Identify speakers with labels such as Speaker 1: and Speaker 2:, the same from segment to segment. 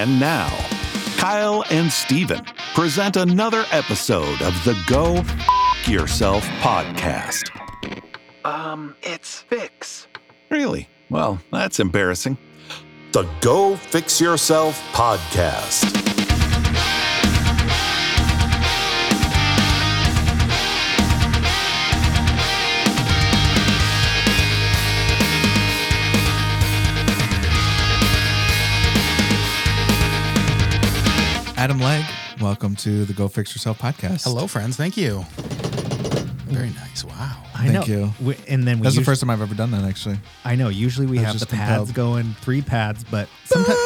Speaker 1: And now, Kyle and Steven present another episode of the Go F- Yourself podcast. Um, it's Fix. Really? Well, that's embarrassing.
Speaker 2: The Go Fix Yourself podcast.
Speaker 3: Adam Legg, welcome to the Go Fix Yourself podcast.
Speaker 4: Hello, friends. Thank you. Very nice. Wow.
Speaker 5: I
Speaker 3: Thank
Speaker 5: know.
Speaker 3: you.
Speaker 5: We, and then we
Speaker 3: That's the
Speaker 5: usu-
Speaker 3: first time I've ever done that, actually.
Speaker 5: I know. Usually we
Speaker 3: I was
Speaker 5: have the
Speaker 3: just
Speaker 5: pads
Speaker 3: compelled.
Speaker 5: going, three pads, but sometimes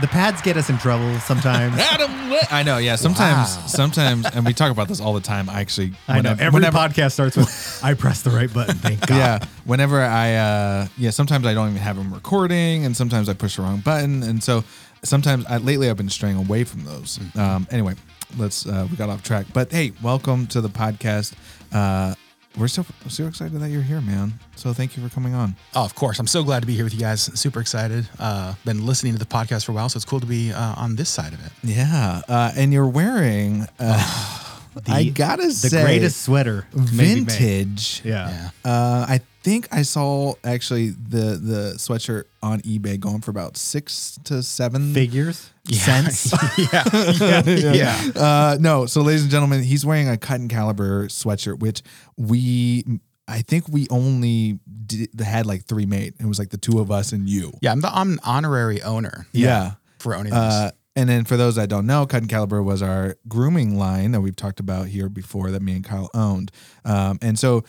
Speaker 5: the pads get us in trouble. Sometimes
Speaker 3: Adam Legg. I know, yeah. Sometimes,
Speaker 4: Wow.
Speaker 3: sometimes, and we talk about this all the time. I actually,
Speaker 5: I know every
Speaker 3: whenever-
Speaker 5: podcast starts with "I pressed the right button." Thank God.
Speaker 3: Yeah, whenever I, uh, yeah, sometimes I don't even have them recording, and sometimes I push the wrong button, and so sometimes I, lately I've been straying away from those.
Speaker 4: Mm-hmm.
Speaker 3: Um, anyway, let's uh, we got off track, but hey, welcome to the podcast. Uh, we're so so excited that you're here, man. So thank you for coming on.
Speaker 4: Oh, of course. I'm so glad to be here with you guys. Super excited. Uh, been listening to the podcast for a while, so it's cool to be uh, on this side of it.
Speaker 3: Yeah, uh, and you're wearing, uh, I gotta
Speaker 5: The
Speaker 3: say,
Speaker 5: greatest sweater maybe made.
Speaker 3: vintage.
Speaker 5: Yeah.
Speaker 4: Yeah.
Speaker 3: Uh, I think I saw actually the the sweatshirt on eBay going for about six to seven
Speaker 5: Figures.
Speaker 3: cents.
Speaker 4: yeah. Yeah. yeah.
Speaker 3: Uh, no, so ladies and gentlemen, he's wearing a cut and caliber sweatshirt, which we, I think we only did, had like three made. It was like the two of us and you.
Speaker 4: Yeah. I'm the I'm an honorary owner
Speaker 3: Yeah.
Speaker 4: for owning this.
Speaker 3: Uh, and then for those that don't know, Cut and Caliber was our grooming line that we've talked about here before that me and Kyle owned. Um, and so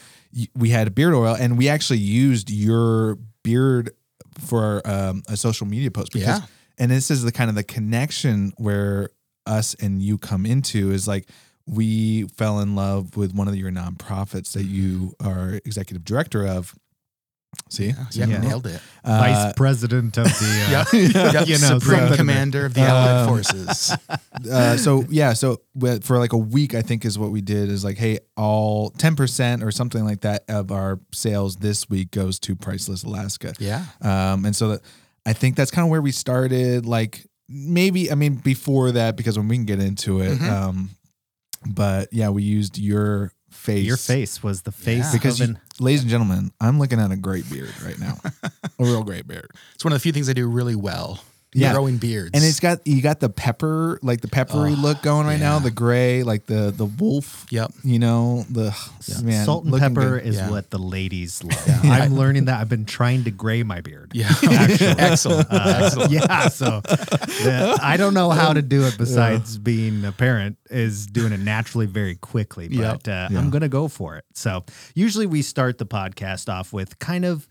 Speaker 3: we had beard oil, and we actually used your beard for um, a social media post. Because,
Speaker 4: Yeah.
Speaker 3: And this is the kind of the connection where us and you come into is like we fell in love with one of your nonprofits that you are executive director of. See,
Speaker 4: yeah, yeah,
Speaker 5: Yeah.
Speaker 4: nailed it.
Speaker 3: Uh,
Speaker 5: Vice president of the. Uh,
Speaker 4: Yep. Yep.
Speaker 5: You know,
Speaker 4: Supreme
Speaker 5: something-
Speaker 4: Commander of the
Speaker 3: Um,
Speaker 4: Allied Forces.
Speaker 3: uh, so yeah, so for like a week, I think is what we did is like, hey, all ten percent or something like that of our sales this week goes to Priceless Alaska.
Speaker 4: Yeah.
Speaker 3: Um, and so that I think that's kind of where we started. Like maybe I mean before that because when we can get into it.
Speaker 4: Mhm.
Speaker 3: Um, but yeah, we used your face.
Speaker 5: your face was the face
Speaker 4: Yeah.
Speaker 3: Because,
Speaker 5: of
Speaker 3: you,
Speaker 5: an,
Speaker 3: ladies and gentlemen, I'm looking at a great beard right now, a real great beard.
Speaker 4: It's one of the few things I do really well.
Speaker 3: Yeah.
Speaker 4: Growing beards.
Speaker 3: And it's got you got the pepper, like the peppery
Speaker 4: Oh,
Speaker 3: look going right now, the gray, like the the wolf.
Speaker 4: Yep.
Speaker 3: You know the man,
Speaker 5: salt and pepper
Speaker 3: good.
Speaker 5: is
Speaker 4: Yeah.
Speaker 5: what the ladies love.
Speaker 4: Yeah.
Speaker 5: I'm learning that. I've been trying to gray my beard.
Speaker 4: Yeah. Excellent.
Speaker 5: Uh,
Speaker 4: Excellent.
Speaker 5: yeah, so the- I don't know how to do it besides being a parent is doing it naturally very quickly, but
Speaker 4: Yep.
Speaker 5: uh,
Speaker 3: Yeah.
Speaker 5: I'm going to go for it. So usually we start the podcast off with kind of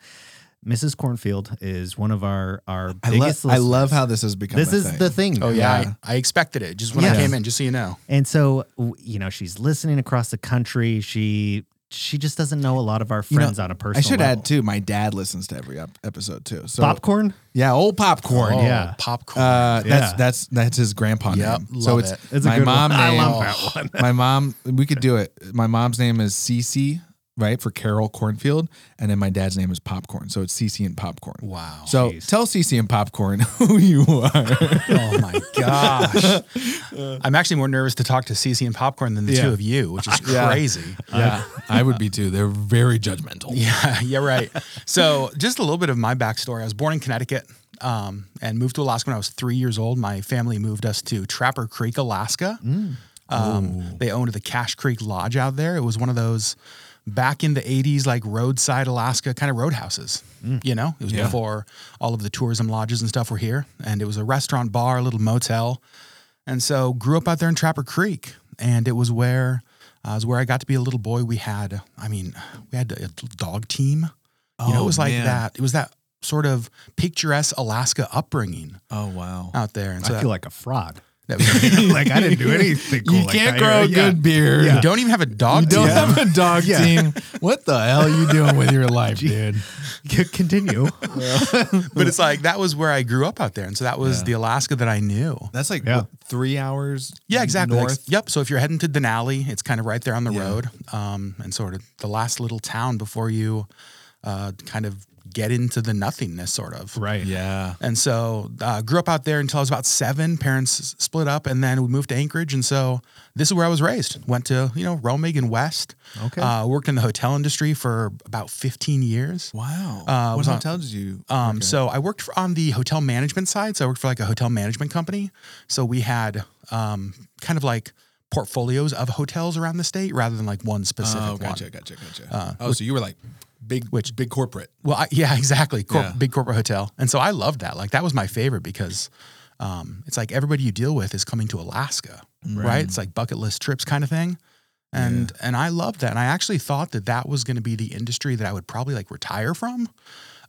Speaker 5: Mrs. Cornfield is one of our our
Speaker 3: I,
Speaker 5: biggest.
Speaker 3: love I love how this has become.
Speaker 5: this
Speaker 3: a
Speaker 5: is
Speaker 3: thing.
Speaker 5: the thing.
Speaker 4: Oh yeah,
Speaker 3: Yeah.
Speaker 4: I, I expected it just when
Speaker 5: Yes.
Speaker 4: I came in, just so you know.
Speaker 5: And so you know she's listening across the country. She she just doesn't know a lot of our
Speaker 3: You know,
Speaker 5: friends on a personal.
Speaker 3: I should
Speaker 5: level.
Speaker 3: add too. My dad listens to every ep- episode too. So
Speaker 5: popcorn.
Speaker 3: yeah, old popcorn.
Speaker 4: Oh,
Speaker 5: yeah.
Speaker 4: popcorn.
Speaker 3: Uh,
Speaker 5: Yeah.
Speaker 3: that's that's that's his grandpa
Speaker 4: Yep,
Speaker 3: name.
Speaker 4: love
Speaker 3: so it's
Speaker 4: it.
Speaker 5: It's a
Speaker 3: my
Speaker 5: good one.
Speaker 3: mom
Speaker 5: I love that one.
Speaker 3: my mom. We could do it. My mom's name is Cece, right for Carol Cornfield, and then my dad's name is Popcorn. So it's Cece and Popcorn.
Speaker 4: wow.
Speaker 3: So
Speaker 5: Jeez.
Speaker 3: tell Cece and Popcorn who you are.
Speaker 4: oh my gosh. I'm actually more nervous to talk to Cece and Popcorn than the
Speaker 3: Yeah.
Speaker 4: two of you, which is
Speaker 3: Yeah.
Speaker 4: crazy.
Speaker 3: yeah, I would be too. They're very judgmental.
Speaker 4: Yeah, yeah, right. So, just a little bit of my backstory. I was born in Connecticut um, and moved to Alaska when I was three years old. My family moved us to Trapper Creek, Alaska. Um, they owned the Cache Creek Lodge out there. It was one of those back in the 80s, like roadside Alaska kind of roadhouses. You know, it was
Speaker 3: Yeah.
Speaker 4: before all of the tourism lodges and stuff were here. And it was a restaurant, bar, a little motel. And so grew up out there in Trapper Creek. And it was where uh, was where I got to be a little boy. We had, I mean, we had a dog team. You know,
Speaker 3: Oh,
Speaker 4: it was like
Speaker 3: man.
Speaker 4: that. It was that sort of picturesque Alaska upbringing
Speaker 3: Oh wow.
Speaker 4: out there. And so
Speaker 5: I
Speaker 4: that-
Speaker 5: feel like a fraud.
Speaker 4: That was-
Speaker 5: like I didn't do anything. Cool
Speaker 3: you
Speaker 5: like
Speaker 3: can't
Speaker 5: that.
Speaker 3: grow a
Speaker 5: Yeah.
Speaker 3: good beard.
Speaker 4: you don't even have a dog
Speaker 3: You don't
Speaker 4: team.
Speaker 3: have a dog team. What the hell are you doing with your life, dude?
Speaker 5: C- Continue.
Speaker 4: but it's like that was where I grew up out there, and so that was
Speaker 3: Yeah.
Speaker 4: the Alaska that I knew.
Speaker 3: That's like
Speaker 5: Yeah.
Speaker 3: what, three hours.
Speaker 4: Yeah, exactly. Like,
Speaker 3: North.
Speaker 4: yep. So if you're heading to Denali, it's kind of right there on the
Speaker 3: Yeah.
Speaker 4: road, um, and sort of the last little town before you uh, kind of get into the nothingness, sort of.
Speaker 5: Right.
Speaker 3: Yeah.
Speaker 4: And so uh, grew up out there until I was about seven. Parents split up, and then we moved to Anchorage. And so this is where I was raised. Went to you know Romig and West.
Speaker 5: Okay.
Speaker 4: Uh, worked in the hotel industry for about 15 years.
Speaker 3: Wow.
Speaker 4: Uh,
Speaker 3: what
Speaker 4: was on-
Speaker 3: hotel did you?
Speaker 4: Um,
Speaker 3: work at?
Speaker 4: So I worked for, on the hotel management side. So I worked for like a hotel management company. So we had um, kind of like portfolios of hotels around the state rather than like one specific
Speaker 3: oh,
Speaker 4: one.
Speaker 3: gotcha, gotcha, gotcha.
Speaker 4: Uh,
Speaker 3: oh, so you were like big, which big corporate.
Speaker 4: Well, I, yeah, exactly. Corp-
Speaker 3: Yeah.
Speaker 4: Big corporate hotel. And so I loved that. Like that was my favorite because um, it's like everybody you deal with is coming to Alaska, right? It's like bucket list trips kind of thing. And and I loved that. And I actually thought that that was going to be the industry that I would probably like retire from.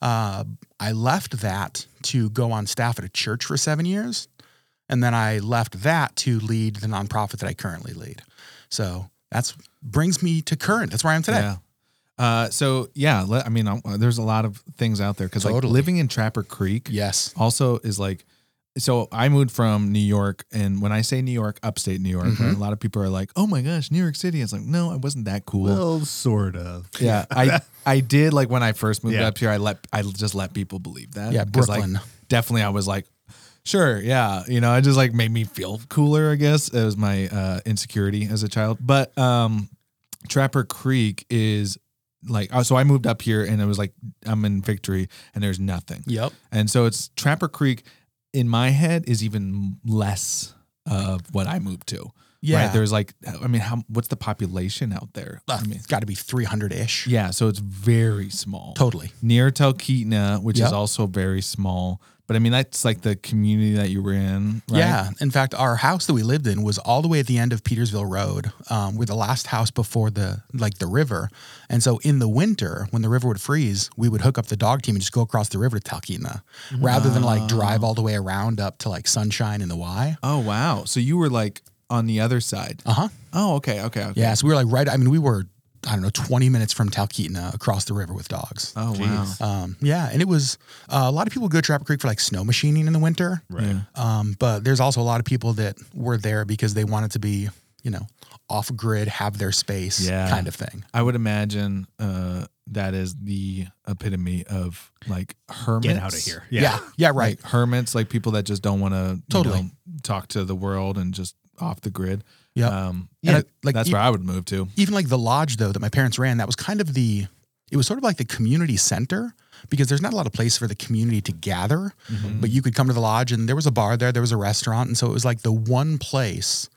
Speaker 4: Uh, I left that to go on staff at a church for seven years. And then I left that to lead the nonprofit that I currently lead. So that's brings me to current. That's where I am today.
Speaker 3: Yeah. Uh, so yeah, I mean, um, there's a lot of things out there because like living in Trapper Creek
Speaker 4: Yes.
Speaker 3: also is like. So I moved from New York, and when I say New York, upstate New York,
Speaker 4: Mm-hmm.
Speaker 3: right, a lot of people are like, "Oh my gosh, New York City!" It's like, no, it wasn't that cool.
Speaker 5: Well, sort of.
Speaker 3: yeah, I I did like when I first moved
Speaker 5: Yeah.
Speaker 3: up here. I let I just let people believe that.
Speaker 4: Yeah,
Speaker 3: 'Cause, like,
Speaker 4: Brooklyn.
Speaker 3: definitely, I was like, sure, yeah, you know, it just like made me feel cooler. I guess it was my uh, insecurity as a child. But um, Trapper Creek is like, oh, so I moved up here, and it was like I'm in Victory, and there's nothing.
Speaker 4: Yep.
Speaker 3: And so it's Trapper Creek in my head is even less of what I moved to.
Speaker 4: Yeah.
Speaker 3: Right? There's like, I mean, how what's the population out there?
Speaker 4: Uh,
Speaker 3: I mean,
Speaker 4: it's got to be 300 ish.
Speaker 3: yeah, so it's very small.
Speaker 4: Totally.
Speaker 3: Near Talkeetna, which
Speaker 4: Yep.
Speaker 3: is also very small. But I mean, that's like the community that you were in, right?
Speaker 4: Yeah. In fact, our house that we lived in was all the way at the end of Petersville Road. Um, we're the last house before the like the river. And so in the winter, when the river would freeze, we would hook up the dog team and just go across the river to Talkeetna rather than like drive all the way around up to like Sunshine and the Y.
Speaker 3: Oh wow. So you were like on the other side.
Speaker 4: Uh huh.
Speaker 3: Oh, okay, okay, okay.
Speaker 4: Yeah. So we were like right. I mean, we were, I don't know, 20 minutes from Talkeetna across the river with dogs.
Speaker 3: Oh wow.
Speaker 4: Um, yeah, and it was uh, a lot of people go to Trapper Creek for like snow machining in the winter.
Speaker 5: Right.
Speaker 4: Um, but there's also a lot of people that were there because they wanted to be, you know, off grid, have their space,
Speaker 3: Yeah.
Speaker 4: kind of thing.
Speaker 3: I would imagine uh, that is the epitome of like hermits.
Speaker 5: Get out of here.
Speaker 4: Yeah, yeah, right.
Speaker 3: Like hermits, like people that just don't want to
Speaker 4: Totally.
Speaker 3: talk to the world and just off the grid.
Speaker 4: Yep.
Speaker 3: Um,
Speaker 4: And
Speaker 3: yeah,
Speaker 4: it- like,
Speaker 3: that's
Speaker 4: e-
Speaker 3: where I would move to.
Speaker 4: Even like the lodge though that my parents ran, that was kind of the, it was sort of like the community center because there's not a lot of place for the community to gather, but you could come to the lodge and there was a bar there, there was a restaurant, and so it was like the one place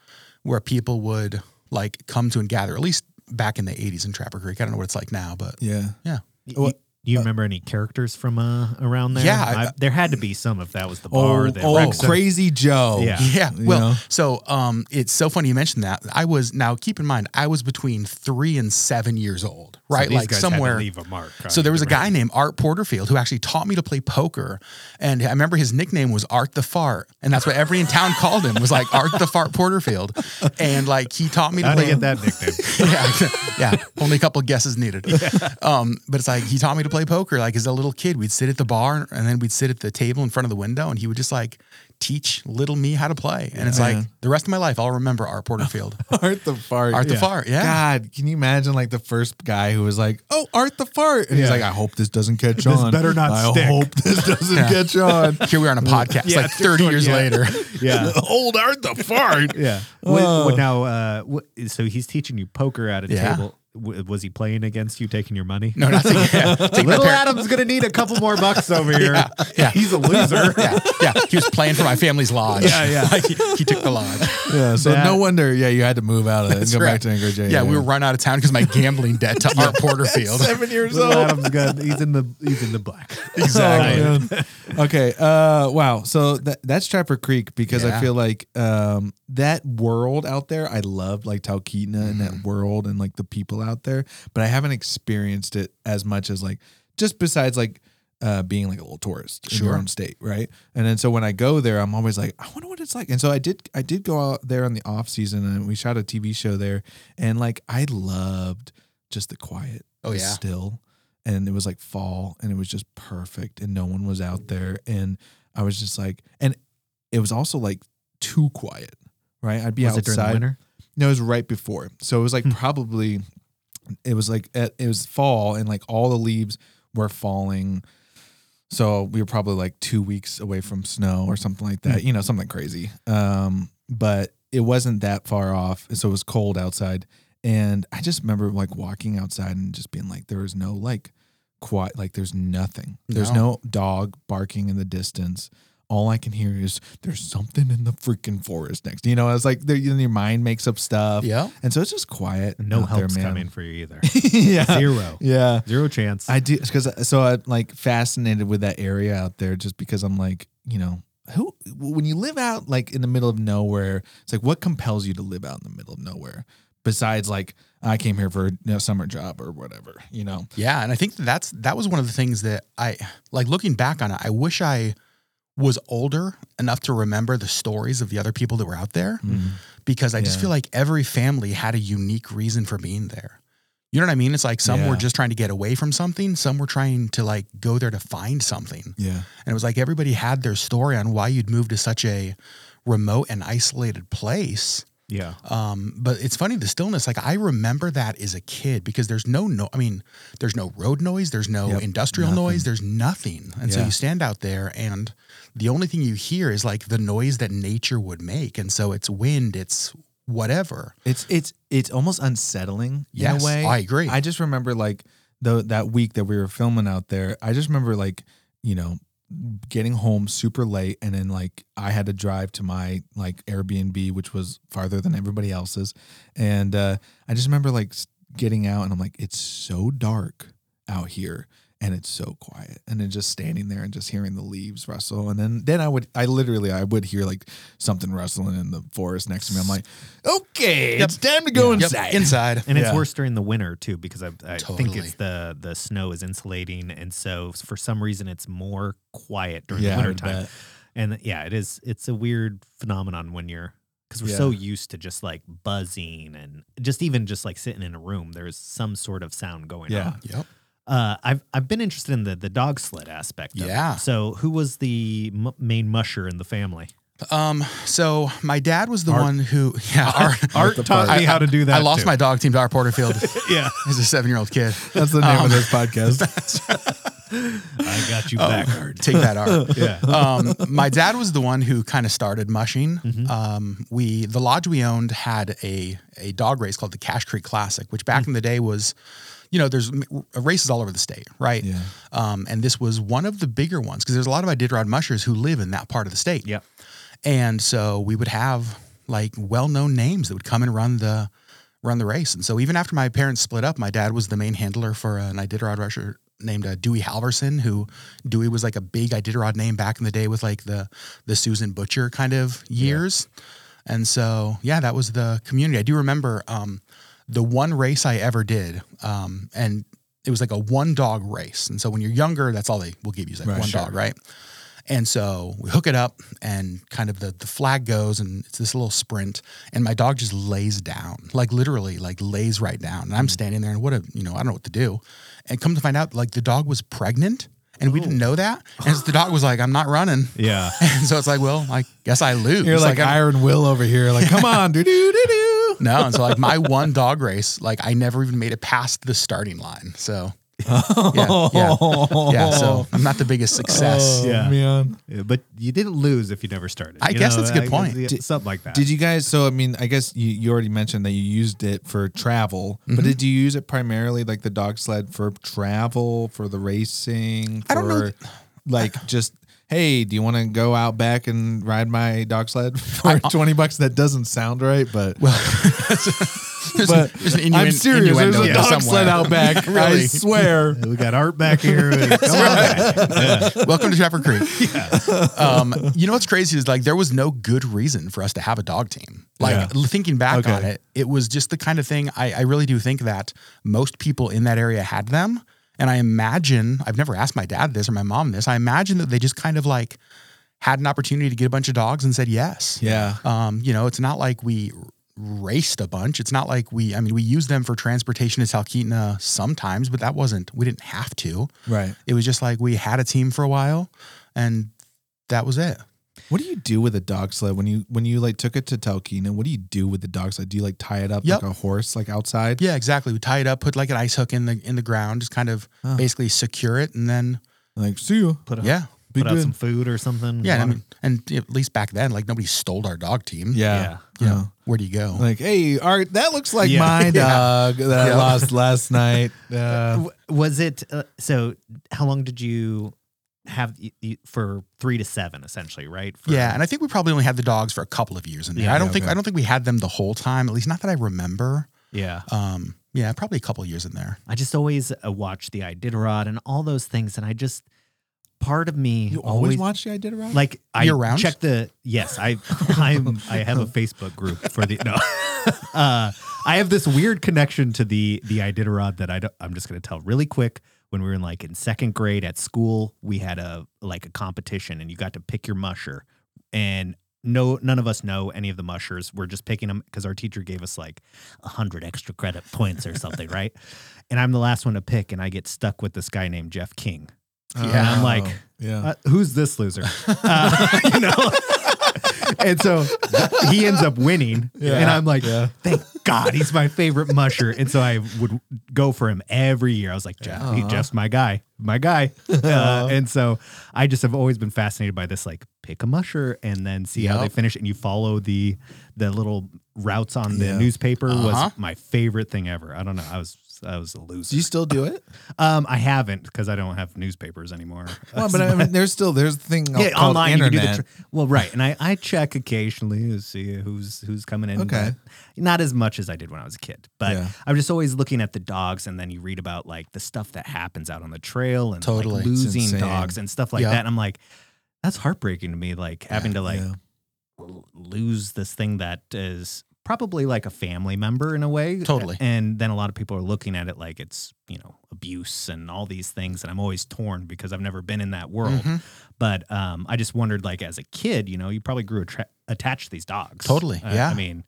Speaker 4: where people would like come to and gather. At least back in the 80s in Trapper Creek. I don't know what it's like now, but
Speaker 3: Yeah.
Speaker 4: yeah.
Speaker 5: Y- Do you remember any characters from uh, around there?
Speaker 4: Yeah, I-
Speaker 5: I, there had to be some if that was the bar.
Speaker 3: Oh,
Speaker 5: the
Speaker 3: oh crazy Joe.
Speaker 5: Yeah.
Speaker 4: Yeah.
Speaker 3: You
Speaker 4: Well,
Speaker 3: know?
Speaker 4: so um, it's so funny you mentioned that. I was now keep in mind I was between three and seven years old,
Speaker 5: So
Speaker 4: right?
Speaker 5: these
Speaker 4: like
Speaker 5: guys had to
Speaker 4: somewhere.
Speaker 5: leave a mark.
Speaker 4: So there was a guy named Art Porterfield who actually taught me to play poker, and I remember his nickname was Art the Fart, and that's what everybody in town called him was like Art the Fart Porterfield, and like he taught me to
Speaker 5: How'd
Speaker 4: play.
Speaker 5: I get that nickname?
Speaker 4: yeah, yeah. Only a couple of guesses needed. Um, but it's like he taught me to play poker. Like as a little kid, we'd sit at the bar and then we'd sit at the table in front of the window, and he would just like teach little me how to play. And it's like the rest of my life, I'll remember Art Porterfield.
Speaker 3: Art the fart.
Speaker 4: Art the
Speaker 5: Yeah.
Speaker 4: Fart. Yeah.
Speaker 3: God, can you imagine like the first guy who was like, "Oh, Art the fart," and he's
Speaker 5: Yeah.
Speaker 3: like, "I hope this doesn't catch
Speaker 5: This
Speaker 3: on.
Speaker 5: better not
Speaker 3: I
Speaker 5: stick."
Speaker 3: hope this doesn't
Speaker 4: Yeah.
Speaker 3: catch on."
Speaker 4: Here we are on a podcast,
Speaker 5: Yeah,
Speaker 4: like 30 years
Speaker 5: yeah.
Speaker 4: later.
Speaker 5: Yeah.
Speaker 3: Old Art the fart.
Speaker 5: Yeah.
Speaker 3: Oh.
Speaker 5: What, what now? Uh, what, so he's teaching you poker at a
Speaker 4: Yeah.
Speaker 5: table. W- was he playing against you, taking your money?
Speaker 4: No, not to, yeah,
Speaker 5: Little Adam's gonna need a couple more bucks over here.
Speaker 4: yeah.
Speaker 5: He's a loser.
Speaker 4: yeah, yeah. He was playing for my family's lodge.
Speaker 5: Yeah, yeah.
Speaker 4: Like he, he took the lodge.
Speaker 3: Yeah, so
Speaker 5: That-
Speaker 3: no wonder. Yeah, you had to move out of it and go
Speaker 4: right.
Speaker 3: back to Anchorage.
Speaker 4: Yeah, we were run out of town because my gambling debt to Art Porterfield.
Speaker 3: seven years
Speaker 5: Little
Speaker 3: old.
Speaker 5: Adam's good. He's in the he's in the black.
Speaker 4: Exactly.
Speaker 3: Oh, okay. Uh, wow. So that that's Trapper Creek because I feel like um, that world out there, I love like Talkeetna and that world and like the people out there, but I haven't experienced it as much as like just besides like uh, being like a little tourist in your own state, right? And then so when I go there, I'm always like, I wonder what it's like. And so I did, I did go out there on the off season and we shot a TV show there, and like I loved just the quiet,
Speaker 4: Oh,
Speaker 3: the
Speaker 4: yeah.
Speaker 3: still, and it was like fall, and it was just perfect, and no one was out there, and I was just like, and it was also like too quiet, right? I'd be
Speaker 5: Was it
Speaker 3: outside.
Speaker 5: during the winter?
Speaker 3: No, it was right before. So it was like probably, it was like at, it was fall and like all the leaves were falling. So we were probably like two weeks away from snow or something like that. You know, something crazy. Um, but it wasn't that far off. So it was cold outside. And I just remember like walking outside and just being like, there was no like quiet, like there's nothing. There's
Speaker 4: No.
Speaker 3: no dog barking in the distance. All I can hear is there's something in the freaking forest next. You know, it's like there, your mind makes up stuff.
Speaker 4: Yeah.
Speaker 3: And so it's just quiet.
Speaker 5: No
Speaker 3: there,
Speaker 5: help's
Speaker 3: man.
Speaker 5: coming for you either.
Speaker 3: yeah.
Speaker 5: Zero.
Speaker 3: Yeah.
Speaker 5: Zero chance.
Speaker 3: I do because uh, so I'm like fascinated with that area out there just because I'm like, you know, who when you live out like in the middle of nowhere, it's like what compels you to live out in the middle of nowhere besides like I came here for a you know, summer job or whatever, you know.
Speaker 4: Yeah, and I think that's that was one of the things that I like looking back on it. I wish I was older enough to remember the stories of the other people that were out there because I just
Speaker 3: Yeah.
Speaker 4: feel like every family had a unique reason for being there. You know what I mean? It's like some were just trying to get away from something, some were trying to like go there to find something.
Speaker 3: Yeah.
Speaker 4: And it was like everybody had their story on why you'd move to such a remote and isolated place.
Speaker 5: yeah.
Speaker 4: Um, but it's funny the stillness. Like I remember that as a kid because there's no no. I mean, there's no road noise. There's no
Speaker 3: Yep,
Speaker 4: industrial
Speaker 3: nothing.
Speaker 4: noise. There's nothing. And so you stand out there, and the only thing you hear is like the noise that nature would make. And so it's wind. It's whatever.
Speaker 3: It's it's it's almost unsettling in a way.
Speaker 4: I agree.
Speaker 3: I just remember like the that week that we were filming out there. I just remember like you know getting home super late and then like I had to drive to my like Airbnb which was farther than everybody else's and uh I just remember like getting out and I'm like it's so dark out here and it's so quiet and then just standing there and just hearing the leaves rustle and then then I would I literally I would hear like something rustling in the forest next to me I'm like okay it's time to go
Speaker 4: Yep,
Speaker 3: inside
Speaker 4: inside.
Speaker 5: And it's worse during the winter too, because I, I think it's the the snow is insulating, and so for some reason it's more quiet during
Speaker 3: Yeah,
Speaker 5: the winter time. And yeah, it is. It's a weird phenomenon when you're because we're so used to just like buzzing and just even just like sitting in a room. There's some sort of sound going
Speaker 3: Yeah.
Speaker 5: on.
Speaker 4: Yep.
Speaker 5: Uh, I've I've been interested in the the dog sled aspect. Of
Speaker 4: Yeah.
Speaker 5: It. So who was the m- main musher in the family?
Speaker 4: Um. So my dad was the one who. Yeah. Art.
Speaker 5: Art taught me how to do that.
Speaker 4: I lost
Speaker 5: too.
Speaker 4: my dog team to Art Porterfield
Speaker 5: yeah.
Speaker 4: as a seven-year-old kid.
Speaker 3: That's the name
Speaker 4: Um,
Speaker 3: of this podcast.
Speaker 5: I got you back, Art.
Speaker 4: Take that, Art.
Speaker 5: Yeah.
Speaker 4: um, my dad was the one who kind of started mushing.
Speaker 5: Mm-hmm.
Speaker 4: Um, we the lodge we owned had a a dog race called the Cache Creek Classic, which back in the day was, you know, there's races all over the state, right?
Speaker 3: Yeah.
Speaker 4: Um, and this was one of the bigger ones because there's a lot of Iditarod mushers who live in that part of the state.
Speaker 5: Yep.
Speaker 4: And so we would have like well-known names that would come and run the run the race. And so even after my parents split up, my dad was the main handler for an Iditarod musher named uh, Dewey Halverson, who Dewey was like a big Iditarod name back in the day with like the the Susan Butcher kind of years. And so yeah, that was the community. I do remember um, the one race I ever did, um, and it was like a one dog race. And so when you're younger, that's all they will give you is like
Speaker 3: Right,
Speaker 4: one
Speaker 3: sure.
Speaker 4: dog, right? And so we hook it up and kind of the, the flag goes and it's this little sprint and my dog just lays down, like literally like lays right down. And I'm standing there and what a, you know, I don't know what to do. And come to find out like the dog was pregnant and we didn't know that. And the dog was like, I'm not running.
Speaker 5: Yeah.
Speaker 4: And so it's like, well, I guess I lose.
Speaker 3: You're like,
Speaker 4: I'm-
Speaker 3: Iron Will over here. Like, come on, do do do do.
Speaker 4: No. And so like my one dog race, like I never even made it past the starting line. So yeah, yeah, yeah. So I'm not the biggest success.
Speaker 3: Oh,
Speaker 5: Yeah.
Speaker 3: man.
Speaker 5: Yeah, but you didn't lose if you never started.
Speaker 4: I
Speaker 5: You
Speaker 4: guess that's a good point.
Speaker 5: yeah,
Speaker 3: Did-
Speaker 5: something like that.
Speaker 3: Did you guys? So I mean, I guess you, you already mentioned that you used it for travel,
Speaker 4: Mm-hmm.
Speaker 3: but did you use it primarily like the dog sled for travel, for the racing? For,
Speaker 4: I don't know.
Speaker 3: Like just. Hey, do you want to go out back and ride my dog sled for twenty bucks? That doesn't sound right, but
Speaker 4: There's,
Speaker 3: but
Speaker 4: there's an
Speaker 3: I'm serious. There's
Speaker 4: innuendo
Speaker 3: a dog
Speaker 4: there
Speaker 3: sled out back. I swear.
Speaker 5: we got Art back here. Come on back.
Speaker 4: Welcome to Trapper Creek. Um, you know what's crazy is like there was no good reason for us to have a dog team. Like
Speaker 3: Yeah.
Speaker 4: thinking back
Speaker 3: Okay.
Speaker 4: on it, it was just the kind of thing I, I really do think that most people in that area had them. And I imagine, I've never asked my dad this or my mom this, I imagine that they just kind of like had an opportunity to get a bunch of dogs and said yes.
Speaker 3: Yeah.
Speaker 4: Um, you know, it's not like we raced a bunch. It's not like we, I mean, we used them for transportation to Talkeetna sometimes, but that wasn't, we didn't have to.
Speaker 3: Right.
Speaker 4: It was just like we had a team for a while and that was it.
Speaker 3: What do you do with a dog sled when you when you like took it to Talkeetna? What do you do with the dog sled? Do you like tie it up
Speaker 4: Yep.
Speaker 3: like a horse, like outside?
Speaker 4: Yeah, exactly. We tie it up, put like an ice hook in the in the ground, just kind of basically secure it, and then
Speaker 3: Like, see you.
Speaker 5: Put, a,
Speaker 4: yeah,
Speaker 3: Be
Speaker 5: put out
Speaker 3: good.
Speaker 5: some food or something.
Speaker 4: yeah. I mean, and at least back then, like nobody stole our dog team.
Speaker 3: Yeah.
Speaker 5: Yeah.
Speaker 4: you know,
Speaker 3: Yeah.
Speaker 4: where do you go?
Speaker 3: Like, hey, Art, that looks like
Speaker 5: Yeah.
Speaker 3: my
Speaker 5: Yeah.
Speaker 3: dog that I lost last night. Uh,
Speaker 5: was it uh, so? How long did you have y- y- for three to seven, essentially, right? For,
Speaker 4: yeah, and I think we probably only had the dogs for a couple of years in there.
Speaker 5: Yeah,
Speaker 4: I don't
Speaker 3: yeah,
Speaker 4: think. I don't think we had them the whole time. At least not that I remember.
Speaker 5: yeah.
Speaker 4: Um, yeah, probably a couple of years in there.
Speaker 5: I just always uh, watch the Iditarod and all those things, and I just part of me
Speaker 3: you always watch the Iditarod?
Speaker 5: like I
Speaker 4: Year round?
Speaker 5: check the yes I I'm I have a Facebook group for the no uh, I have this weird connection to the the Iditarod that I don't, I'm just gonna tell really quick. When we were in like in second grade at school, we had a like a competition, and you got to pick your musher, and no none of us know any of the mushers. We're just picking them because our teacher gave us like a hundred extra credit points or something, right? And I'm the last one to pick, and I get stuck with this guy named Jeff King. And I'm like,
Speaker 3: Oh, yeah.
Speaker 5: uh, who's this loser? Uh, you know? And so he ends up winning. And I'm like,
Speaker 3: Yeah.
Speaker 5: thank God he's my favorite musher. And so I would go for him every year. I was like, Jeff, he, Jeff's my guy, my guy. Uh, and so I just have always been fascinated by this, like pick a musher and then see how they
Speaker 4: Yep.
Speaker 5: finish. And you follow the the little routes on the
Speaker 3: Yeah.
Speaker 5: newspaper
Speaker 4: Uh-huh.
Speaker 5: was my favorite thing ever. I don't know. I was I was a loser.
Speaker 3: Do you still do it?
Speaker 5: Um, I haven't because I don't have newspapers anymore.
Speaker 3: Well, but I mean, there's still there's the thing
Speaker 5: yeah,
Speaker 3: called
Speaker 5: online you can do the tr- well, right, and I I check occasionally to see who's who's coming in.
Speaker 3: Okay.
Speaker 5: but not as much as I did when I was a kid, but
Speaker 3: Yeah.
Speaker 5: I'm just always looking at the dogs, and then you read about like the stuff that happens out on the trail and like,
Speaker 4: Totally. It's
Speaker 5: losing
Speaker 3: insane.
Speaker 5: dogs and stuff like
Speaker 4: Yep.
Speaker 5: that. And I'm like, that's heartbreaking to me, like having to like
Speaker 3: yeah.
Speaker 5: l- lose this thing that is probably like a family member in a way.
Speaker 4: Totally.
Speaker 5: And then a lot of people are looking at it like it's, you know, abuse and all these things. And I'm always torn because I've never been in that world.
Speaker 4: Mhm.
Speaker 5: But um, I just wondered, like, as a kid, you know, you probably grew attra- attached to these dogs.
Speaker 4: Totally,
Speaker 5: Uh,
Speaker 4: yeah.
Speaker 5: I mean,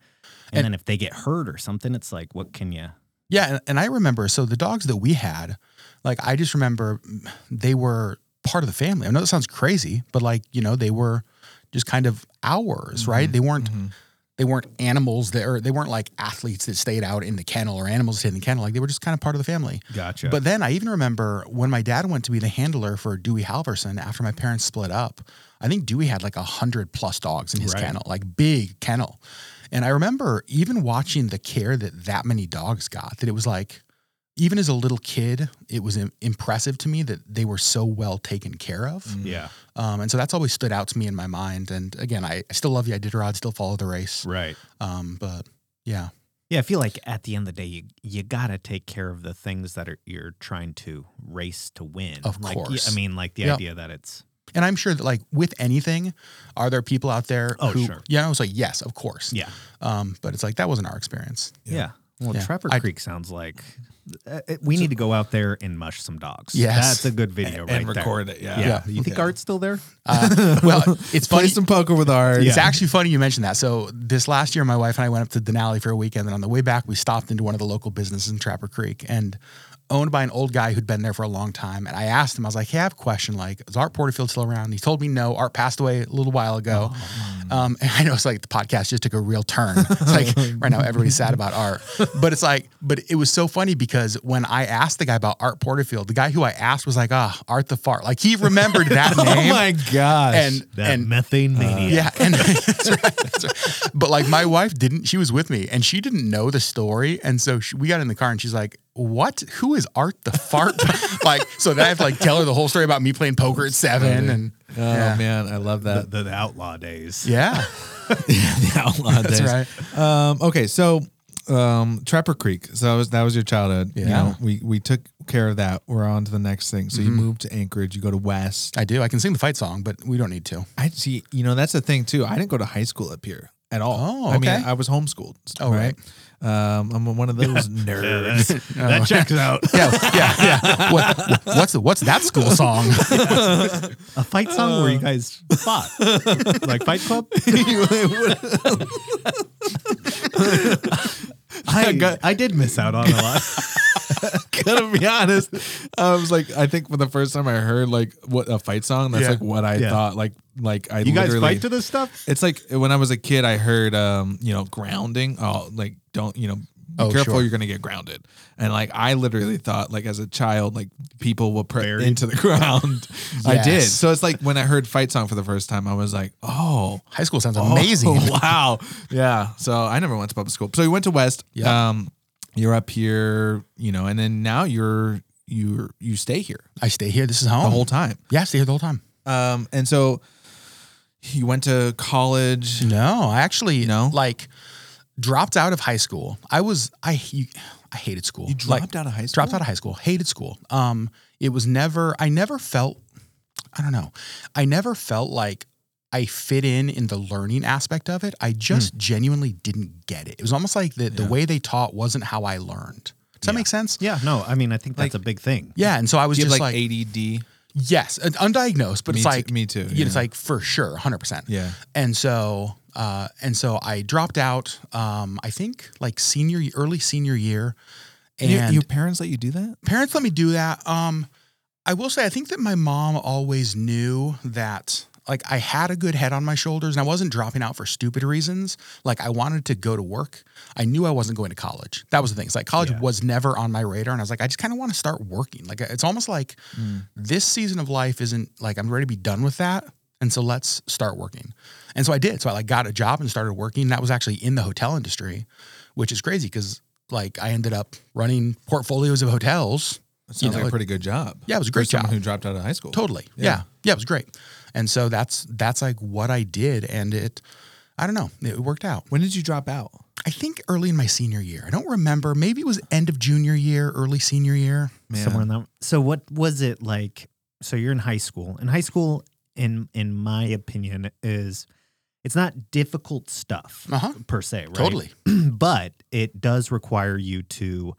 Speaker 5: and,
Speaker 4: And-
Speaker 5: then if they get hurt or something, it's like, what can you?
Speaker 4: Yeah, and, and I remember so the dogs that we had, like I just remember mm, they were part of the family. I know that sounds crazy, but like you know they were just kind of ours, right? Mm-hmm. They weren't mm-hmm. they weren't animals that or they weren't like athletes that stayed out in the kennel or animals that stayed in the kennel. Like they were just kind of part of the family.
Speaker 5: Gotcha.
Speaker 4: But then I even remember when my dad went to be the handler for Dewey Halverson after my parents split up. I think Dewey had like a hundred plus dogs in his
Speaker 5: Right.
Speaker 4: kennel, like big kennel. And I remember even watching the care that that many dogs got. That it was like, even as a little kid, it was impressive to me that they were so well taken care of.
Speaker 5: yeah,
Speaker 4: Um, and so that's always stood out to me in my mind. And again, I, I still love the Iditarod, still follow the race.
Speaker 5: right.
Speaker 4: Um, but yeah,
Speaker 5: Yeah, I feel like at the end of the day, you you gotta take care of the things that are you're trying to race to win.
Speaker 4: Of
Speaker 5: like,
Speaker 4: course.
Speaker 5: I mean, like the
Speaker 4: Yep.
Speaker 5: idea that it's
Speaker 4: And I'm sure that like with anything, are there people out there
Speaker 5: Oh,
Speaker 4: who
Speaker 5: sure.
Speaker 4: yeah, I was like, yes, of course.
Speaker 5: yeah,
Speaker 4: Um, but it's like that wasn't our experience.
Speaker 5: yeah. Well,
Speaker 4: Yeah.
Speaker 5: Trapper
Speaker 4: I-
Speaker 5: Creek sounds like it- we need to go out there and mush some dogs.
Speaker 4: Yes.
Speaker 5: that's a good video,
Speaker 3: and
Speaker 5: right there.
Speaker 3: record it. Yeah.
Speaker 5: Yeah,
Speaker 4: Yeah.
Speaker 5: you think
Speaker 3: Okay.
Speaker 5: Art's still there?
Speaker 4: Uh, well, it's
Speaker 3: Play
Speaker 4: funny.
Speaker 3: some poker with Art.
Speaker 4: It's
Speaker 5: Yeah.
Speaker 4: actually funny you mentioned that. So this last year, my wife and I went up to Denali for a weekend, and on the way back, we stopped into one of the local businesses in Trapper Creek, and owned by an old guy who'd been there for a long time. And I asked him, I was like, "Hey, I have a question. Like, is Art Porterfield still around?" And he told me no. Art passed away a little while ago. Um, and I know it's like the podcast just took a real turn. It's like right now everybody's sad about Art, but it's like, but it was so funny because when I asked the guy about Art Porterfield, the guy who I asked was like, "Ah, Art the fart." Like he remembered that name.
Speaker 3: Oh my gosh.
Speaker 4: And
Speaker 5: That
Speaker 4: and
Speaker 5: methane maniac.
Speaker 4: yeah, and that's right, that's right. but like my wife didn't. She was with me, and she didn't know the story, and so she, we got in the car, and she's like, "What? Who is Art the fart?" like, so then I have to like tell her the whole story about me playing poker at seven, and
Speaker 3: oh
Speaker 4: yeah.
Speaker 3: man, I love that.
Speaker 5: the, the outlaw days.
Speaker 4: yeah,
Speaker 3: the outlaw
Speaker 4: that's
Speaker 3: days.
Speaker 4: right.
Speaker 3: Um, okay, so um, Trapper Creek. So that was that was your childhood. You
Speaker 4: Yeah.
Speaker 3: know, we we took care of that. We're on to the next thing. So you moved to Anchorage. You go to West.
Speaker 4: I do. I can sing the fight song, but we don't need to.
Speaker 3: I see. You know, that's the thing too. I didn't go to high school up here at all.
Speaker 4: Oh, okay.
Speaker 3: I mean. I was homeschooled.
Speaker 4: Oh, right.
Speaker 3: Um, I'm one of those nerds.
Speaker 5: that checks out.
Speaker 4: Yeah, yeah, yeah. What, what's what's that school song?
Speaker 5: A fight song where you guys fought, like Fight Club. I, I did miss out on a lot.
Speaker 3: gonna be honest. I was like, I think for the first time I heard like what a fight song. That's
Speaker 5: Yeah.
Speaker 3: like what I
Speaker 5: Yeah.
Speaker 3: thought. Like, like I
Speaker 5: You guys
Speaker 3: literally-
Speaker 5: fight to this stuff?
Speaker 3: It's like when I was a kid, I heard, um, you know, grounding. Oh, like don't, you know, be
Speaker 4: Oh,
Speaker 3: careful,
Speaker 4: sure.
Speaker 3: you're gonna get grounded. And like I literally thought, like as a child, like people will put
Speaker 5: Buried.
Speaker 3: into the ground. I did.
Speaker 4: Yes.
Speaker 3: So it's like when I heard fight song for the first time, I was like, oh,
Speaker 4: High school sounds amazing.
Speaker 3: Oh, wow. Yeah. So I never went to public school. So you went to West.
Speaker 4: Yeah.
Speaker 3: Um, you're up here, you know, and then now you're you you stay here
Speaker 4: I stay here. This is home.
Speaker 3: the whole time.
Speaker 4: yeah, I stay here the whole time.
Speaker 3: Um, and so you went to college.
Speaker 4: No, I actually
Speaker 3: No?
Speaker 4: like dropped out of high school. I was I you, I hated school.
Speaker 3: You dropped out of high school.
Speaker 4: Dropped out of high school. Hated school. Um, it was never. I never felt. I don't know. I never felt like I fit in in the learning aspect of it. I just genuinely didn't get it. It was almost like the the way they taught wasn't how I learned. Does that make sense?
Speaker 5: Yeah, no, I mean, I think that's a big thing.
Speaker 4: Yeah, and so I was just
Speaker 3: like,
Speaker 4: like,
Speaker 3: ADD?
Speaker 4: yes, undiagnosed, but
Speaker 3: Me
Speaker 4: it's
Speaker 3: too-
Speaker 4: like
Speaker 3: me too,
Speaker 4: yeah, It's like for sure, hundred percent.
Speaker 3: Yeah.
Speaker 4: And so, uh, and so I dropped out. Um, I think like senior, early senior year, and
Speaker 3: Your, your parents let you do that?
Speaker 4: parents let me do that. Um, I will say, I think that my mom always knew that like I had a good head on my shoulders and I wasn't dropping out for stupid reasons. Like I wanted to go to work. I knew I wasn't going to college. That was the thing. It's like college
Speaker 5: Yeah.
Speaker 4: was never on my radar. And I was like, I just kind of want to start working. Like it's almost like mm. this season of life isn't like I'm ready to be done with that. And so let's start working. And so I did. So I like got a job and started working. That was actually in the hotel industry, which is crazy because like I ended up running portfolios of hotels.
Speaker 3: That sounds
Speaker 4: You know,
Speaker 3: like a pretty good job.
Speaker 4: Yeah, it was a
Speaker 3: For
Speaker 4: great
Speaker 3: someone
Speaker 4: job.
Speaker 3: who dropped out of high school.
Speaker 4: Totally.
Speaker 3: Yeah.
Speaker 4: Yeah. yeah. it was great. And so that's that's like what I did and it I don't know, it worked out.
Speaker 3: When did you drop out?
Speaker 4: I think early in my senior year. I don't remember. Maybe it was end of junior year, early senior year.
Speaker 3: Man.
Speaker 5: somewhere in that. So what was it like? So you're in high school, and high school, in in my opinion, is it's not difficult stuff
Speaker 4: Uh-huh.
Speaker 5: per se, right?
Speaker 4: Totally.
Speaker 5: but it does require you to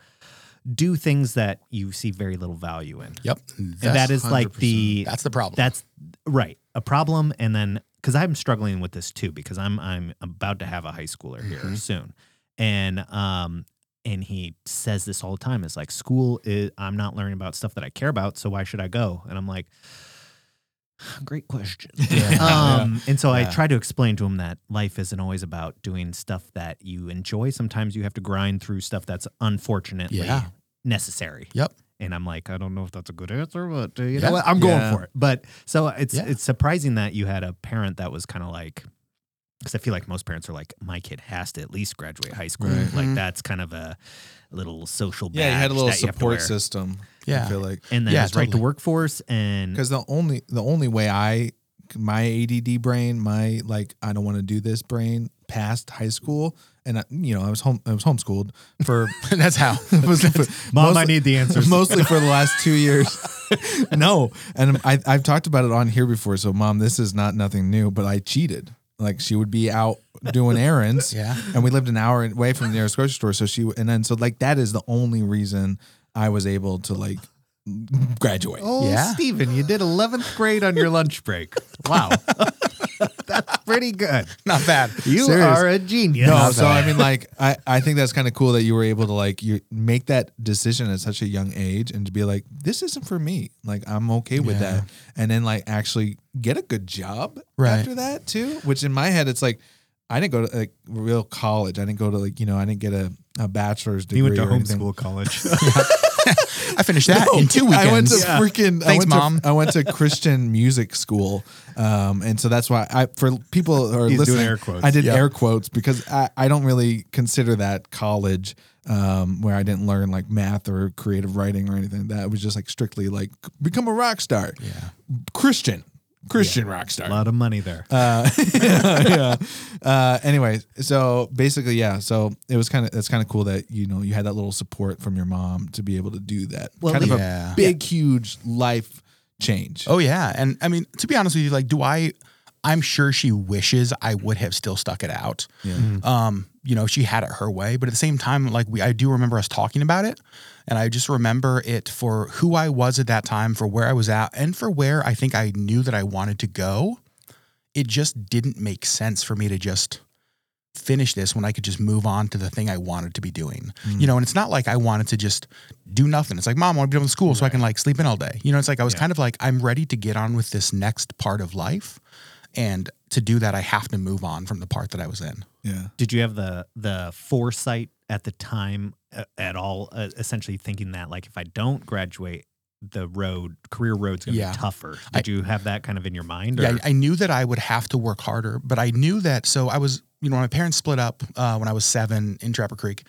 Speaker 5: do things that you see very little value in,
Speaker 4: Yep.
Speaker 5: and that is like the
Speaker 4: that's the problem.
Speaker 5: that's right a problem. And then because I'm struggling with this too, because I'm I'm about to have a high schooler here
Speaker 4: Mhm.
Speaker 5: soon, and um and he says this all the time. It's like school is I'm not learning about stuff that I care about, so why should I go? And I'm like, great question. Um, and so I try to explain to him that life isn't always about doing stuff that you enjoy. Sometimes you have to grind through stuff that's unfortunately
Speaker 4: Yeah.
Speaker 5: necessary.
Speaker 4: Yep.
Speaker 5: And I'm like, I don't know if that's a good answer, but uh, you
Speaker 4: Yeah.
Speaker 5: know what? I'm going
Speaker 3: Yeah.
Speaker 5: for it. But so it's
Speaker 4: Yeah.
Speaker 5: it's surprising that you had a parent that was kind of like, because I feel like most parents are like, my kid has to at least graduate high school.
Speaker 3: Right.
Speaker 5: Like that's kind of a little social.
Speaker 3: Yeah, you had a little
Speaker 5: that you have to
Speaker 3: support
Speaker 5: wear.
Speaker 3: system. I
Speaker 4: Yeah.
Speaker 3: feel like
Speaker 5: and then
Speaker 4: Yeah,
Speaker 5: it's right to workforce and
Speaker 3: because the only the only way I my ADD brain, my like I don't want to do this brain past high school, and I, you know I was home I was homeschooled for
Speaker 4: that's how.
Speaker 5: mom, I need the answers.
Speaker 3: mostly for the last two years. no, and I, I've talked about it on here before. So, mom, this is not nothing new, but I cheated. Like she would be out doing errands,
Speaker 4: Yeah.
Speaker 3: and we lived an hour away from the nearest grocery store. So she and then so like that is the only reason I was able to like graduate.
Speaker 5: Oh,
Speaker 4: Yeah.
Speaker 5: Steven, you did 11th grade on your lunch break. Wow. Pretty good.
Speaker 4: Not bad.
Speaker 5: You
Speaker 3: Serious.
Speaker 5: are a genius.
Speaker 3: No, so I mean, like, I, I think that's kind of cool that you were able to like you make that decision at such a young age and to be like, this isn't for me. Like, I'm okay with
Speaker 4: Yeah.
Speaker 3: that, and then like actually get a good job
Speaker 4: Right.
Speaker 3: after that too. Which in my head, it's like I didn't go to like real college. I didn't go to like you know I didn't get a, a bachelor's degree.
Speaker 5: he went to
Speaker 3: or anything.
Speaker 5: homeschool college.
Speaker 4: I finished that
Speaker 3: No,
Speaker 4: in two weekends.
Speaker 3: I went to
Speaker 5: Yeah.
Speaker 3: freaking. I
Speaker 4: Thanks,
Speaker 3: went to-
Speaker 4: Mom.
Speaker 3: I went to Christian music school, um, and so that's why I for people who are
Speaker 5: He's doing
Speaker 3: listening,
Speaker 5: air quotes.
Speaker 3: I did
Speaker 4: Yep.
Speaker 3: air quotes because I, I don't really consider that college, um, where I didn't learn like math or creative writing or anything. That it was just like strictly like become a rock star,
Speaker 4: yeah.
Speaker 3: Christian, Christian rock star.
Speaker 5: a lot of money there.
Speaker 3: Uh, yeah, yeah. Uh, anyway, so basically, yeah. So it was kind of it's kind of cool that you know you had that little support from your mom to be able to do that.
Speaker 5: Well,
Speaker 3: kind of
Speaker 4: yeah.
Speaker 3: a big, huge life change.
Speaker 4: Oh yeah, and I mean to be honest with you, like, do I? I'm sure she wishes I would have still stuck it out.
Speaker 3: Yeah.
Speaker 4: Um, you know, she had it her way, but at the same time, like we, I do remember us talking about it, and I just remember it for who I was at that time, for where I was at, and for where I think I knew that I wanted to go. It just didn't make sense for me to just finish this when I could just move on to the thing I wanted to be doing.
Speaker 5: Mm.
Speaker 4: You know, and it's not like I wanted to just do nothing. It's like, mom, I want to be done with school so I can like sleep in all day. You know, it's like I was kind of like, I'm ready to get on with this next part of life. And to do that, I have to move on from the part that I was in.
Speaker 3: Yeah.
Speaker 5: Did you have the the foresight at the time uh, at all? Uh, essentially thinking that like if I don't graduate, the road career road's gonna
Speaker 4: Yeah.
Speaker 5: be tougher. Did you have that kind of in your mind? Or?
Speaker 4: Yeah, I, I knew that I would have to work harder, but I knew that. So I was, you know, my parents split up uh, when I was seven in Trapper Creek.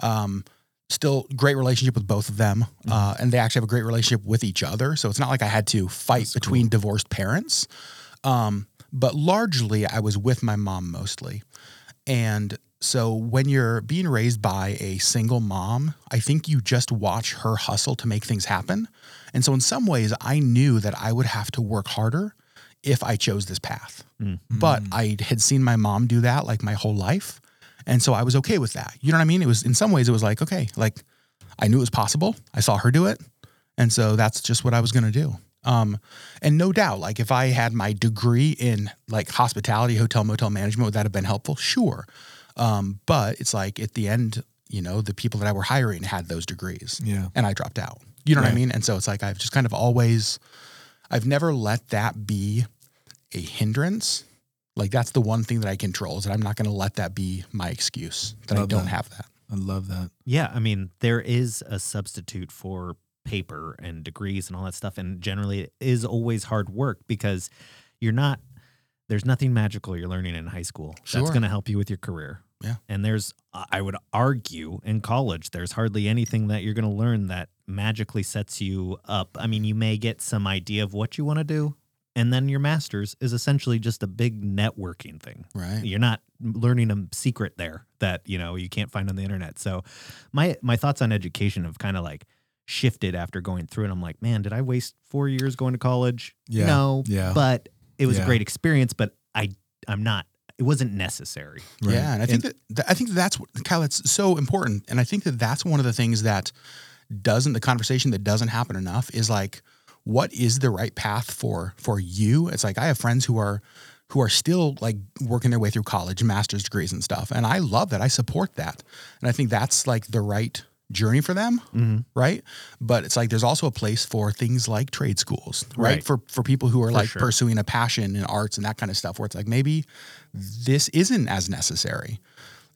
Speaker 4: Um, still great relationship with both of them, uh, and they actually have a great relationship with each other. So it's not like I had to fight between divorced parents. Um, but largely, I was with my mom mostly, and so when you're being raised by a single mom, I think you just watch her hustle to make things happen. And so in some ways, I knew that I would have to work harder if I chose this path. Mm. But mm. I had seen my mom do that like my whole life. And so I was okay with that. You know what I mean? It was in some ways it was like, okay, like I knew it was possible. I saw her do it. And so that's just what I was going to do. Um, and no doubt, like if I had my degree in like hospitality, hotel, motel management, would that have been helpful? Sure. Um, but it's like at the end, you know, the people that I were hiring had those degrees.
Speaker 3: Yeah.
Speaker 4: And I dropped out. You know what I mean? And so it's like I've just kind of always, I've never let that be a hindrance. Like that's the one thing that I control is that I'm not going to let that be my excuse that I don't
Speaker 3: that.
Speaker 4: have that.
Speaker 3: I love that.
Speaker 5: Yeah, I mean, there is a substitute for paper and degrees and all that stuff. And generally, it is always hard work because you're not, there's nothing magical you're learning in high school that's going to help you with your career.
Speaker 4: Yeah.
Speaker 5: And there's, uh, I would argue, in college, there's hardly anything that you're going to learn that magically sets you up. I mean, you may get some idea of what you want to do. And then your master's is essentially just a big networking thing
Speaker 4: Right.
Speaker 5: you're not learning a secret there that you know you can't find on the internet so my my thoughts on education have kind of like shifted after going through it i'm like man did i waste four years going to college
Speaker 3: Yeah,
Speaker 5: no
Speaker 3: yeah.
Speaker 5: but it was
Speaker 3: Yeah.
Speaker 5: a great experience but i i'm not it wasn't necessary
Speaker 3: Right.
Speaker 4: Yeah, and I think that, that I think that's what Kyle. That's so important, and I think that that's one of the things that doesn't the conversation that doesn't happen enough is like, what is the right path for for you? It's like I have friends who are who are still like working their way through college, master's degrees and stuff, and I love that. I support that, and I think that's like the right journey for them, right? But it's like there's also a place for things like trade schools, right?
Speaker 5: Right.
Speaker 4: For for people who are like
Speaker 5: sure.
Speaker 4: pursuing a passion in arts and that kind of stuff, where it's like maybe this isn't as necessary.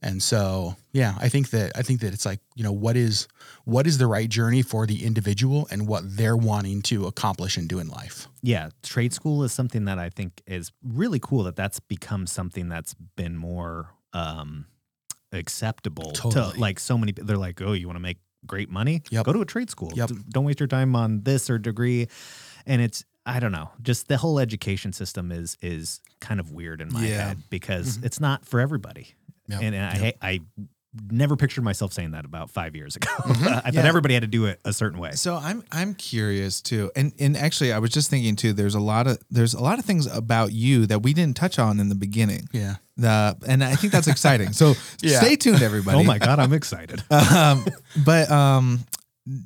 Speaker 4: And so, yeah, I think that I think that it's like, you know, what is what is the right journey for the individual and what they're wanting to accomplish and do in life.
Speaker 5: yeah trade school is something that i think is really cool that that's become something that's been more um acceptable
Speaker 4: Totally.
Speaker 5: to like so many they're like oh you want to make great money
Speaker 4: Yep.
Speaker 5: go to a trade school
Speaker 4: Yep.
Speaker 5: Don't waste your time on this or degree and it's i don't know just the whole education system is is kind of weird in my
Speaker 3: Yeah.
Speaker 5: head because mm-hmm. it's not for everybody
Speaker 4: Yep.
Speaker 5: and, and I, I never pictured myself saying that about five years ago mm-hmm. i thought
Speaker 3: Yeah.
Speaker 5: everybody had to do it a certain way
Speaker 3: So I'm I'm curious too, and and actually I was just thinking too. There's a lot of there's a lot of things about you that we didn't touch on in the beginning.
Speaker 4: Yeah.
Speaker 3: The and I think that's exciting. So
Speaker 4: Yeah.
Speaker 3: stay tuned, everybody.
Speaker 5: oh my god i'm excited
Speaker 3: um, but um,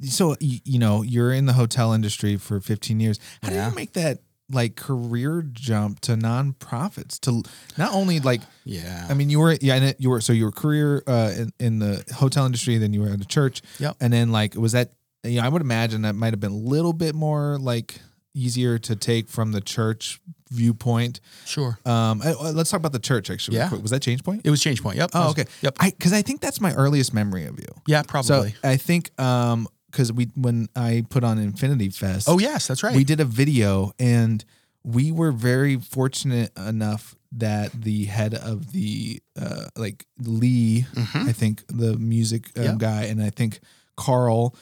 Speaker 3: so you, you know you're in the hotel industry for 15 years. How do you make that like career jump to nonprofits to not only like
Speaker 4: Yeah.
Speaker 3: I mean, you were yeah, and you were so your career uh, in, in the hotel industry, then you were at a church,
Speaker 4: yeah,
Speaker 3: and then like was that you know I would imagine that might have been a little bit more like easier to take from the church viewpoint.
Speaker 4: sure.
Speaker 3: Um, uh, let's talk about the church actually.
Speaker 4: Yeah.
Speaker 3: was that Change Point?
Speaker 4: It was change point. Yep.
Speaker 3: Oh, okay.
Speaker 4: Yep.
Speaker 3: I because I think that's my earliest memory of you.
Speaker 4: yeah,
Speaker 3: So
Speaker 4: probably.
Speaker 3: I think um because we when I put on Infinity Fest,
Speaker 4: oh yes, that's right.
Speaker 3: we did a video and we were very fortunate enough that the head of the uh like Lee, I think the music um,
Speaker 4: Yep.
Speaker 3: guy, and I think Carl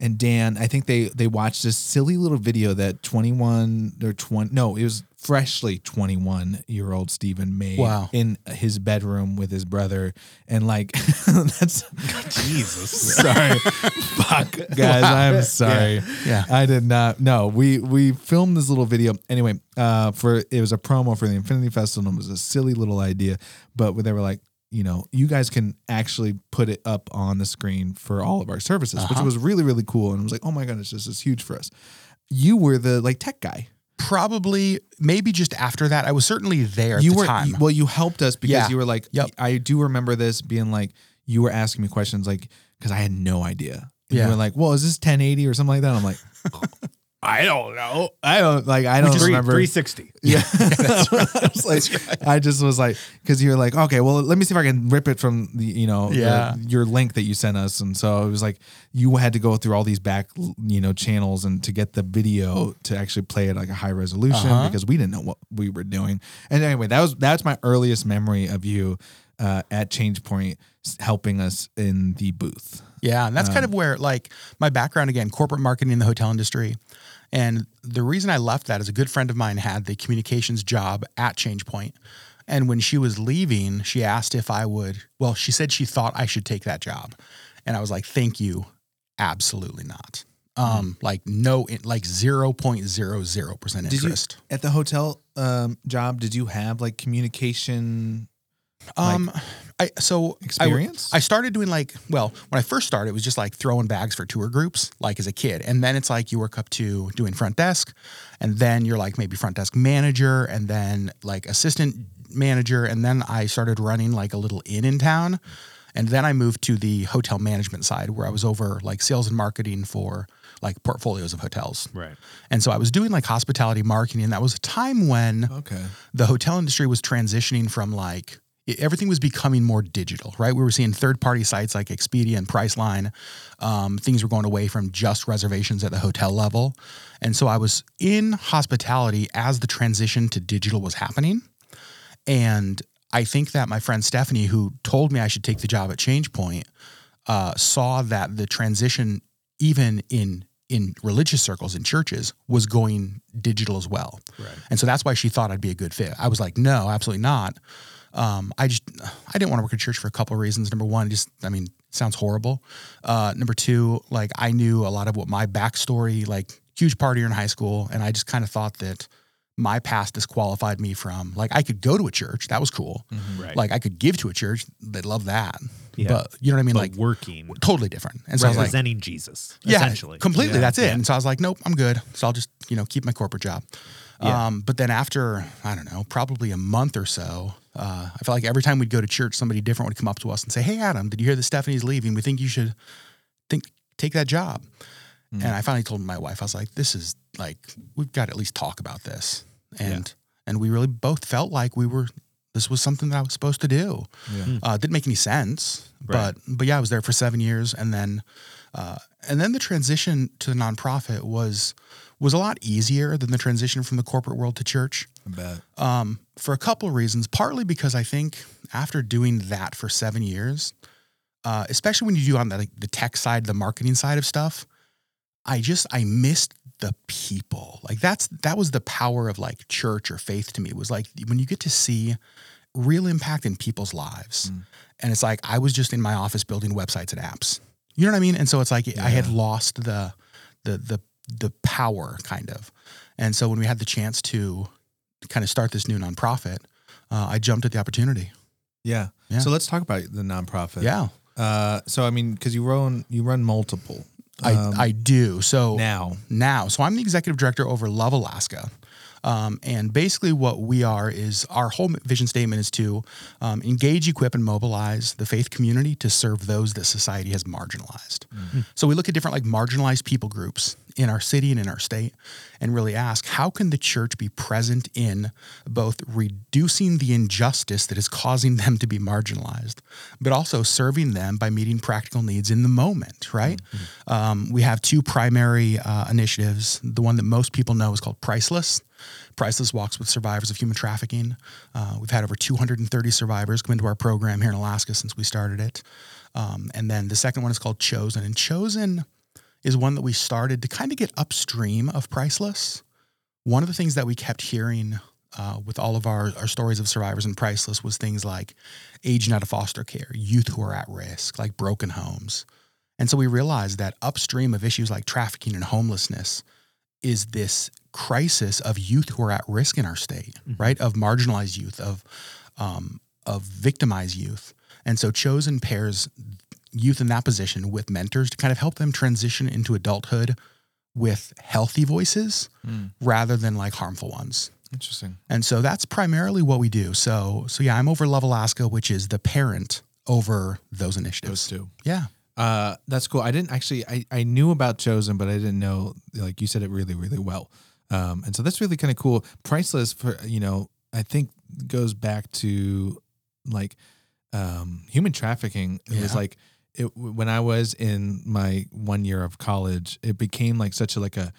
Speaker 3: and Dan, I think they they watched this silly little video that 21 or 20 no, it was freshly 21 year old Stephen made
Speaker 4: Wow.
Speaker 3: in his bedroom with his brother. And like that's
Speaker 5: jesus.
Speaker 3: Sorry. Fuck guys i'm sorry.
Speaker 4: Yeah.
Speaker 3: i did not no we we filmed this little video. Anyway uh for it was a promo for the infinity festival and it was a silly little idea but they were like you know you guys can actually put it up on the screen for all of our services which uh-huh. was really really cool and it was like oh my goodness this is huge for us you were the like tech guy
Speaker 4: Probably, maybe just after that. I was certainly there at
Speaker 3: you
Speaker 4: the
Speaker 3: were
Speaker 4: time.
Speaker 3: well you helped us because
Speaker 4: Yeah.
Speaker 3: you were like
Speaker 4: Yep.
Speaker 3: i do remember this being like you were asking me questions like because i had no idea and
Speaker 4: Yeah.
Speaker 3: you were like well is this 1080 or something like that i'm like i don't know i don't like i don't
Speaker 5: Three-
Speaker 3: remember
Speaker 5: 360.
Speaker 3: yeah, I was like, I just was like, because you're like, okay, well, let me see if I can rip it from the, you know, the- your link that you sent us, and so it was like you had to go through all these back, you know, channels and to get the video to actually play at like a high resolution
Speaker 4: Uh-huh.
Speaker 3: because we didn't know what we were doing. And anyway, that was that's my earliest memory of you uh, at Change Point helping us in the booth.
Speaker 4: Yeah, and that's kind of where like my background again, corporate marketing in the hotel industry. And the reason I left that is a good friend of mine had the communications job at ChangePoint. And when she was leaving, she asked if I would, well, she said she thought I should take that job. And I was like, "Thank you. Absolutely not." Um like no like 0.00%
Speaker 3: Did you
Speaker 4: interest.
Speaker 3: at the hotel um, job? Did you have like communication?
Speaker 4: Um, I so
Speaker 3: Experience?
Speaker 4: I, started doing like well when I first started it was just like throwing bags for tour groups like as a kid and then it's like you work up to doing front desk and then you're like maybe front desk manager and then like assistant manager and then I started running like a little inn in town and then I moved to the hotel management side where I was over like sales and marketing for like portfolios of hotels
Speaker 5: Right.
Speaker 4: and so I was doing like hospitality marketing and that was a time when
Speaker 3: Okay.
Speaker 4: the hotel industry was transitioning from like everything was becoming more digital, right? We were seeing third party sites like Expedia and Priceline. Um, things were going away from just reservations at the hotel level. And so I was in hospitality as the transition to digital was happening. And I think that my friend Stephanie, who told me I should take the job at ChangePoint, uh, saw that the transition, even in in religious circles in churches, was going digital as well.
Speaker 5: Right.
Speaker 4: And so that's why she thought I'd be a good fit. I was like, no, absolutely not. Um, I just I didn't want to work at church for a couple of reasons. Number one, just I mean, sounds horrible. Uh, number two, like I knew a lot of what my backstory, like huge partier in high school, and I just kind of thought that my past disqualified me from like I could go to a church, that was cool.
Speaker 5: Right.
Speaker 4: Like I could give to a church, they'd love that.
Speaker 5: Yeah.
Speaker 4: But you know what I mean?
Speaker 5: but
Speaker 4: like
Speaker 5: working,
Speaker 4: totally different. And so I was like,
Speaker 5: representing Jesus,
Speaker 4: yeah,
Speaker 5: essentially.
Speaker 4: completely.
Speaker 3: Yeah.
Speaker 4: That's it.
Speaker 5: Yeah.
Speaker 4: And so I was like, nope, I'm good. So I'll just, you know, keep my corporate job. Um, but then after, I don't know, probably a month or so, uh, I felt like every time we'd go to church, somebody different would come up to us and say, Hey, Adam, did you hear that Stephanie's leaving? We think you should think, take that job.
Speaker 3: Mm.
Speaker 4: And I finally told my wife, I was like, this is like, we've got to at least talk about this. And, and we really both felt like we were, this was something that I was supposed to do.
Speaker 3: Yeah.
Speaker 4: Uh, didn't make any sense,
Speaker 5: Right.
Speaker 4: but but yeah, I was there for seven years, and then uh, and then the transition to the nonprofit was was a lot easier than the transition from the corporate world to church.
Speaker 3: I bet.
Speaker 4: Um, for a couple of reasons, partly because I think after doing that for seven years, uh, especially when you do on the, like, the tech side, the marketing side of stuff, I just I missed the people. Like that's that was the power of like church or faith to me It was like when you get to see real impact in people's lives. And it's like I was just in my office building websites and apps. You know what I mean? And so it's like I had lost the the the the power kind of. And so when we had the chance to kind of start this new nonprofit, uh, I jumped at the opportunity.
Speaker 3: Yeah.
Speaker 4: Yeah.
Speaker 3: So let's talk about the nonprofit.
Speaker 4: Yeah,
Speaker 3: Uh, so I mean, because you run you run multiple.
Speaker 4: I
Speaker 3: Um,
Speaker 4: I do. So
Speaker 3: now.
Speaker 4: now. So I'm the executive director over Love Alaska. Um, and basically, what we are is our whole vision statement is to um, engage, equip, and mobilize the faith community to serve those that society has marginalized. So we look at different like marginalized people groups in our city and in our state, and really ask how can the church be present in both reducing the injustice that is causing them to be marginalized, but also serving them by meeting practical needs in the moment. Right? Um, we have two primary uh, initiatives. The one that most people know is called Priceless. Priceless walks with survivors of human trafficking. Uh, we've had over 230 survivors come into our program here in Alaska since we started it. Um, and then the second one is called Chosen. And Chosen is one that we started to kind of get upstream of Priceless. One of the things that we kept hearing uh, with all of our, our stories of survivors in Priceless was things like aging out of foster care, youth who are at risk, like broken homes. And so we realized that upstream of issues like trafficking and homelessness is this crisis of youth who are at risk in our state, right? Of marginalized youth, of um, of victimized youth, and so chosen pairs youth in that position with mentors to kind of help them transition into adulthood with healthy voices
Speaker 3: Mm.
Speaker 4: rather than like harmful ones.
Speaker 3: Interesting.
Speaker 4: And so that's primarily what we do. So so yeah, I'm over Love Alaska, which is the parent over those initiatives.
Speaker 3: Those two.
Speaker 4: Yeah.
Speaker 3: Uh, that's cool. I didn't actually. I, I knew about Chosen, but I didn't know. Like you said it really, really well. Um, and so that's really kind of cool. Priceless for you know. I think goes back to like um, human trafficking. It was
Speaker 4: Yeah.
Speaker 3: like it when I was in my one year of college. It became like such a like a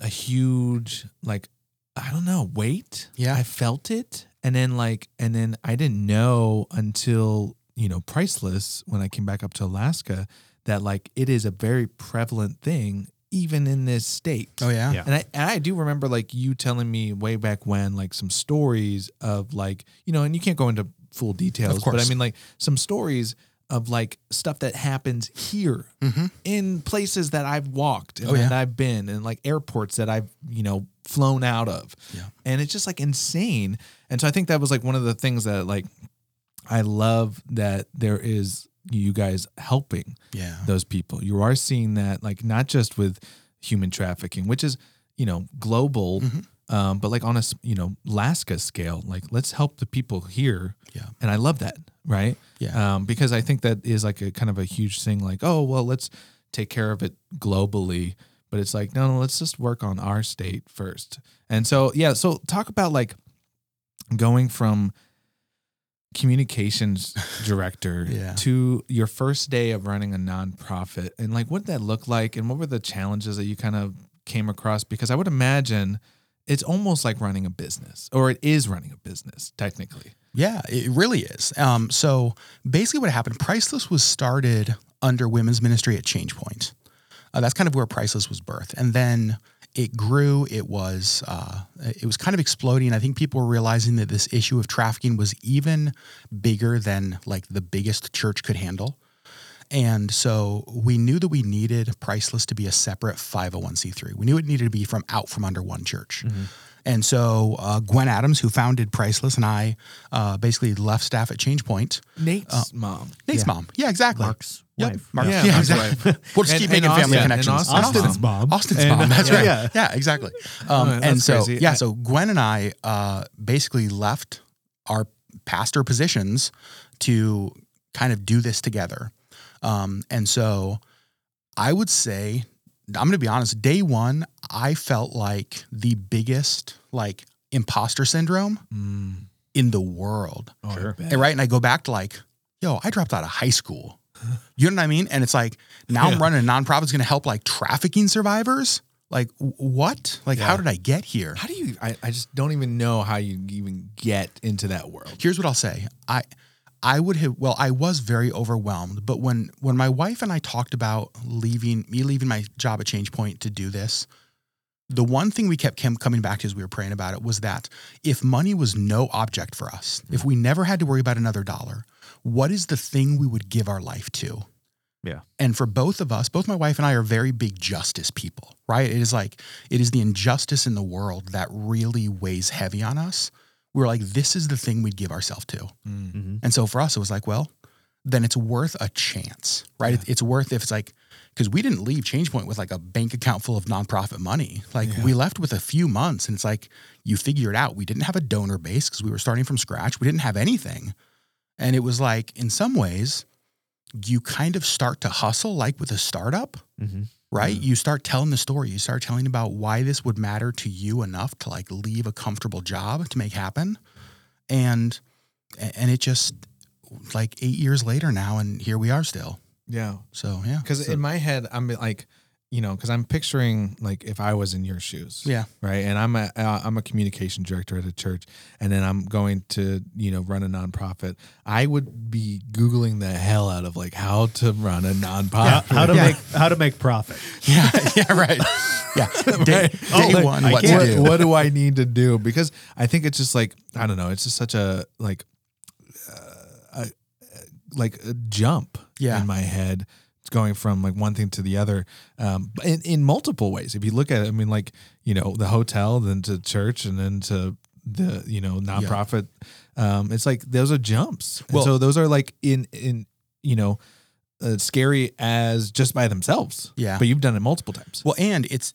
Speaker 3: a huge like I don't know weight.
Speaker 4: Yeah.
Speaker 3: I felt it, and then like and then I didn't know until you know priceless when I came back up to Alaska that like it is a very prevalent thing even in this state.
Speaker 4: Oh yeah.
Speaker 5: Yeah.
Speaker 3: And I, and I do remember like you telling me way back when like some stories of like you know and you can't go into full details but I mean like some stories of like stuff that happens here
Speaker 4: Mhm.
Speaker 3: in places that I've walked and
Speaker 4: Oh, yeah.
Speaker 3: that I've been and like airports that I've you know flown out of
Speaker 4: Yeah.
Speaker 3: and it's just like insane and so I think that was like one of the things that like I love that there is you guys helping
Speaker 4: Yeah.
Speaker 3: those people. You are seeing that, like not just with human trafficking, which is you know global,
Speaker 4: Mm-hmm.
Speaker 3: Um, but like on a you know Alaska scale. Like let's help the people here,
Speaker 4: Yeah.
Speaker 3: and I love that, right?
Speaker 4: Yeah.
Speaker 3: um, because I think that is like a kind of a huge thing. Like oh well, let's take care of it globally, but it's like no, no, let's just work on our state first. And so yeah, so talk about like going from communications director
Speaker 4: Yeah.
Speaker 3: to your first day of running a nonprofit and like what did that look like and what were the challenges that you kind of came across because i would imagine it's almost like running a business or it is running a business technically
Speaker 4: Yeah, it really is. Um, so basically, what happened? Priceless was started under women's ministry at Change Point. Uh, that's kind of where Priceless was birthed, and then it grew. It was uh, it was kind of exploding. I think people were realizing that this issue of trafficking was even bigger than like the biggest church could handle. And so we knew that we needed Priceless to be a separate 501c3. We knew it needed to be from out from under one church. And so uh, Gwen Adams, who founded Priceless, and I uh, basically left staff at ChangePoint.
Speaker 3: nate's mom
Speaker 4: Nate's mom. Yeah, exactly.
Speaker 5: Mark's
Speaker 4: Yep.
Speaker 5: wife.
Speaker 4: Mark.
Speaker 3: Yeah,
Speaker 4: Yeah,
Speaker 3: Mark's
Speaker 4: exactly.
Speaker 3: wife.
Speaker 4: We'll just
Speaker 3: And-
Speaker 4: keep
Speaker 3: and
Speaker 4: making family
Speaker 3: Austin- and
Speaker 4: connections.
Speaker 3: Austin's
Speaker 5: Austin's mom.
Speaker 4: Austin's
Speaker 5: And-
Speaker 4: mom. That's
Speaker 5: yeah.
Speaker 4: right.
Speaker 5: Yeah.
Speaker 4: Yeah, exactly. Um,
Speaker 3: Oh,
Speaker 4: and so,
Speaker 3: crazy.
Speaker 4: yeah, so Gwen and I uh, basically left our pastor positions to kind of do this together. Um, and so I would say, I'm going to be honest, day one, I felt like the biggest like imposter syndrome
Speaker 3: Mm.
Speaker 4: in the world.
Speaker 3: Oh,
Speaker 5: Sure.
Speaker 4: And right. And I go back to like, yo, I dropped out of high school. You know what I mean? And it's like, now I'm running a nonprofit that's going to help like trafficking survivors. Like, what? Like, how did I get here?
Speaker 3: how do you I, I just don't even know how you even get into that world
Speaker 4: Here's what I'll say. I, I would have, well, I was very overwhelmed, but when, when my wife and I talked about leaving, me leaving my job at Change Point to do this, the one thing we kept coming back to as we were praying about it was that if money was no object for us, mm-hmm. if we never had to worry about another dollar, what is the thing we would give our life to?
Speaker 5: Yeah.
Speaker 4: And for both of us, both my wife and I are very big justice people, right? It is like, it is the injustice in the world that really weighs heavy on us. We were like, this is the thing we'd give ourselves to.
Speaker 5: Mhm.
Speaker 4: And so for us, it was like, well, then it's worth a chance, right? It- It's worth if it's like, because we didn't leave ChangePoint with like a bank account full of nonprofit money. Like we left with a few months, and it's like you figure it out. We didn't have a donor base because we were starting from scratch. We didn't have anything, and it was like in some ways, you kind of start to hustle like with a startup,
Speaker 5: Mhm.
Speaker 4: Right? Mm. You start telling the story. You start telling about why this would matter to you enough to like leave a comfortable job to make happen, and and it just like eight years later now, and here we are still.
Speaker 3: yeah
Speaker 4: So yeah,
Speaker 3: because in my head i'm like you know because i'm picturing like if i was in your shoes
Speaker 4: yeah,
Speaker 3: right and i'm a uh, i'm a communication director at a church and then i'm going to you know run a nonprofit i would be googling the hell out of like how to run a
Speaker 5: How,
Speaker 3: nonprofit
Speaker 5: how to
Speaker 4: Yeah.
Speaker 5: make how to make profit.
Speaker 4: yeah, yeah, right. Yeah, day, day
Speaker 5: Oh,
Speaker 4: one, what
Speaker 3: what,
Speaker 4: do?
Speaker 3: what do I need to do? Because I think it's just like I don't know. It's just such a like uh, a, like a jump
Speaker 4: Yeah.
Speaker 3: in my head. Going from like one thing to the other, um, in, in multiple ways. If you look at it, I mean, like you know, the hotel, then to church, and then to the you know nonprofit. Um, it's like those are jumps. And
Speaker 4: Well-
Speaker 3: so those are like in in you know uh, scary as just by themselves.
Speaker 4: Yeah.
Speaker 3: But you've done it multiple times.
Speaker 4: Well, and it's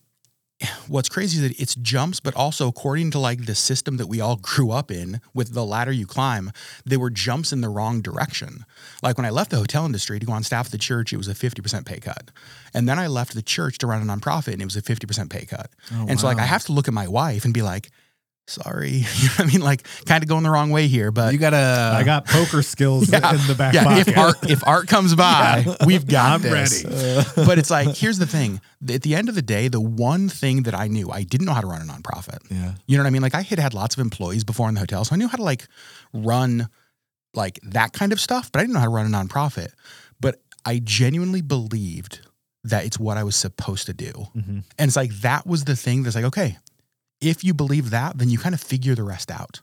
Speaker 4: what's crazy is that it's jumps, but also according to like the system that we all grew up in with the ladder you climb, they were jumps in the wrong direction. Like when I left the hotel industry to go on staff at the church, it was a 50% pay cut. And then I left the church to run a nonprofit and it was a 50% pay cut. Oh, and so like I have to look at my wife and be like, sorry. you know I mean? Like kind of going the wrong way here, but
Speaker 3: you got to.
Speaker 5: I got poker skills
Speaker 4: Yeah.
Speaker 5: in the back
Speaker 4: yeah,
Speaker 5: pocket.
Speaker 4: if art if art comes by, we've got
Speaker 5: I'm
Speaker 4: this.
Speaker 5: ready.
Speaker 4: but it's like here's the thing: at the end of the day, the one thing that I knew, I didn't know how to run a nonprofit.
Speaker 3: Yeah.
Speaker 4: You know what I mean? Like I had had lots of employees before in the hotel, so I knew how to like run like that kind of stuff, but I didn't know how to run a nonprofit. But I genuinely believed that it's what I was supposed to do.
Speaker 5: Mhm.
Speaker 4: And it's like that was the thing that's like, okay, if you believe that, then you kind of figure the rest out.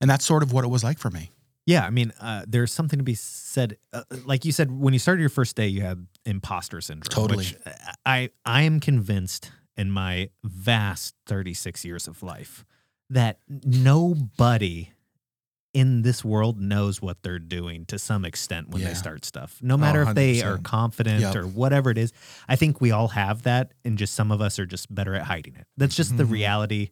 Speaker 4: And that's sort of what it was like for me.
Speaker 5: Yeah, I mean, uh, there's something to be said. Uh, like you said, when you started your first day, you had imposter syndrome.
Speaker 4: Totally.
Speaker 5: Which I I am convinced in my vast 36 years of life that nobody in this world knows what they're doing to some extent when
Speaker 4: Yeah.
Speaker 5: they start stuff. No matter if they are confident
Speaker 4: Yep.
Speaker 5: or whatever it is. I think we all have that, and just some of us are just better at hiding it. That's just the
Speaker 3: Mhm.
Speaker 5: reality.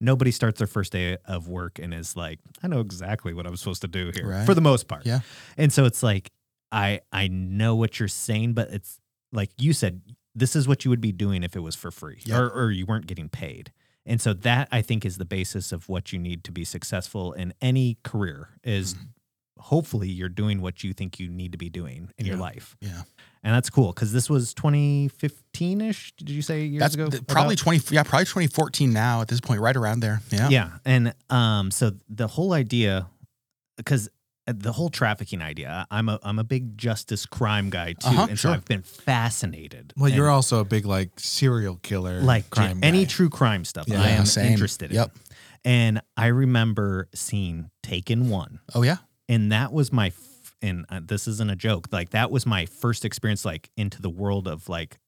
Speaker 5: Nobody starts their first day of work and is like, I know exactly what I'm supposed to do here
Speaker 4: Right.
Speaker 5: for the most part.
Speaker 4: Yeah.
Speaker 5: And so it's like, I I know what you're saying, but it's like you said, this is what you would be doing if it was for free
Speaker 4: Yep.
Speaker 5: or, or you weren't getting paid. And so that I think is the basis of what you need to be successful in any career is
Speaker 4: Mm-hmm.
Speaker 5: hopefully you're doing what you think you need to be doing in your life.
Speaker 4: Yeah.
Speaker 5: And that's cool because this was 2015 ish. Did you say years
Speaker 4: That's
Speaker 5: ago?
Speaker 4: th- probably
Speaker 5: About?
Speaker 4: 20, yeah, probably 2014 now at this point, right around there. Yeah.
Speaker 5: Yeah. And um, so the whole idea, because the whole trafficking idea, I'm a I'm a big justice crime guy too,
Speaker 4: Uh-huh,
Speaker 5: and so. I've been fascinated.
Speaker 3: Well, you're also a big like serial killer,
Speaker 5: like
Speaker 3: crime
Speaker 5: any
Speaker 3: guy.
Speaker 5: true crime stuff.
Speaker 3: Yeah,
Speaker 5: I am
Speaker 4: same.
Speaker 5: interested in.
Speaker 4: Yep.
Speaker 5: And I remember seeing Taken One,
Speaker 4: Oh, yeah.
Speaker 5: and that was my. F- and uh, this isn't a joke. Like that was my first experience, like into the world of like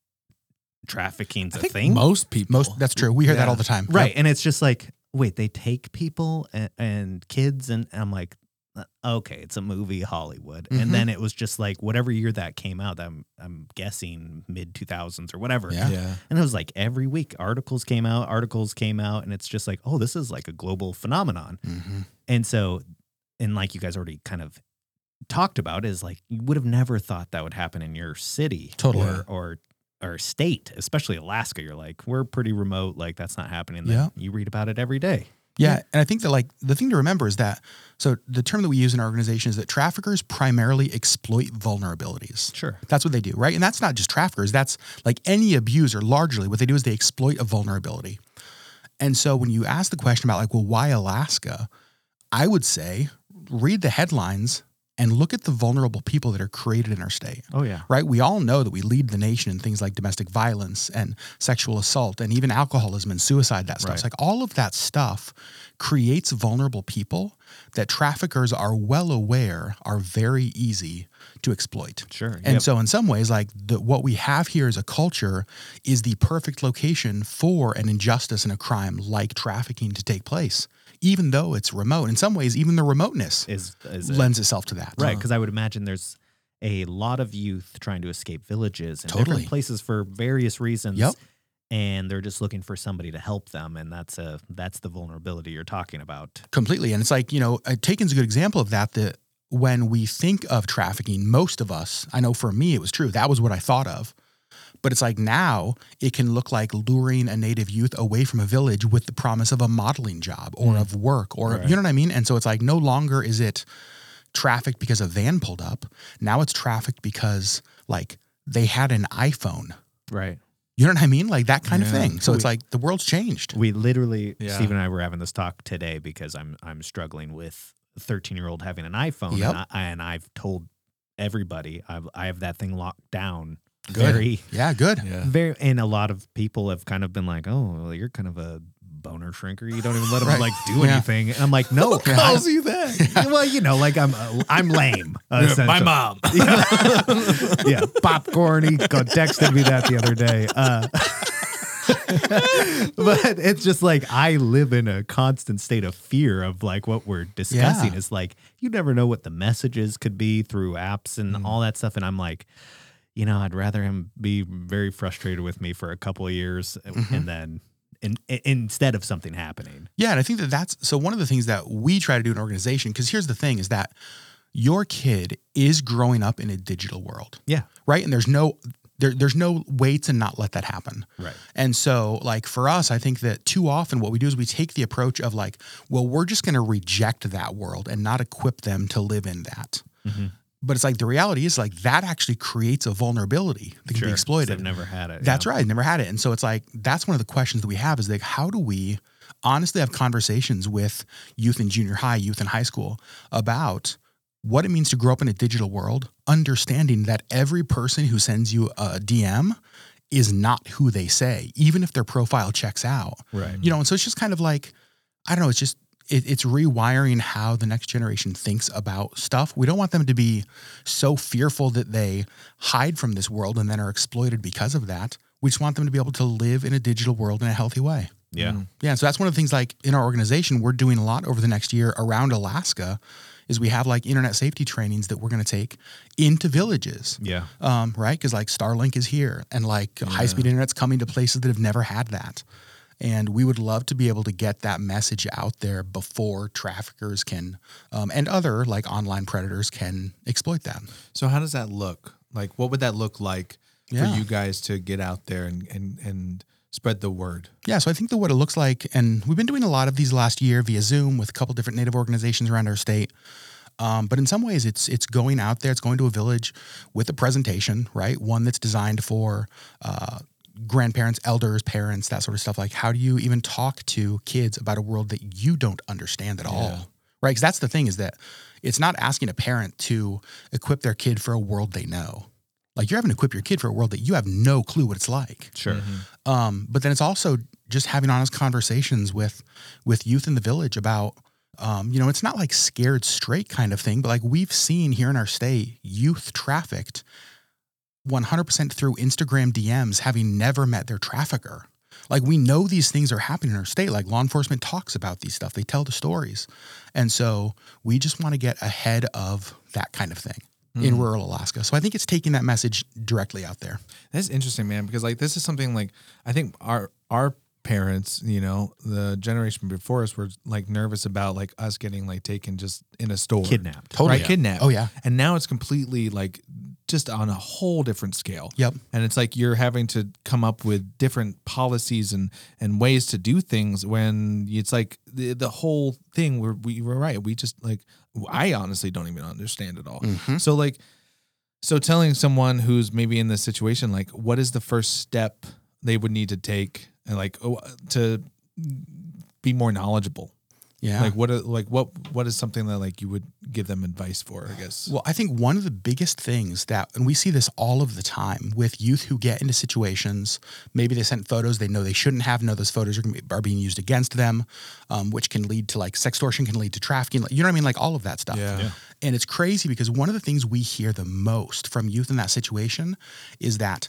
Speaker 5: trafficking's
Speaker 3: I
Speaker 5: a
Speaker 3: think
Speaker 5: thing.
Speaker 3: most people.
Speaker 4: Most, that's true. We hear that all the time.
Speaker 5: Right.
Speaker 4: Yep.
Speaker 5: And it's just like, wait, they take people and, and kids, and I'm like, uh, okay, it's a movie, Hollywood.
Speaker 4: Mhm.
Speaker 5: And then it was just like whatever year that came out, I'm I'm guessing mid 2000s or whatever.
Speaker 4: Yeah.
Speaker 3: Yeah.
Speaker 5: And it was like every week articles came out, articles came out, and it's just like, oh, this is like a global phenomenon.
Speaker 4: Mhm.
Speaker 5: And so, and like you guys already kind of talked about, is like you would have never thought that would happen in your city,
Speaker 4: Totally.
Speaker 5: or or or state, especially Alaska. You're like, we're pretty remote, like that's not happening. Then
Speaker 4: Yeah.
Speaker 5: you read about it every day.
Speaker 4: Yeah. And I think that, like, the thing to remember is that, so the term that we use in our organization is that traffickers primarily exploit vulnerabilities.
Speaker 5: Sure.
Speaker 4: That's what they do, right? And that's not just traffickers. That's like any abuser, largely, what they do is they exploit a vulnerability. And so when you ask the question about, like, well, why Alaska? I would say read the headlines and look at the vulnerable people that are created in our state.
Speaker 5: Oh yeah.
Speaker 4: right? We all know that we lead the nation in things like domestic violence and sexual assault and even alcoholism and suicide, that stuff.
Speaker 5: Right.
Speaker 4: It's like all of that stuff creates vulnerable people that traffickers are well aware are very easy to exploit.
Speaker 5: Sure.
Speaker 4: And
Speaker 5: Yep.
Speaker 4: so, in some ways, like the, what we have here as a culture is the perfect location for an injustice and a crime like trafficking to take place, even though it's remote. In some ways, even the remoteness
Speaker 5: is is it.
Speaker 4: lends itself to that.
Speaker 5: right? Because I would imagine there's a lot of youth trying to escape villages and
Speaker 4: Totally.
Speaker 5: different places for various reasons.
Speaker 4: Yep.
Speaker 5: And they're just looking for somebody to help them, and that's a that's the vulnerability you're talking about.
Speaker 4: Completely. And it's like, you know, uh, Taken's a good example of that. That when we think of trafficking, most of us, I know for me it was true, that was what I thought of. But it's like now it can look like luring a native youth away from a village with the promise of a modeling job or mm. of work or,
Speaker 5: Right.
Speaker 4: you know what I mean? And so it's like no longer is it trafficked because a van pulled up. Now it's trafficked because like they had an iPhone.
Speaker 5: Right.
Speaker 4: You know what I mean? Like that kind of thing. So it's like the world's changed.
Speaker 5: We literally,
Speaker 3: Yeah.
Speaker 5: Steve and I were having this talk today because I'm I'm struggling with a 13 year old having an iPhone,
Speaker 4: Yep.
Speaker 5: and, I, and I've told everybody I've, I have that thing locked down.
Speaker 4: Good.
Speaker 5: Very,
Speaker 4: Yeah, good.
Speaker 3: Yeah.
Speaker 5: very, and a lot of people have kind of been like, "Oh, well, you're kind of a boner shrinker. You don't even let them
Speaker 4: Right.
Speaker 5: like do
Speaker 4: Yeah.
Speaker 5: anything." And I'm like, "No,
Speaker 3: Who calls you that?
Speaker 5: well, you know, like I'm uh, I'm lame. essentially.
Speaker 3: My mom.
Speaker 5: yeah, popcorn. He got texted me that the other day. Uh, but it's just like I live in a constant state of fear of like what we're discussing
Speaker 4: Yeah.
Speaker 5: is like you never know what the messages could be through apps and
Speaker 3: Mm.
Speaker 5: all that stuff and I'm like you know I'd rather him be very frustrated with me for a couple of years
Speaker 4: Mm-hmm.
Speaker 5: and then in, in, instead of something happening
Speaker 4: Yeah, and I think that that's so one of the things that we try to do in an organization because here's the thing is that your kid is growing up in a digital world.
Speaker 5: yeah
Speaker 4: right? And there's no there, there's no way to not let that happen.
Speaker 5: Right.
Speaker 4: And so, like for us, I think that too often what we do is we take the approach of like, well, we're just going to reject that world and not equip them to live in that.
Speaker 5: Mm-hmm.
Speaker 4: But it's like the reality is like that actually creates a vulnerability that can be exploited.
Speaker 5: I've never had it
Speaker 4: That's
Speaker 5: yeah.
Speaker 4: right. Never had it. And so it's like that's one of the questions that we have is like how do we honestly have conversations with youth in junior high, youth in high school about what it means to grow up in a digital world, understanding that every person who sends you a DM is not who they say, even if their profile checks out.
Speaker 5: Right.
Speaker 4: You know, and so it's just kind of like, I don't know, it's just it, it's rewiring how the next generation thinks about stuff. We don't want them to be so fearful that they hide from this world and then are exploited because of that. We just want them to be able to live in a digital world in a healthy way.
Speaker 5: yeah
Speaker 4: Yeah, so that's one of the things like in our organization we're doing a lot over the next year around Alaska is we have like internet safety trainings that we're going to take into villages.
Speaker 5: yeah
Speaker 4: Um, right? Because like Starlink is here and like high speed internet's coming to places that have never had that. And we would love to be able to get that message out there before traffickers can um, and other like online predators can exploit that.
Speaker 3: So how does that look? Like, what would that look like
Speaker 4: Yeah.
Speaker 3: for you guys to get out there and and and spread the word?
Speaker 4: Yeah, so I think that what it looks like, and we've been doing a lot of these last year via Zoom with a couple different Native organizations around our state. Um, but in some ways, it's it's going out there, it's going to a village with a presentation, right? One that's designed for uh, grandparents, elders, parents, that sort of stuff. Like, how do you even talk to kids about a world that you don't understand at all, right? Because that's the thing is that it's not asking a parent to equip their kid for a world they know. Like you're having to equip your kid for a world that you have no clue what it's like.
Speaker 5: sure
Speaker 4: Um, but then it's also just having honest conversations with with youth in the village about um, you know, it's not like scared straight kind of thing, but like we've seen here in our state, youth trafficked 100% through Instagram DMs having never met their trafficker. Like we know these things are happening in our state. Like law enforcement talks about these stuff. They tell the stories. And so we just want to get ahead of that kind of thing in hmm. rural Alaska. So I think it's taking that message directly out there.
Speaker 3: That's interesting, man, because like this is something like I think our our parents, you know, the generation before us were like nervous about like us getting like taken just in a store.
Speaker 5: kidnapped
Speaker 4: Totally.
Speaker 3: Right, kidnapped.
Speaker 4: Oh, yeah.
Speaker 3: And now it's completely like just on a whole different scale.
Speaker 4: Yep.
Speaker 3: And it's like you're having to come up with different policies and and ways to do things when it's like the the whole thing where we were right. We just like I honestly don't even understand it all.
Speaker 4: Mhm.
Speaker 3: So like so telling someone who's maybe in this situation like what is the first step they would need to take and like oh, to be more knowledgeable.
Speaker 4: Yeah.
Speaker 3: Like what are, like what what is something that like you would give them advice for, I guess.
Speaker 4: Well, I think one of the biggest things that, and we see this all of the time with youth who get into situations, maybe they sent photos they know they shouldn't have, know those photos are, be, are being used against them, um, which can lead to like sextortion, can lead to trafficking. You know what I mean? Like all of that stuff.
Speaker 3: Yeah. Yeah.
Speaker 4: And it's crazy because one of the things we hear the most from youth in that situation is that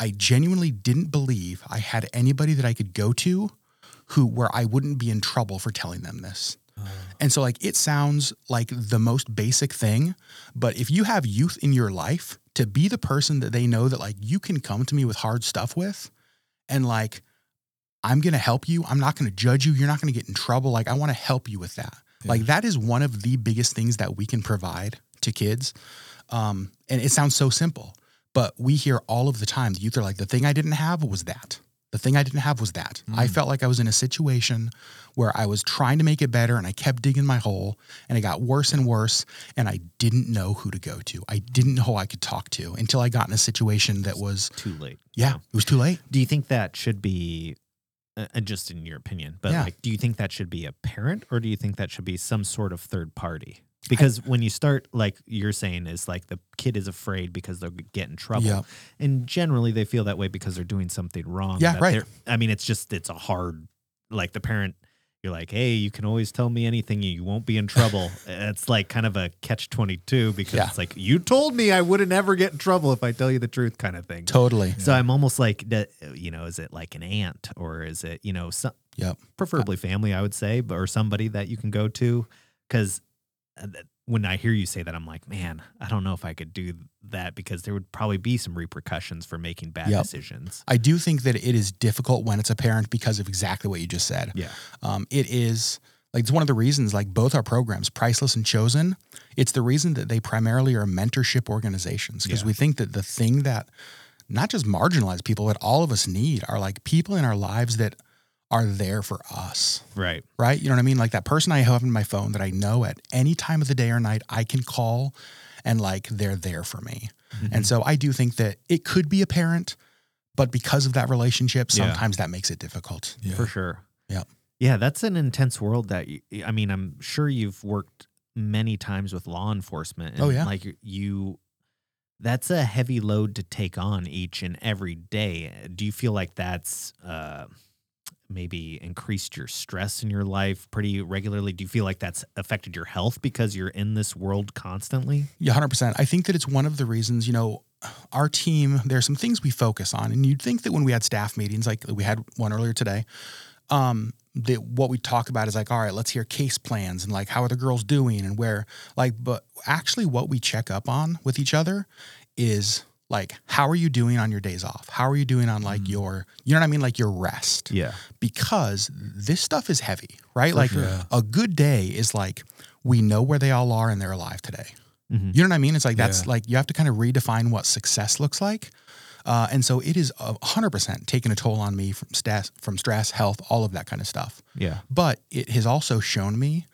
Speaker 4: I genuinely didn't believe I had anybody that I could go to who where I wouldn't be in trouble for telling them this. And so like it sounds like the most basic thing, but if you have youth in your life to be the person that they know that like you can come to me with hard stuff with and like I'm going to help you, I'm not going to judge you, you're not going to get in trouble, like I want to help you with that. Like that is one of the biggest things that we can provide to kids. Um and it sounds so simple, but we hear all of the time the youth are like the thing I didn't have was that. The thing I didn't have was that. I felt like I was in a situation where I was trying to make it better and I kept digging my hole and it got worse and worse and I didn't know who to go to. I didn't know who I could talk to until I got in a situation that was,
Speaker 5: too late
Speaker 4: yeah, it was too late.
Speaker 5: Do you think that should be, uh, uh, just in your opinion, but
Speaker 4: Yeah.
Speaker 5: like, do you think that should be a parent or do you think that should be some sort of third party? Because when you start, like you're saying, is like the kid is afraid because they'll get in trouble,
Speaker 4: Yeah.
Speaker 5: and generally they feel that way because they're doing something wrong.
Speaker 4: Yeah, right.
Speaker 5: I mean, it's just it's a hard, like the parent you're like, hey, you can always tell me anything. You won't be in trouble. it's like kind of a catch twenty two because
Speaker 4: Yeah.
Speaker 5: it's like you told me I wouldn't ever get in trouble if I tell you the truth, kind of thing.
Speaker 4: Totally.
Speaker 5: So I'm almost like, you know, is it like an aunt or is it, you know, some,
Speaker 4: Yep.
Speaker 5: preferably family, I would say, but or somebody that you can go to. Because when I hear you say that, I'm like, man, I don't know if I could do that because there would probably be some repercussions for making bad
Speaker 4: Yep.
Speaker 5: decisions.
Speaker 4: I do think that it is difficult when it's a parent because of exactly what you just said.
Speaker 5: Yeah.
Speaker 4: Um, it is like it's one of the reasons like both our programs, Priceless and Chosen, it's the reason that they primarily are mentorship organizations because
Speaker 5: Yeah.
Speaker 4: we think that the thing that not just marginalized people, but all of us need are like people in our lives that are there for us.
Speaker 5: Right.
Speaker 4: Right? You know what I mean? Like that person I have in my phone that I know at any time of the day or night I can call and like they're there for me. And so I do think that it could be a parent, but because of that relationship,
Speaker 5: Yeah.
Speaker 4: sometimes that makes it difficult.
Speaker 3: Yeah.
Speaker 5: For sure.
Speaker 4: Yeah.
Speaker 5: Yeah, that's an intense world that you, I mean, I'm sure you've worked many times with law enforcement.
Speaker 4: Oh, yeah.
Speaker 5: Like you, that's a heavy load to take on each and every day. Do you feel like that's uh, maybe increased your stress in your life pretty regularly? Do you feel like that's affected your health because you're in this world constantly?
Speaker 4: Yeah, 100%. I think that it's one of the reasons, you know, our team, there's some things we focus on. And you'd think that when we had staff meetings, like we had one earlier today, um, that what we talk about is like, all right, let's hear case plans and like how are the girls doing and where, like, but actually what we check up on with each other is like, how are you doing on your days off? How are you doing on like your, you know what I mean? Like your rest
Speaker 5: Yeah.
Speaker 4: because this stuff is heavy, right? like
Speaker 3: sure.
Speaker 4: a good day is like we know where they all are and they're alive today.
Speaker 5: Mhm.
Speaker 4: You know what I mean? It's like that's
Speaker 3: Yeah.
Speaker 4: like you have to kind of redefine what success looks like. Uh, and so it is a hundred percent taking a toll on me from stress, from stress, health, all of that kind of stuff.
Speaker 5: Yeah.
Speaker 4: But it has also shown me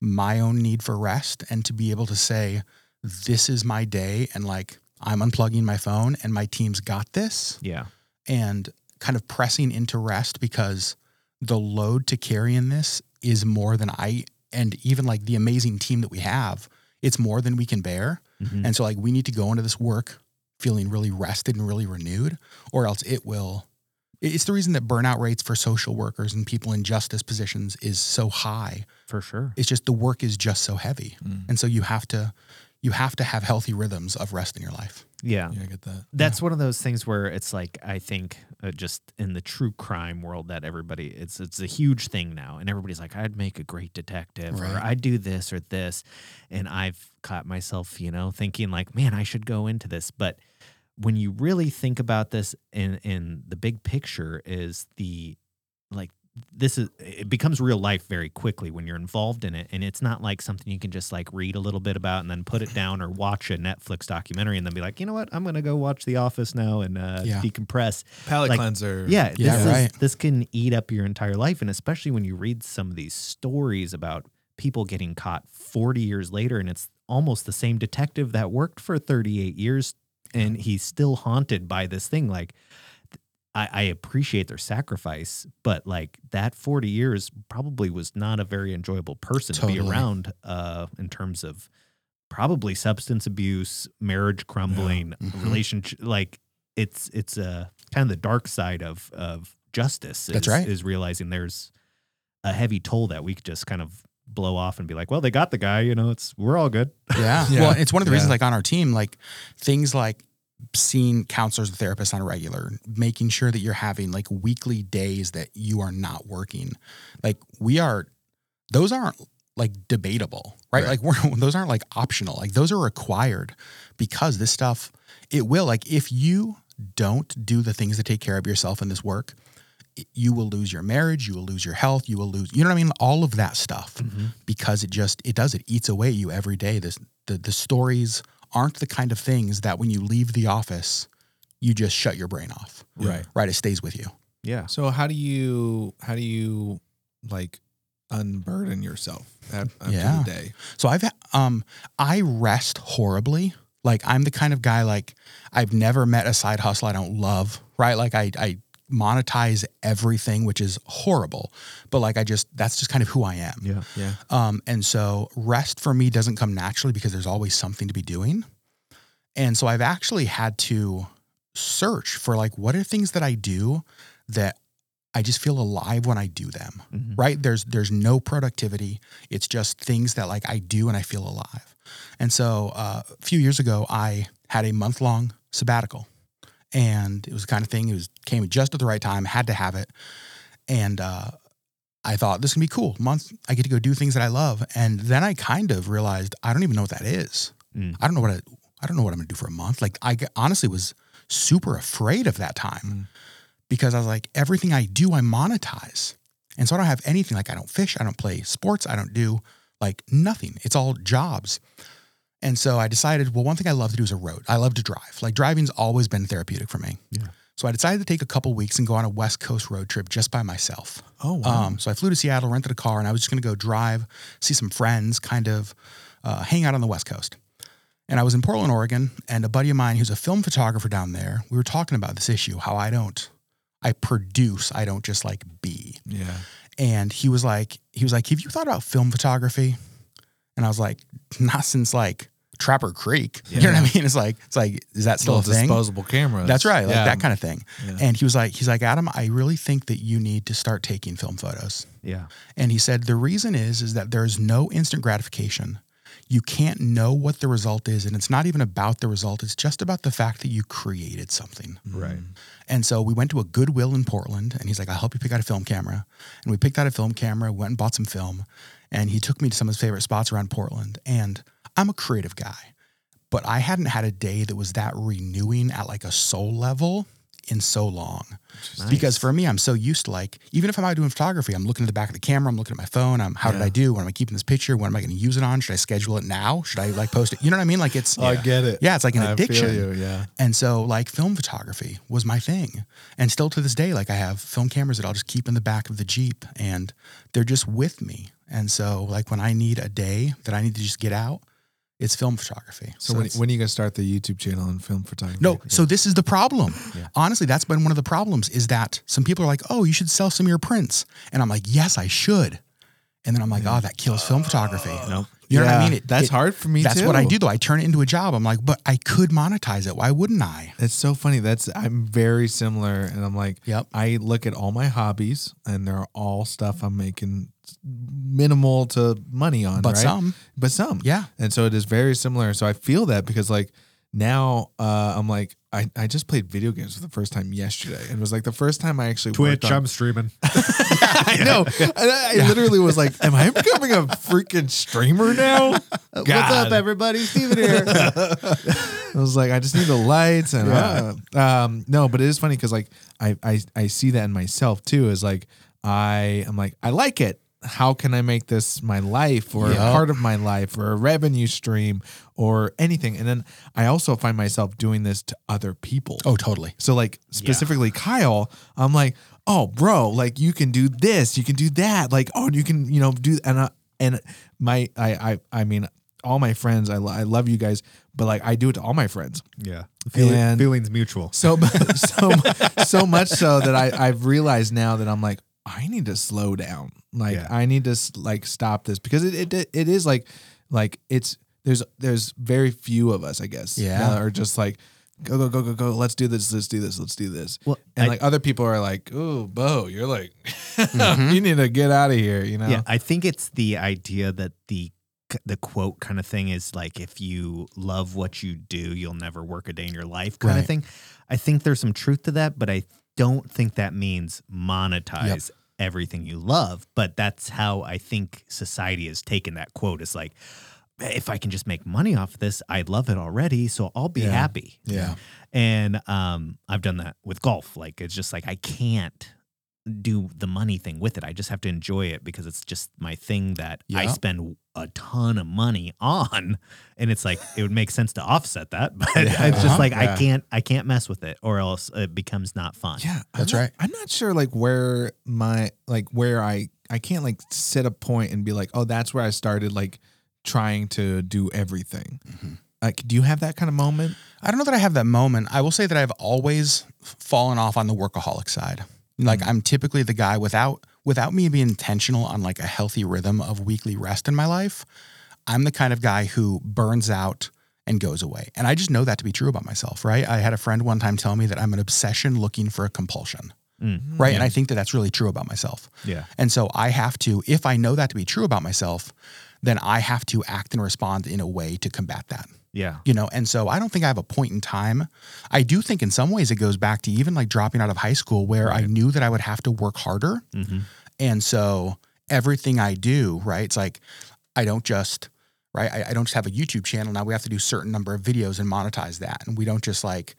Speaker 4: my own need for rest and to be able to say, this is my day. And like, I'm unplugging my phone and my team's got this
Speaker 5: Yeah.
Speaker 4: and kind of pressing into rest because the load to carry in this is more than I and even like the amazing team that we have, it's more than we can bear.
Speaker 5: Mhm.
Speaker 4: And so like we need to go into this work feeling really rested and really renewed or else it will it's the reason that burnout rates for social workers and people in justice positions is so high.
Speaker 5: For sure.
Speaker 4: It's just the work is just so heavy.
Speaker 3: Mm.
Speaker 4: And so you have to you have to have healthy rhythms of rest in your life.
Speaker 5: Yeah.
Speaker 3: Yeah, I get that.
Speaker 5: That's one of those things where it's like I think uh, just in the true crime world that everybody it's it's a huge thing now, and everybody's like, I'd make a great detective, or I'd do this or this, and I've caught myself, you know, thinking like, man, I should go into this, but when you really think about this in in the big picture, is the like this is it becomes real life very quickly when you're involved in it and it's not like something you can just like read a little bit about and then put it down or watch a netflix documentary and then be like you know what i'm gonna go watch the office now and uh,
Speaker 4: Yeah.
Speaker 5: decompress
Speaker 3: Palate
Speaker 5: Like,
Speaker 3: cleanser.
Speaker 5: yeah,
Speaker 4: Yeah,
Speaker 5: this
Speaker 4: right.
Speaker 5: is this can eat up your entire life, and especially when you read some of these stories about people getting caught 40 years later, and it's almost the same detective that worked for 38 years, and he's still haunted by this thing. Like, I, I appreciate their sacrifice, but like that 40 years probably was not a very enjoyable person to be around, uh, in terms of probably substance abuse, marriage crumbling,
Speaker 4: Mhm.
Speaker 5: relationship. Like it's it's a kind of the dark side of of justice.
Speaker 4: That's
Speaker 5: is-
Speaker 4: right.
Speaker 5: Is realizing there's a heavy toll that we could just kind of blow off and be like, well, they got the guy. You know, it's we're all good.
Speaker 4: Yeah.
Speaker 3: Yeah.
Speaker 4: Well, it's one of the reasons, like on our team, like things like seeing counselors and therapists on a regular, making sure that you're having like weekly days that you are not working. Like we are, those aren't like debatable, right?
Speaker 3: Right.
Speaker 4: Like we're, those aren't like optional. Like those are required because this stuff, it will, like if you don't do the things to take care of yourself in this work, you will lose your marriage, you will lose your health, you will lose, you know what I mean? All of that stuff mm-hmm. because it just it does it eats away at you every day. This the the stories aren't the kind of things that when you leave the office, you just shut your brain off.
Speaker 3: Right.
Speaker 4: Right. It stays with you.
Speaker 5: Yeah.
Speaker 3: So how do you how do you like unburden yourself at, after
Speaker 4: Yeah.
Speaker 3: the day?
Speaker 4: So I've um I rest horribly. Like I'm the kind of guy like I've never met a side hustle I don't love. Right. Like I I monetize everything, which is horrible. But like I just that's just kind of who I am.
Speaker 5: Yeah.
Speaker 3: Yeah.
Speaker 4: Um, and so rest for me doesn't come naturally because there's always something to be doing. And so I've actually had to search for like what are things that I do that I just feel alive when I do them. Right? There's there's no productivity. It's just things that like I do and I feel alive. And so uh, a few years ago, I had a month long sabbatical, and it was the kind of thing. It was came just at the right time. Had to have it, and uh, I thought this can be cool. Month I get to go do things that I love, and then I kind of realized I don't even know what that is.
Speaker 5: Mm.
Speaker 4: I don't know what I, I don't know what I'm gonna do for a month. Like i honestly was super afraid of that time
Speaker 3: Mm.
Speaker 4: because I was like, everything I do, I monetize. And so I don't have anything like I don't fish, I don't play sports, I don't do like nothing. It's all jobs. And so I decided, well, one thing I love to do is a road. I love to drive. Like driving's always been therapeutic for me.
Speaker 5: Yeah.
Speaker 4: So I decided to take a couple weeks and go on a West Coast road trip just by myself.
Speaker 3: Oh wow.
Speaker 4: Um, so I flew to Seattle, rented a car, and I was just going to go drive, see some friends, kind of uh, hang out on the West Coast. And I was in Portland, Oregon, and a buddy of mine who's a film photographer down there, we were talking about this issue, how I don't, I produce, I don't just like be.
Speaker 3: yeah.
Speaker 4: And he was like, he was like, have you thought about film photography? And I was like, not since like Trapper Creek. You know what I mean? It's like, it's like, is that still
Speaker 3: Little
Speaker 4: a thing?
Speaker 3: disposable cameras.
Speaker 4: That's right, like
Speaker 3: Yeah.
Speaker 4: that kind of thing.
Speaker 3: Yeah.
Speaker 4: And he was like, he's like, Adam, I really think that you need to start taking film photos.
Speaker 5: Yeah.
Speaker 4: And he said the reason is is that there's no instant gratification. You can't know what the result is, and it's not even about the result. It's just about the fact that you created something. Mm.
Speaker 5: Right.
Speaker 4: And so we went to a Goodwill in Portland, and he's like, "I'll help you pick out a film camera." And we picked out a film camera, went and bought some film, and he took me to some of his favorite spots around Portland. And I'm a creative guy, but I hadn't had a day that was that renewing at like a soul level in so long. Because for me, I'm so used to like, even if I'm out doing photography, I'm looking at the back of the camera, I'm looking at my phone, I'm how did I do? When am I keeping this picture? When am I going to use it on? Should I schedule it now? Should I like post it? You know what I mean? Like it's
Speaker 3: I get it.
Speaker 4: Yeah, it's like an
Speaker 3: I
Speaker 4: addiction.
Speaker 3: you, yeah.
Speaker 4: And so like film photography was my thing. And still to this day, like I have film cameras that I'll just keep in the back of the Jeep and they're just with me. And so like when I need a day that I need to just get out, it's film photography.
Speaker 3: So, when, when are you gonna start the YouTube channel on film photography?
Speaker 4: no, so this is the problem.
Speaker 5: Yeah.
Speaker 4: Honestly, that's been one of the problems is that some people are like, oh, you should sell some of your prints. And I'm like, yes, I should. And then I'm like, oh, that kills film photography.
Speaker 5: Oh. No.
Speaker 4: You know what I mean? It-
Speaker 3: that's
Speaker 4: it-
Speaker 3: hard for me
Speaker 4: That's
Speaker 3: too.
Speaker 4: what I do though. I turn it into a job. I'm like, but I could monetize it. Why wouldn't I?
Speaker 3: It's so funny. That's I'm very similar, and I'm like,
Speaker 4: Yep.
Speaker 3: I look at all my hobbies, and they're all stuff I'm making minimal to money on,
Speaker 4: But
Speaker 3: right?
Speaker 4: some.
Speaker 3: but some,
Speaker 4: Yeah.
Speaker 3: And so it is very similar. So I feel that because like now uh, I'm like I, I just played video games for the first time yesterday, and it was like the first time I actually worked
Speaker 5: Twitch,
Speaker 3: on-
Speaker 5: I'm streaming.
Speaker 3: I know. And I, I literally was like, "Am I becoming a freaking streamer now?"
Speaker 5: What's up, everybody? Steven here.
Speaker 3: I was like, I just need the lights and uh, um no, but it is funny because like I, I I see that in myself too. Is like I am like I like it. How can I make this my life or a
Speaker 4: Yeah.
Speaker 3: part of my life or a revenue stream or anything? And then I also find myself doing this to other people.
Speaker 4: Oh, totally.
Speaker 3: So like specifically Kyle, I'm like, oh bro, like you can do this, you can do that, like oh you can you know do and uh, and my I I I mean all my friends I, lo- I love you guys, but like I do it to all my friends.
Speaker 5: yeah. Feeling, feelings mutual.
Speaker 3: So so so much so that I I've realized now that I'm like I need to slow down. Like
Speaker 5: Yeah.
Speaker 3: I need to like stop this because it it it is like like it's there's there's very few of us I guess
Speaker 4: Yeah.
Speaker 3: are just like go go go go go let's do this let's do this let's do this
Speaker 5: Well,
Speaker 3: and
Speaker 5: I-
Speaker 3: like other people are like oh Bo you're like
Speaker 4: Mm-hmm.
Speaker 3: you need to get out of here you know
Speaker 5: Yeah, I think it's the idea that the the quote kind of thing is like if you love what you do, you'll never work a day in your life kind
Speaker 4: Right.
Speaker 5: of thing. I think there's some truth to that, but I don't think that means monetize everything you love. But that's how I think society has taken that quote. It's like if I can just make money off of this, I'd love it already, so I'll be
Speaker 3: Yeah.
Speaker 5: happy.
Speaker 3: yeah
Speaker 5: And um, I've done that with golf. Like it's just like I can't do the money thing with it. I just have to enjoy it because it's just my thing that I spend a ton of money on. And it's like it would make sense to offset that, but
Speaker 3: Yeah.
Speaker 5: it's just
Speaker 3: Uh-huh.
Speaker 5: like
Speaker 3: Yeah.
Speaker 5: I can't I can't mess with it or else it becomes not fun.
Speaker 3: yeah
Speaker 4: That's
Speaker 3: I'm not-
Speaker 4: right.
Speaker 3: I'm not sure like where my like where I I can't like set a point and be like oh that's where I started like trying to do everything
Speaker 4: Mm-hmm.
Speaker 3: like do you have that kind of moment
Speaker 4: I don't know that I have that moment. I will say that I've always fallen off on the workaholic side. Like mm. I'm typically the guy without without me being intentional on like a healthy rhythm of weekly rest in my life. I'm the kind of guy who burns out and goes away. And I just know that to be true about myself, right? I had a friend one time tell me that I'm an obsession looking for a compulsion. Mm. right? And I think that that's really true about myself.
Speaker 5: Yeah.
Speaker 4: And so I have to, if I know that to be true about myself, then I have to act and respond in a way to combat that.
Speaker 5: Yeah.
Speaker 4: You know, and so I don't think I have a point in time. I do think in some ways it goes back to even like dropping out of high school where I knew that I would have to work harder. Mm-hmm. And so everything I do, right? It's like I don't just right. I, I don't just have a YouTube channel. Now we have to do certain number of videos and monetize that. And we don't just like,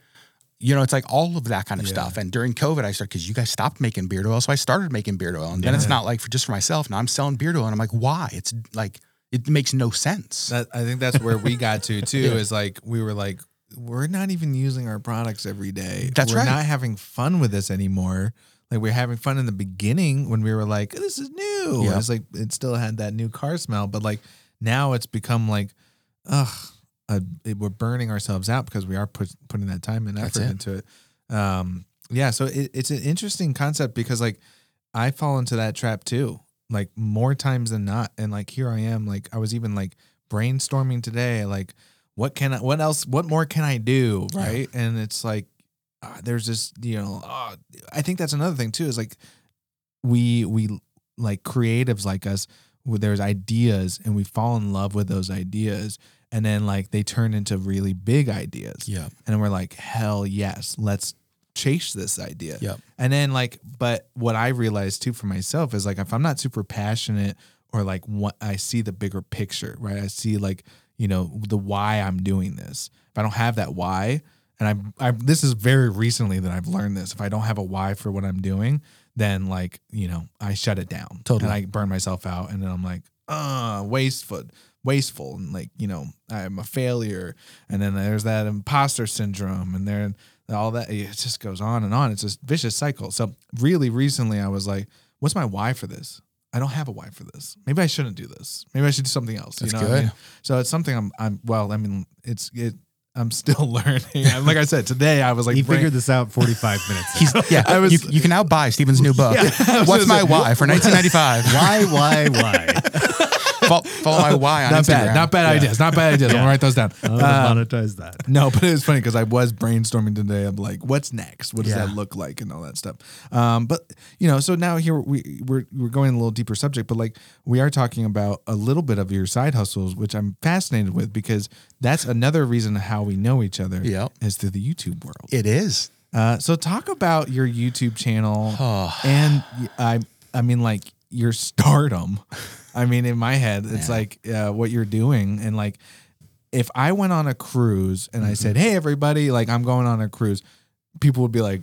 Speaker 4: you know, it's like all of that kind of stuff. And during COVID, I started because you guys stopped making beard oil, so I started making beard oil. And then it's not like for just for myself. Now I'm selling beard oil, and I'm like, why? It's like it makes no sense.
Speaker 3: That I think that's where we got to too. Is like we were like, we're not even using our products every day.
Speaker 4: That's
Speaker 3: we're
Speaker 4: right.
Speaker 3: not having fun with this anymore. Like we are having fun in the beginning when we were like, this is new.
Speaker 4: Yeah.
Speaker 3: It's like it still had that new car smell, but like now it's become like, ugh, uh, it, we're burning ourselves out because we are put, putting that time and effort
Speaker 4: it.
Speaker 3: into it. Um, yeah. So it, it's an interesting concept because like I fall into that trap too, like more times than not. And like here I am, like I was even like brainstorming today, like what can I, what else, what more can I do, right? And it's like uh, there's this, you know, uh, I think that's another thing too is like we we like creatives like us, where there's ideas and we fall in love with those ideas, and then like they turn into really big ideas,
Speaker 4: yeah.
Speaker 3: and we're like, hell yes, let's chase this idea.
Speaker 4: Yep.
Speaker 3: And then like, but what I realized too for myself is like, if I'm not super passionate or like what I see the bigger picture, right? I see like, you know, the why I'm doing this. If I don't have that why, and I'm, I'm, this is very recently that I've learned this. If I don't have a why for what I'm doing, then like, you know, I shut it down.
Speaker 4: Totally.
Speaker 3: And I burn myself out. And then I'm like, uh, wasteful, wasteful. And like, you know, I'm a failure. And then there's that imposter syndrome. And then all that, it just goes on and on. It's a vicious cycle. So really recently I was like, what's my why for this? I don't have a why for this. Maybe I shouldn't do this. Maybe I should do something else.
Speaker 4: That's
Speaker 3: you know what I mean? So it's something I'm, I'm, well, I mean, it's, it, I'm still learning. Like I said, today I was like,
Speaker 5: He
Speaker 3: brain-
Speaker 5: figured this out 45 minutes ago.
Speaker 4: Yeah,
Speaker 3: I was-
Speaker 4: you, you can now buy Steven's new book.
Speaker 3: I was
Speaker 4: What's my
Speaker 3: say-
Speaker 4: why for 1995?
Speaker 5: why, why, why?
Speaker 4: Follow, follow my why on
Speaker 3: not
Speaker 4: Instagram.
Speaker 3: bad, not bad ideas, not bad ideas. I'm gonna write those down.
Speaker 5: How
Speaker 3: Uh,
Speaker 5: to monetize that?
Speaker 3: No, but it was funny because I was brainstorming today. I'm like, what's next? What does
Speaker 4: Yeah.
Speaker 3: that look like, and all that stuff. Um, but you know, so now here we we're we're going a little deeper subject, but like we are talking about a little bit of your side hustles, which I'm fascinated with because that's another reason how we know each other.
Speaker 4: Yep.
Speaker 3: is through the YouTube world.
Speaker 4: It is.
Speaker 3: Uh, so talk about your YouTube channel
Speaker 4: Oh.
Speaker 3: and I mean like your stardom. I mean in my head it's
Speaker 4: Yeah.
Speaker 3: like uh, what you're doing and like if I went on a cruise and I said, "Hey everybody, like I'm going on a cruise." People would be like,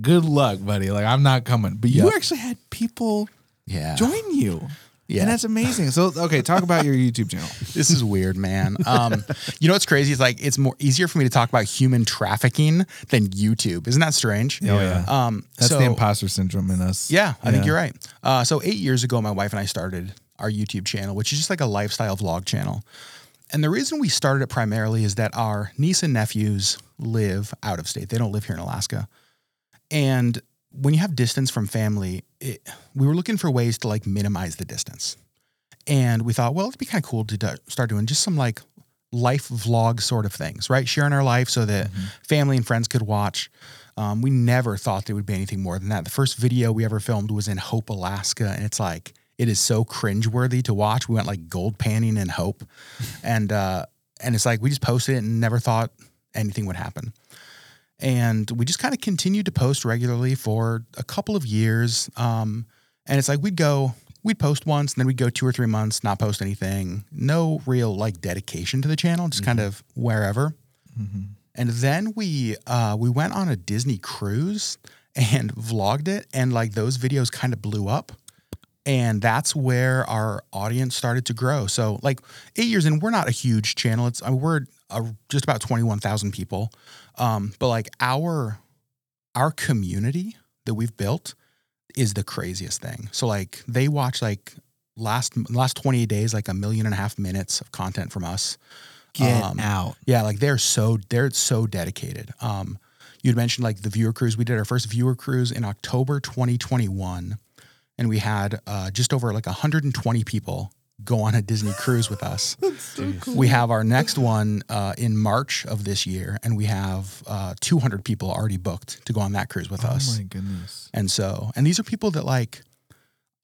Speaker 3: "Good luck, buddy. Like I'm not coming." But you actually had people
Speaker 4: Yeah.
Speaker 3: join you.
Speaker 4: Yeah.
Speaker 3: And that's amazing. So okay, talk about your YouTube channel.
Speaker 4: This is weird, man. Um, you know what's crazy? It's like it's more easier for me to talk about human trafficking than YouTube. Isn't that strange?
Speaker 3: Oh, yeah.
Speaker 4: Um,
Speaker 3: That's
Speaker 4: so-
Speaker 3: the imposter syndrome in us.
Speaker 4: Yeah, I think you're right. Uh, so eight years ago, my wife and I started our YouTube channel, which is just like a lifestyle vlog channel. And the reason we started it primarily is that our niece and nephews live out of state. They don't live here in Alaska. And when you have distance from family, it, we were looking for ways to like minimize the distance. And we thought, well, it'd be kind of cool to do, start doing just some like life vlog sort of things, right? Sharing our life so that family and friends could watch. Um, we never thought there would be anything more than that. The first video we ever filmed was in Hope, Alaska, and it's like it is so cringeworthy to watch. We went like gold panning in Hope, and uh, and it's like we just posted it and never thought anything would happen. And we just kind of continued to post regularly for a couple of years. Um, and it's like we'd go, we'd post once, and then we'd go two or three months, not post anything. No real like dedication to the channel, just kind of wherever. And then we uh, we went on a Disney cruise and vlogged it, and like those videos kind of blew up. And that's where our audience started to grow. So, like eight years in, we're not a huge channel. It's I mean, we're uh, just about twenty one thousand people, um, but like our our community that we've built is the craziest thing. So, like they watch like last last twenty eight days, like a million and a half minutes of content from us.
Speaker 3: Get
Speaker 4: Um,
Speaker 3: out.
Speaker 4: Yeah, like they're so they're so dedicated. Um, you'd mentioned like the viewer cruise. We did our first viewer cruise in October 2021, and we had uh, just over like 120 people go on a Disney cruise with us. We have our next one uh, in March of this year, and we have uh, 200 people already booked to go on that cruise with
Speaker 3: Oh
Speaker 4: us.
Speaker 3: my goodness.
Speaker 4: And so, and these are people that like,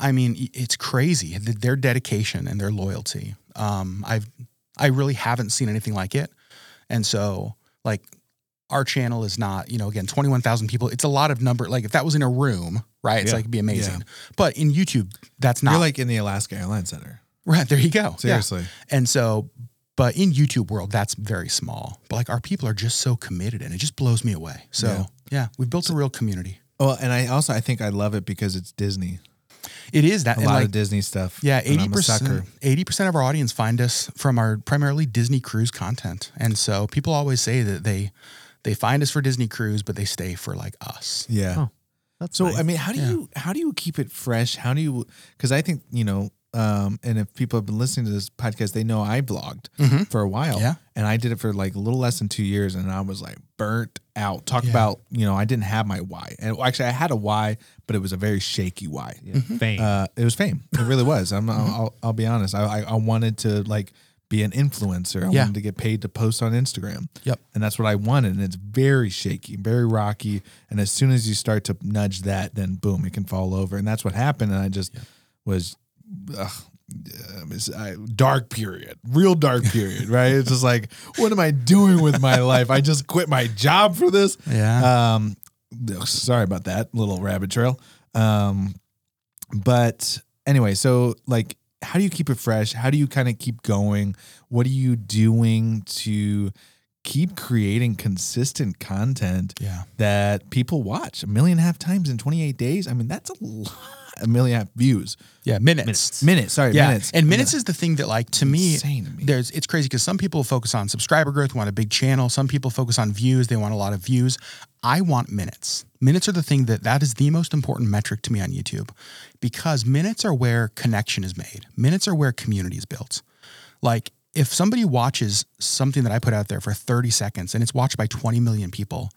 Speaker 4: I mean, it's crazy their dedication and their loyalty. Um, I've, I really haven't seen anything like it. And so, like, our channel is not, you know, again, 21,000 people. It's a lot of number. Like, if that was in a room, right, it's
Speaker 5: Yeah.
Speaker 4: like, it'd be amazing. But in YouTube, that's not.
Speaker 3: You're like in the Alaska Airlines Center.
Speaker 4: Right, there you go. Yeah.
Speaker 3: Seriously.
Speaker 4: And so, but in YouTube world, that's very small. But like, our people are just so committed and it just blows me away. So,
Speaker 3: Yeah.
Speaker 4: yeah, we've built a real community.
Speaker 3: Well, and I also I think I love it because it's Disney.
Speaker 4: It is that.
Speaker 3: A lot
Speaker 4: like,
Speaker 3: of Disney stuff.
Speaker 4: Yeah, eighty
Speaker 3: I'm a sucker.
Speaker 4: percent. Eighty percent of our audience find us from our primarily Disney cruise content, and so people always say that they they find us for Disney cruise, but they stay for like us.
Speaker 3: Yeah.
Speaker 5: Oh, That's
Speaker 3: So
Speaker 5: nice.
Speaker 3: I mean, how do
Speaker 4: Yeah.
Speaker 3: you how do you keep it fresh? How do you? Because I think you know, um, and if people have been listening to this podcast, they know I vlogged
Speaker 4: Mhm.
Speaker 3: for a while.
Speaker 4: Yeah.
Speaker 3: and I did it for like a little less than two years, and I was like burnt out. Talk
Speaker 4: Yeah.
Speaker 3: about you know, I didn't have my why, and actually I had a why, but it was a very shaky why.
Speaker 5: Yeah, fame.
Speaker 3: Uh, it was fame. It really was. I'm. I'll, I'll be honest. I, I I wanted to like be an influencer. I
Speaker 4: Yeah.
Speaker 3: wanted to get paid to post on Instagram.
Speaker 4: Yep.
Speaker 3: And that's what I wanted. And it's very shaky, very rocky. And as soon as you start to nudge that, then boom, it can fall over. And that's what happened. And I just was. Ugh, I, dark period, real dark period, right? It's just like, what am I doing with my life? I just quit my job for this.
Speaker 4: Yeah.
Speaker 3: Um, sorry about that little rabbit trail. Um, but anyway, so like, how do you keep it fresh? How do you kind of keep going? What are you doing to keep creating consistent content
Speaker 4: yeah.
Speaker 3: that people watch a million and a half times in 28 days? I mean, that's a lot, a million and a half views.
Speaker 4: Yeah. Minutes.
Speaker 5: Minutes.
Speaker 3: Minutes, sorry,
Speaker 4: Yeah.
Speaker 3: minutes.
Speaker 4: And minutes is the thing that like to me,
Speaker 3: Insane to me.
Speaker 4: there's it's crazy because some people focus on subscriber growth, want a big channel. Some people focus on views, they want a lot of views. I want minutes. Minutes are the thing that that is the most important metric to me on YouTube because minutes are where connection is made. Minutes are where community is built. Like if somebody watches something that I put out there for 30 seconds and it's watched by 20 million people,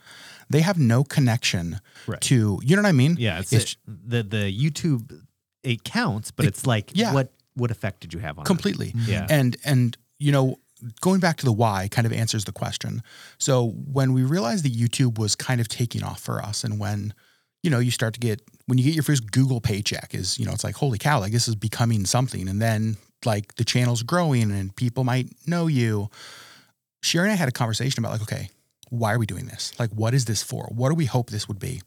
Speaker 4: they have no connection
Speaker 5: Right.
Speaker 4: to, you know what I mean?
Speaker 5: yeah, it's,
Speaker 4: it's
Speaker 5: the the YouTube. It counts, but
Speaker 4: It-
Speaker 5: it's like
Speaker 4: yeah.
Speaker 5: what what effect did you have on it?
Speaker 4: completely. Mm-hmm.
Speaker 5: Yeah.
Speaker 4: And and you know, going back to the why kind of answers the question. So when we realized that YouTube was kind of taking off for us and when you know, you start to get when you get your first Google paycheck is, you know, it's like holy cow, like this is becoming something and then like the channel's growing and people might know you. Sherry and I had a conversation about like, okay, why are we doing this? Like what is this for? What do we hope this would be?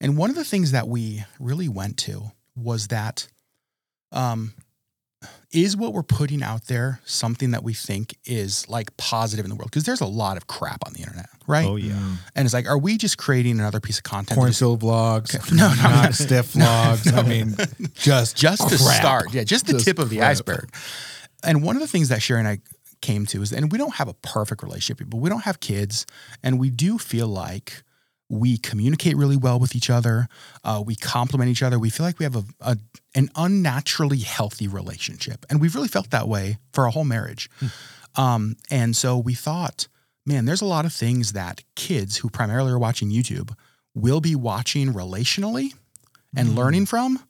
Speaker 4: And one of the things that we really went to was that um is what we're putting out there something that we think is like positive in the world? Because there's a lot of crap on the internet, right?
Speaker 5: Oh yeah. Mm.
Speaker 4: And it's like, are we just creating another piece of content?
Speaker 3: Cornfield vlogs,
Speaker 4: Okay. No, no,
Speaker 3: not
Speaker 4: no.
Speaker 3: stiff vlogs. I mean, just
Speaker 4: just to
Speaker 3: crap.
Speaker 4: start, yeah, just the
Speaker 3: Just
Speaker 4: tip of the
Speaker 3: crap.
Speaker 4: iceberg. And one of the things that Sherry and I came to is, and we don't have a perfect relationship, but we don't have kids, and we do feel like we communicate really well with each other. Uh, we complement each other. We feel like we have a, a an unnaturally healthy relationship, and we've really felt that way for our whole marriage. Um, and so we thought, man, there's a lot of things that kids who primarily are watching YouTube will be watching relationally and learning from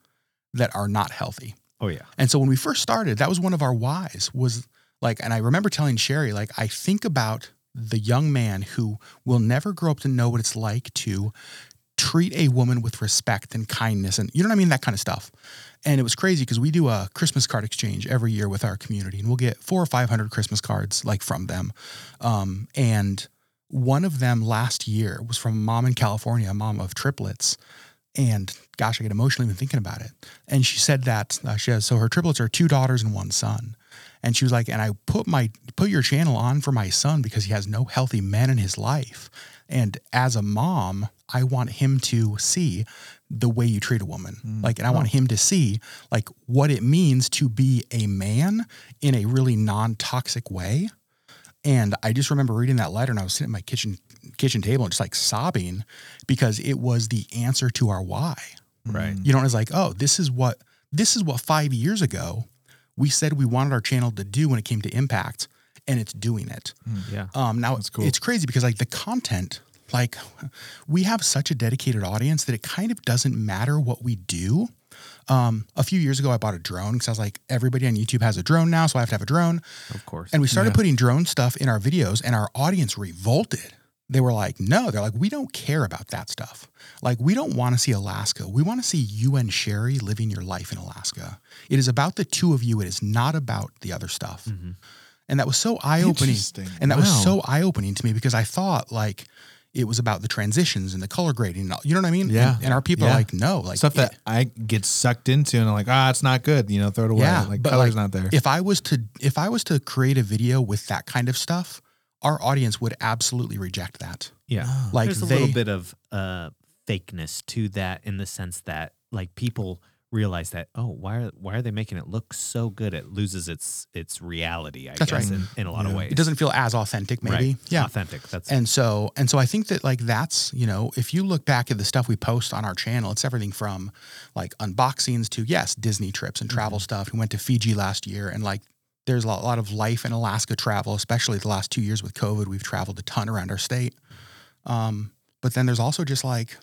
Speaker 4: that are not healthy.
Speaker 5: Oh yeah.
Speaker 4: And so when we first started, that was one of our whys was like, and I remember telling Sherry, like, I think about the young man who will never grow up to know what it's like to treat a woman with respect and kindness and you know what I mean? That kind of stuff. And it was crazy because we do a Christmas card exchange every year with our community and we'll get four or 500 Christmas cards like from them. Um, and one of them last year was from a mom in California, a mom of triplets. And gosh, I get emotional even thinking about it. And she said that uh, she has, so her triplets are two daughters and one son. And she was like, and I put my, put your channel on for my son because he has no healthy men in his life. And as a mom, I want him to see the way you treat a woman. Mm. Like, and I want oh. him to see like what it means to be a man in a really non toxic way. And I just remember reading that letter and I was sitting at my kitchen kitchen table and just like sobbing because it was the answer to our why.
Speaker 5: Right.
Speaker 4: You know, and it's like, oh, this is what this is what five years ago we said we wanted our channel to do when it came to impact, and it's doing it.
Speaker 5: Yeah.
Speaker 4: Um, now
Speaker 3: That's cool.
Speaker 4: it's crazy because like the content, like we have such a dedicated audience that it kind of doesn't matter what we do Um, a few years ago, I bought a drone because I was like, everybody on YouTube has a drone now, so I have to have a drone.
Speaker 5: Of course.
Speaker 4: And we started
Speaker 3: Yeah.
Speaker 4: putting drone stuff in our videos, and our audience revolted. They were like, no, they're like, we don't care about that stuff. Like, we don't want to see Alaska. We want to see you and Sherry living your life in Alaska. It is about the two of you, it is not about the other stuff. And that was so eye opening. And that was so eye opening to me because I thought like it was about the transitions and the color grading. And all, you know what I mean?
Speaker 3: Yeah.
Speaker 4: And, and our people
Speaker 3: Yeah.
Speaker 4: are like, no, like
Speaker 3: Stuff that
Speaker 4: it-
Speaker 3: I get sucked into and I'm like, ah, it's not good. You know, throw it away.
Speaker 4: yeah,
Speaker 3: like
Speaker 4: but
Speaker 3: color's
Speaker 4: like,
Speaker 3: not there.
Speaker 4: If I was to if I was to create a video with that kind of stuff, our audience would absolutely reject that.
Speaker 5: yeah.
Speaker 4: Like
Speaker 5: There's a
Speaker 4: they,
Speaker 5: little bit of uh, fakeness to that in the sense that like people realize that oh why are why are they making it look so good it loses its its reality I
Speaker 4: That's
Speaker 5: guess
Speaker 4: right.
Speaker 5: in, in a lot of ways
Speaker 4: it doesn't feel as authentic, maybe.
Speaker 5: right
Speaker 4: Yeah.
Speaker 5: authentic that's
Speaker 4: And so and so I think that like that's, you know, if you look back at the stuff we post on our channel, it's everything from like unboxings to yes, Disney trips and travel stuff. We went to Fiji last year and like there's a lot, lot of life in Alaska travel, especially the last two years with COVID. We've traveled a ton around our state. Um, but then there's also just like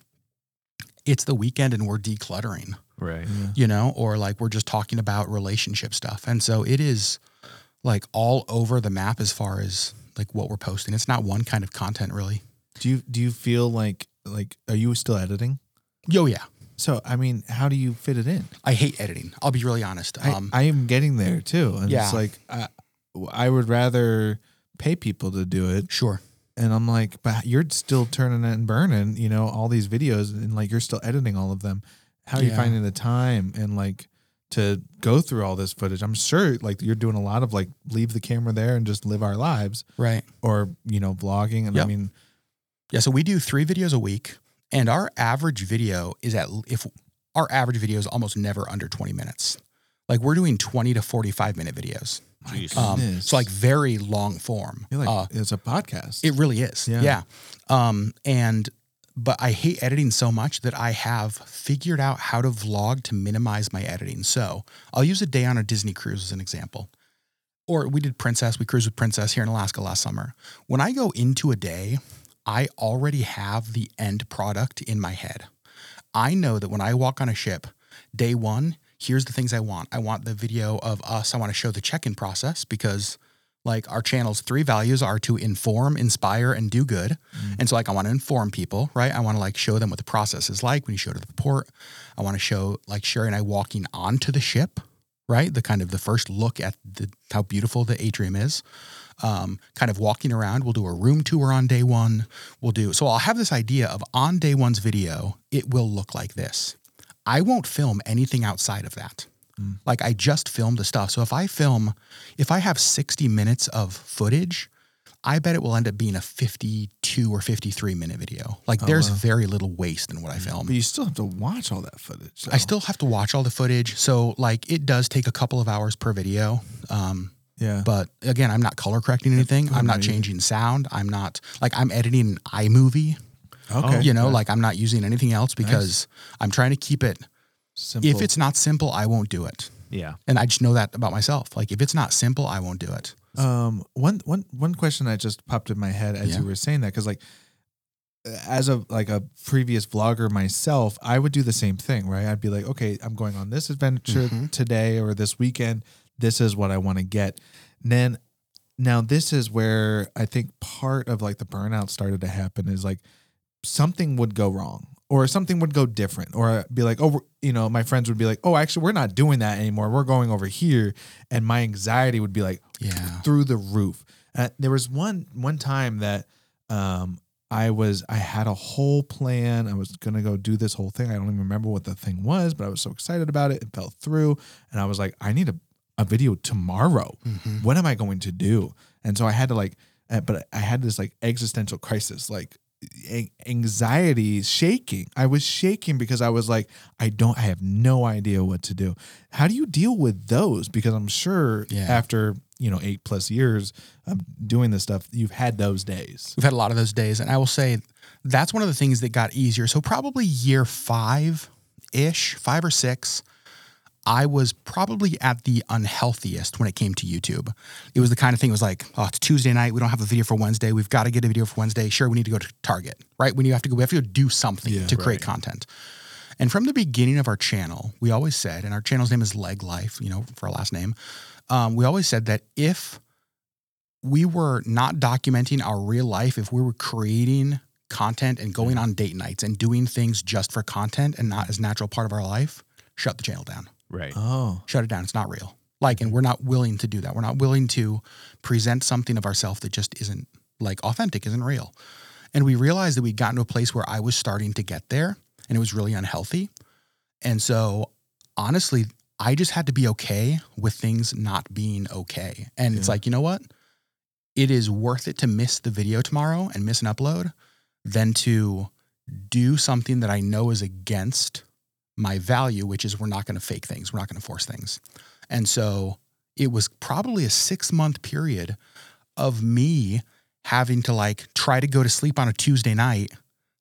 Speaker 4: it's the weekend and we're decluttering
Speaker 5: right
Speaker 4: you know, or like we're just talking about relationship stuff. And so it is like all over the map as far as like what we're posting. It's not one kind of content really.
Speaker 3: do you do you feel like like are you still editing?
Speaker 4: Yo, yeah.
Speaker 3: So I mean, how do you fit it in?
Speaker 4: I hate editing. I'll be really honest.
Speaker 3: I,
Speaker 4: Um,
Speaker 3: I am getting there too, and
Speaker 4: Yeah.
Speaker 3: it's like I, I would rather pay people to do it,
Speaker 4: sure.
Speaker 3: and I'm like, but you're still turning it and burning, you know, all these videos, and like you're still editing all of them. How are you finding the time and like to go through all this footage? I'm sure like you're doing a lot of like leave the camera there and just live our lives,
Speaker 4: Right.
Speaker 3: or you know, vlogging. And I mean,
Speaker 4: Yeah. So we do three videos a week, and our average video is at if our average video is almost never under 20 minutes. Like we're doing 20 to 45 minute videos.
Speaker 5: Jeez.
Speaker 4: Um, so like very long form.
Speaker 3: like
Speaker 4: Uh,
Speaker 3: it's a podcast.
Speaker 4: It really is.
Speaker 3: Yeah.
Speaker 4: Yeah. Um, and but I hate editing so much that I have figured out how to vlog to minimize my editing. So I'll use a day on a Disney cruise as an example. Or we did Princess, we cruised with Princess here in Alaska last summer. When I go into a day, I already have the end product in my head. I know that when I walk on a ship, day one, here's the things I want. I want the video of us. I want to show the check in process because, like, our channel's three values are to inform, inspire, and do good. Mm. And so, like, I want to inform people, right? I want to, like, show them what the process is like when you show to the port. I want to show, like, Sherry and I walking onto the ship, right? The kind of the first look at the, how beautiful the atrium is. Um, kind of walking around. We'll do a room tour on day one. We'll do so. I'll have this idea of on day one's video, it will look like this. I won't film anything outside of that. Like I just filmed the stuff. So if I film, if I have 60 minutes of footage, I bet it will end up being a 52 or 53 minute video. Like there's very little waste in what I film.
Speaker 3: but you still have to watch all that footage.
Speaker 4: I still have to watch all the footage. So like it does take a couple of hours per video. Um,
Speaker 3: yeah.
Speaker 4: but again, I'm not color correcting anything. I'm not changing sound. I'm not like I'm editing an iMovie.
Speaker 3: okay,
Speaker 4: You know, like I'm not using anything else because I'm trying to keep it.
Speaker 3: Simple.
Speaker 4: If it's not simple, I won't do it.
Speaker 5: yeah
Speaker 4: And I just know that about myself. Like if it's not simple, I won't do it.
Speaker 3: Um, one one one question that just popped in my head as
Speaker 4: Yeah.
Speaker 3: you were saying that, because like, as a like a previous vlogger myself, I would do the same thing, right? I'd be like, okay, I'm going on this adventure
Speaker 4: Mhm.
Speaker 3: today or this weekend. This is what I want to get. And then now this is where I think part of like the burnout started to happen is like something would go wrong or something would go different or be like oh you know my friends would be like oh actually we're not doing that anymore. We're going over here. And my anxiety would be like
Speaker 4: Yeah.
Speaker 3: through the roof. Uh, there was one one time that um i was i had a whole plan. I was gonna go do this whole thing. I don't even remember what the thing was but i was so excited about it. It fell through. And i was like i need a, a video tomorrow
Speaker 4: Mhm.
Speaker 3: what am I going to do? And so I had to like, uh, but I had this like existential crisis, like anxiety, shaking. I was shaking because I was like, I don't, I have no idea what to do. How do you deal with those? Because I'm sure
Speaker 4: Yeah.
Speaker 3: after you know eight plus years of doing this stuff, you've had those days.
Speaker 4: We've had a lot of those days. And I will say that's one of the things that got easier. So probably year five ish, five or six, I was probably at the unhealthiest when it came to YouTube. It was the kind of thing it was like, oh, it's Tuesday night. We don't have a video for Wednesday. We've got to get a video for Wednesday. Sure, we need to go to Target, right? When you have to go, we have to go do something
Speaker 3: Yeah,
Speaker 4: to create content. And from the beginning of our channel, we always said, and our channel's name is Leg Life, you know, for our last name. Um, we always said that if we were not documenting our real life, if we were creating content and going on date nights and doing things just for content and not as natural part of our life, shut the channel down.
Speaker 5: Right.
Speaker 3: Oh,
Speaker 4: Shut it down. It's not real. Like, and we're not willing to do that. We're not willing to present something of ourselves that just isn't like authentic, isn't real. And we realized that we'd gotten to a place where I was starting to get there and it was really unhealthy. And so honestly, I just had to be okay with things not being okay. And it's like, you know what? It is worth it to miss the video tomorrow and miss an upload than to do something that I know is against my value, which is we're not going to fake things. We're not going to force things. And so it was probably a six month period of me having to like try to go to sleep on a Tuesday night,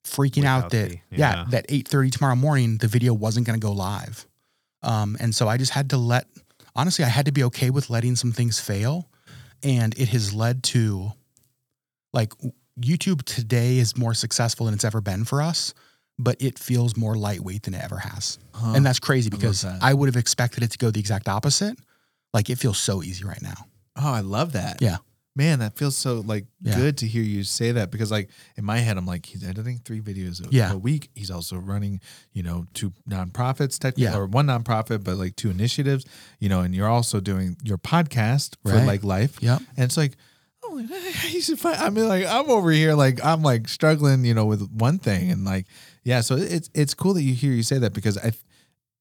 Speaker 4: freaking out that,
Speaker 5: the-
Speaker 4: yeah.
Speaker 5: yeah.
Speaker 4: that 8.30 tomorrow morning, the video wasn't going to go live. Um, and so I just had to let, honestly, I had to be okay with letting some things fail. And it has led to like YouTube today is more successful than it's ever been for us, but it feels more lightweight than it ever has.
Speaker 3: Huh.
Speaker 4: And that's crazy because
Speaker 3: that.
Speaker 4: I would have expected it to go the exact opposite. Like it feels so easy right now.
Speaker 3: oh, I love that.
Speaker 4: Yeah.
Speaker 3: Man, that feels so like
Speaker 4: Yeah.
Speaker 3: good to hear you say that because like in my head, I'm like, he's editing three videos a,
Speaker 4: Yeah.
Speaker 3: a week. He's also running, you know, two nonprofits technically
Speaker 4: Yeah.
Speaker 3: or one nonprofit, but like two initiatives, you know, and you're also doing your podcast for like life.
Speaker 4: Yep.
Speaker 3: And it's like, like, he's fine. I mean, like I'm over here, like I'm like struggling, you know, with one thing, and like, yeah. So it's it's cool that you hear you say that because I,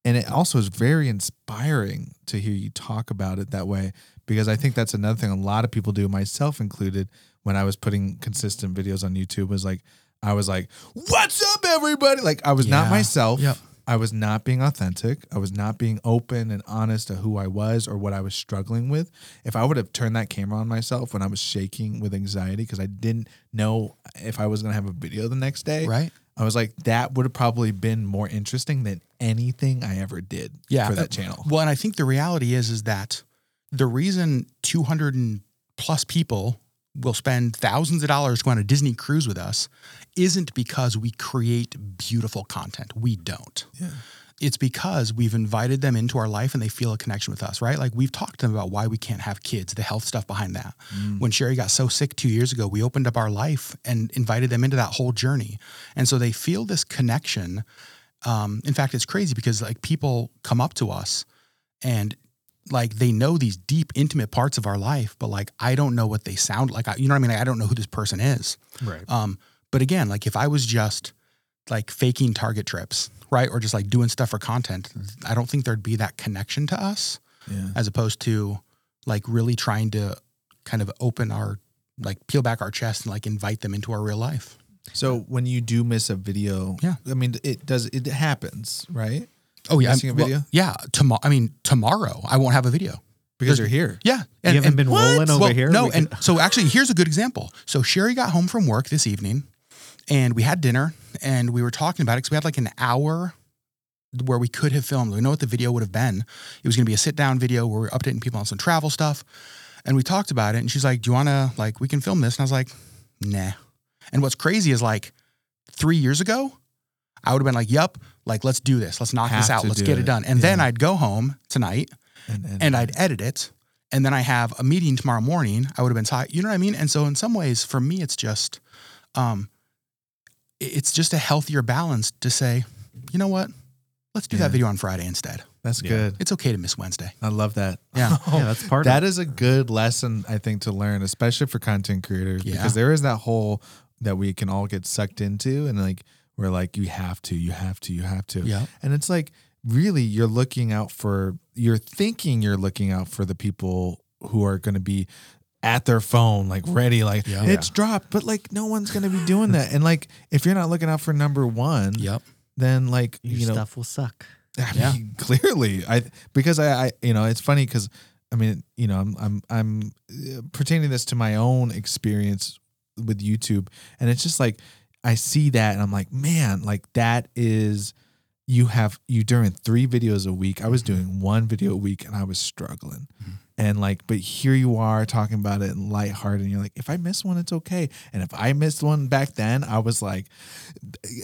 Speaker 3: and it also is very inspiring to hear you talk about it that way because I think that's another thing a lot of people do, myself included. When I was putting consistent videos on YouTube, was like I was like, "What's up, everybody?" Like I was not myself.
Speaker 4: Yep.
Speaker 3: I was not being authentic. I was not being open and honest to who I was or what I was struggling with. If I would have turned that camera on myself when I was shaking with anxiety because I didn't know if I was going to have a video the next day,
Speaker 4: Right.
Speaker 3: I was like, that would have probably been more interesting than anything I ever did
Speaker 4: Yeah.
Speaker 3: for
Speaker 4: uh,
Speaker 3: that channel.
Speaker 4: Well, and I think the reality is, is that the reason 200 plus people will spend thousands of dollars to go on a Disney cruise with us isn't because we create beautiful content. We don't.
Speaker 3: Yeah.
Speaker 4: It's because we've invited them into our life and they feel a connection with us, right? Like we've talked to them about why we can't have kids, the health stuff behind that. When Sherry got so sick two years ago, we opened up our life and invited them into that whole journey. And so they feel this connection. Um, in fact, it's crazy because like people come up to us and like they know these deep, intimate parts of our life, but like I don't know what they sound like. I, you know what I mean? Like, I don't know who this person is.
Speaker 5: Right.
Speaker 4: Um, but again, like if I was just like faking target trips, right, or just like doing stuff for content, I don't think there'd be that connection to us
Speaker 3: Yeah.
Speaker 4: as opposed to like really trying to kind of open our like peel back our chest and like invite them into our real life.
Speaker 3: So when you do miss a video,
Speaker 4: Yeah.
Speaker 3: I mean, it does, it happens, right?
Speaker 4: Oh yeah,
Speaker 3: Missing a
Speaker 4: well,
Speaker 3: video?
Speaker 4: yeah. Tomorrow, I mean tomorrow, I won't have a video.
Speaker 3: Because
Speaker 4: There's-
Speaker 3: you're here.
Speaker 4: Yeah,
Speaker 5: you haven't been rolling over
Speaker 4: well,
Speaker 5: here.
Speaker 4: No, and so actually, here's a good example. So Sherry got home from work this evening, and we had dinner, and we were talking about it because we had like an hour where we could have filmed. We know what the video would have been. It was going to be a sit down video where we are updating people on some travel stuff, and we talked about it. And she's like, "Do you want to like we can film this?" And I was like, "Nah." And what's crazy is like three years ago, I would have been like, "Yup, like let's do this. Let's knock this out. Let's get it
Speaker 3: it.
Speaker 4: done." And then I'd go home tonight
Speaker 3: And, and,
Speaker 4: and I'd edit it, and then I have a meeting tomorrow morning. I would have been tired. You know what I mean? And so in some ways, for me, it's just, um, it's just a healthier balance to say, you know what? Let's do
Speaker 3: Yeah.
Speaker 4: that video on Friday instead.
Speaker 3: that's
Speaker 5: Yeah.
Speaker 3: good.
Speaker 4: It's okay to miss Wednesday.
Speaker 3: I love that.
Speaker 4: Yeah.
Speaker 5: yeah, that's part
Speaker 3: That
Speaker 5: of
Speaker 3: is a good lesson, I think, to learn, especially for content creators,
Speaker 4: Yeah.
Speaker 3: because there is that hole that we can all get sucked into, and like we're like, you have to, you have to, you have to,
Speaker 4: Yeah.
Speaker 3: and it's like really you're looking out for, you're thinking you're looking out for the people who are going to be at their phone, like ready, like
Speaker 4: Yeah.
Speaker 3: it's dropped, but like no one's going to be doing that, and like if you're not looking out for number one,
Speaker 4: Yep.
Speaker 3: then like
Speaker 5: Your
Speaker 3: you know
Speaker 5: stuff will suck.
Speaker 3: I
Speaker 4: Yeah.
Speaker 3: mean, clearly, I because I, I you know it's funny because I mean you know I'm I'm I'm uh, pertaining this to my own experience with YouTube, and it's just like I see that and I'm like, man, like that is you have you doing three videos a week. I was doing one video a week and I was struggling, And like, but here you are talking about it and lighthearted. And you're like, if I miss one, it's okay. And if I missed one back then, I was like,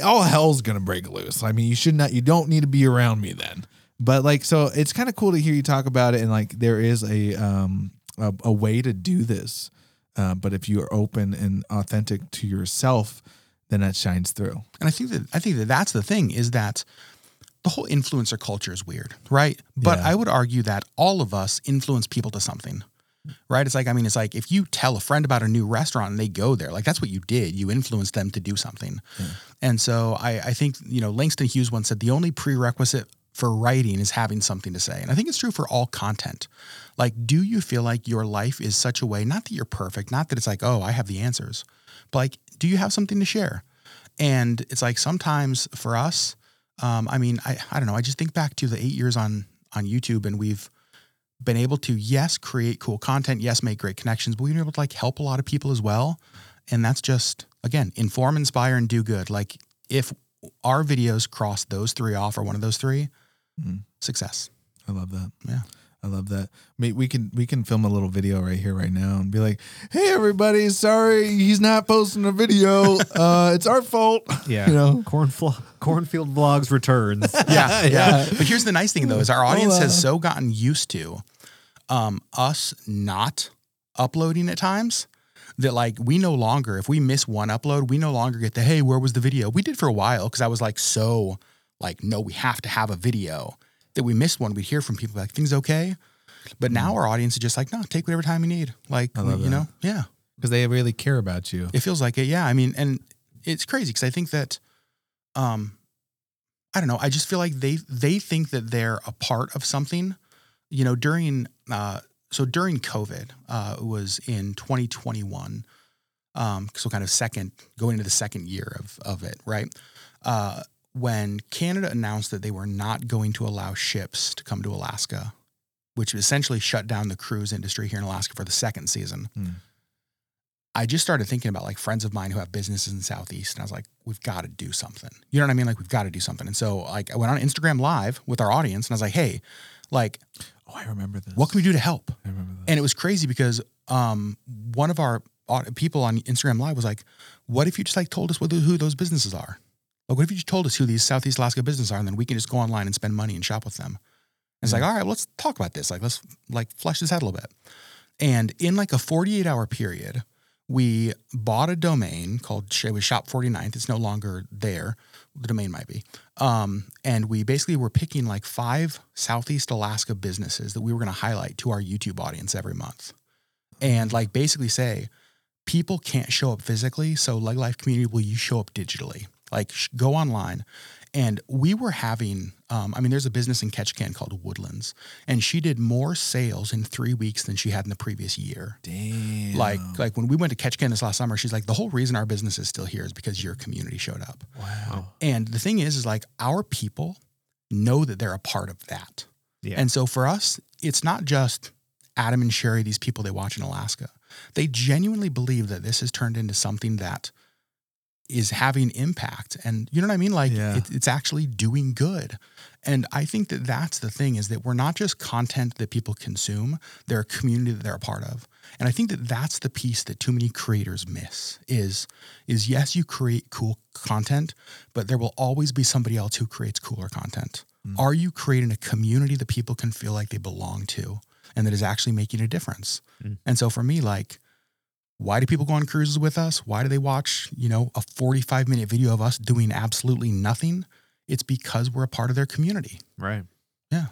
Speaker 3: all hell's gonna break loose. I mean, you should not, you don't need to be around me then. But like, so it's kind of cool to hear you talk about it. And like, there is a um a, a way to do this. Uh, but if you are open and authentic to yourself, then that shines through.
Speaker 4: And I think that I think that that's the thing is that the whole influencer culture is weird, right? But
Speaker 3: Yeah.
Speaker 4: I would argue that all of us influence people to something. Right? It's like I mean it's like if you tell a friend about a new restaurant and they go there, like that's what you did. You influenced them to do something. And so I, I think, you know, Langston Hughes once said the only prerequisite for writing is having something to say. And I think it's true for all content. Like, do you feel like your life is such a way, not that you're perfect, not that it's like, oh, I have the answers, but like, do you have something to share? And it's like sometimes for us, um, I mean, I, I don't know. I just think back to the eight years on on YouTube, and we've been able to yes create cool content, yes make great connections, but we've been able to like help a lot of people as well. And that's just again inform, inspire, and do good. Like if our videos cross those three off, or one of those three,
Speaker 3: Mhm.
Speaker 4: success.
Speaker 3: I love that.
Speaker 4: Yeah.
Speaker 3: I love that. We, we can we can film a little video right here right now and be like, "Hey everybody, sorry he's not posting a video. Uh, it's our fault."
Speaker 5: Yeah.
Speaker 3: You know.
Speaker 5: Cornfl- cornfield vlogs returns.
Speaker 4: yeah, yeah.
Speaker 3: Yeah.
Speaker 4: But here's the nice thing though is our audience
Speaker 3: Hold
Speaker 4: has so gotten used to um, us not uploading at times that like we no longer if we miss one upload we no longer get the hey where was the video we did for a while because I was like so like no we have to have a video that we missed one we'd hear from people like things okay but now our audience is just like no take whatever time you need like
Speaker 3: Mm.
Speaker 4: You
Speaker 3: that.
Speaker 4: know yeah
Speaker 3: Because they really care about you.
Speaker 4: it feels like it. Yeah. I mean, and it's crazy because I think that, um, I don't know. I just feel like they they think that they're a part of something. You know, during uh, so during COVID, uh, it was in 2021. Um, so kind of second going into the second year of of it, right? Uh, when Canada announced that they were not going to allow ships to come to Alaska, which essentially shut down the cruise industry here in Alaska for the second season.
Speaker 3: Hmm.
Speaker 4: I just started thinking about like friends of mine who have businesses in Southeast, and I was like, we've got to do something. You know what I mean? Like we've got to do something. And so like I went on Instagram Live with our audience, and I was like, hey, like
Speaker 3: Oh, I remember this.
Speaker 4: what can we do to help?
Speaker 3: I remember.
Speaker 4: And it was crazy because um, one of our people on Instagram Live was like, "What if you just like told us what, who those businesses are? Like, what if you just told us who these Southeast Alaska businesses are, and then we can just go online and spend money and shop with them?" And it's like, all right, well, let's talk about this. Like, let's like flesh this out a little bit. And in like a 48 hour period, we bought a domain called it was Shop 49th. It's no longer there. The domain might be. Um, and we basically were picking like five Southeast Alaska businesses that we were going to highlight to our YouTube audience every month. And like basically say, people can't show up physically. So Leg Life community, will you show up digitally? Like sh- go online. And we were having, um, I mean, there's a business in Ketchikan called Woodlands, and she did more sales in three weeks than she had in the previous year.
Speaker 3: Damn.
Speaker 4: Like, like when we went to Ketchikan this last summer, she's like, the whole reason our business is still here is because your community showed up.
Speaker 3: wow.
Speaker 4: And the thing is, is like our people know that they're a part of that.
Speaker 5: Yeah.
Speaker 4: And so for us, it's not just Adam and Sherry, these people they watch in Alaska. They genuinely believe that this has turned into something that is having impact. And you know what I mean? Like
Speaker 3: Yeah.
Speaker 4: it, it's actually doing good. And I think that that's the thing is that we're not just content that people consume, they're a community that they're a part of. And I think that that's the piece that too many creators miss is is yes, you create cool content, but there will always be somebody else who creates cooler content. Are you creating a community that people can feel like they belong to and that is actually making a difference?
Speaker 5: Mm.
Speaker 4: And so for me, like, why do people go on cruises with us? Why do they watch, you know, a 45 minute video of us doing absolutely nothing? It's because we're a part of their community.
Speaker 5: right. Yeah.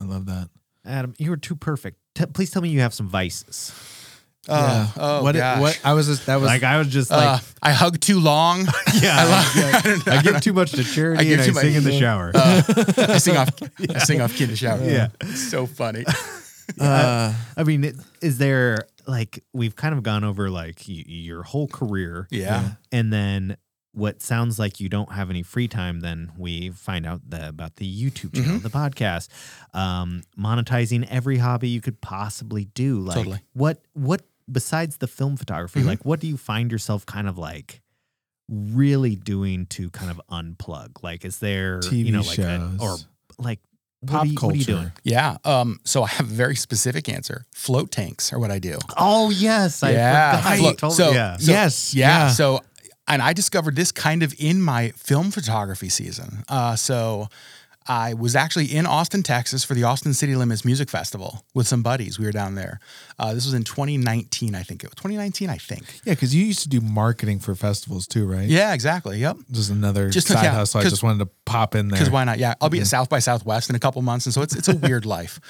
Speaker 3: I love that.
Speaker 5: Adam, you were too perfect. T- please tell me you have some vices.
Speaker 3: yeah.
Speaker 4: oh,
Speaker 3: what?
Speaker 4: gosh.
Speaker 3: What? I was just that was
Speaker 5: like I was just
Speaker 4: Uh,
Speaker 5: like,
Speaker 4: I hug too long.
Speaker 5: yeah,
Speaker 4: I
Speaker 5: I,
Speaker 4: love-
Speaker 5: I give too much to charity
Speaker 4: give
Speaker 5: and I
Speaker 4: much-
Speaker 5: sing in the shower.
Speaker 4: Uh, I sing off. I sing off kid to shower.
Speaker 5: Yeah.
Speaker 4: it's so funny.
Speaker 3: uh,
Speaker 5: I mean, it- is there like we've kind of gone over like y- your whole career,
Speaker 4: Yeah.
Speaker 5: and then what sounds like you don't have any free time. Then we find out the, about the YouTube channel,
Speaker 4: Mm-hmm.
Speaker 5: the podcast, um, monetizing every hobby you could possibly do. Like
Speaker 4: Totally.
Speaker 5: what what besides the film photography,
Speaker 4: Mhm.
Speaker 5: like what do you find yourself kind of like? really doing to kind of unplug like is there
Speaker 3: TV
Speaker 5: you know like a, or like
Speaker 3: pop
Speaker 5: you-
Speaker 3: culture.
Speaker 5: what are you doing?
Speaker 4: Yeah. Um, so I have a very specific answer. Float tanks are what I do.
Speaker 5: Oh yes, I
Speaker 4: Yeah. Float-
Speaker 5: Totally-
Speaker 4: so-
Speaker 5: yeah.
Speaker 4: So-
Speaker 3: yes.
Speaker 4: Yeah. So, and I discovered this kind of in my film photography season. Uh, so, I was actually in Austin, Texas for the Austin City Limits Music Festival with some buddies. We were down there. Uh, this was in 2019, I think it was 2019, I think.
Speaker 3: Yeah, because you used to do marketing for festivals too, right?
Speaker 4: Yeah, exactly. Yep.
Speaker 3: Just another
Speaker 4: Just-
Speaker 3: side
Speaker 4: yeah,
Speaker 3: hustle. I just wanted to pop in there.
Speaker 4: Because why not? Yeah, I'll be at South by Southwest in a couple months, and so it's it's a weird life.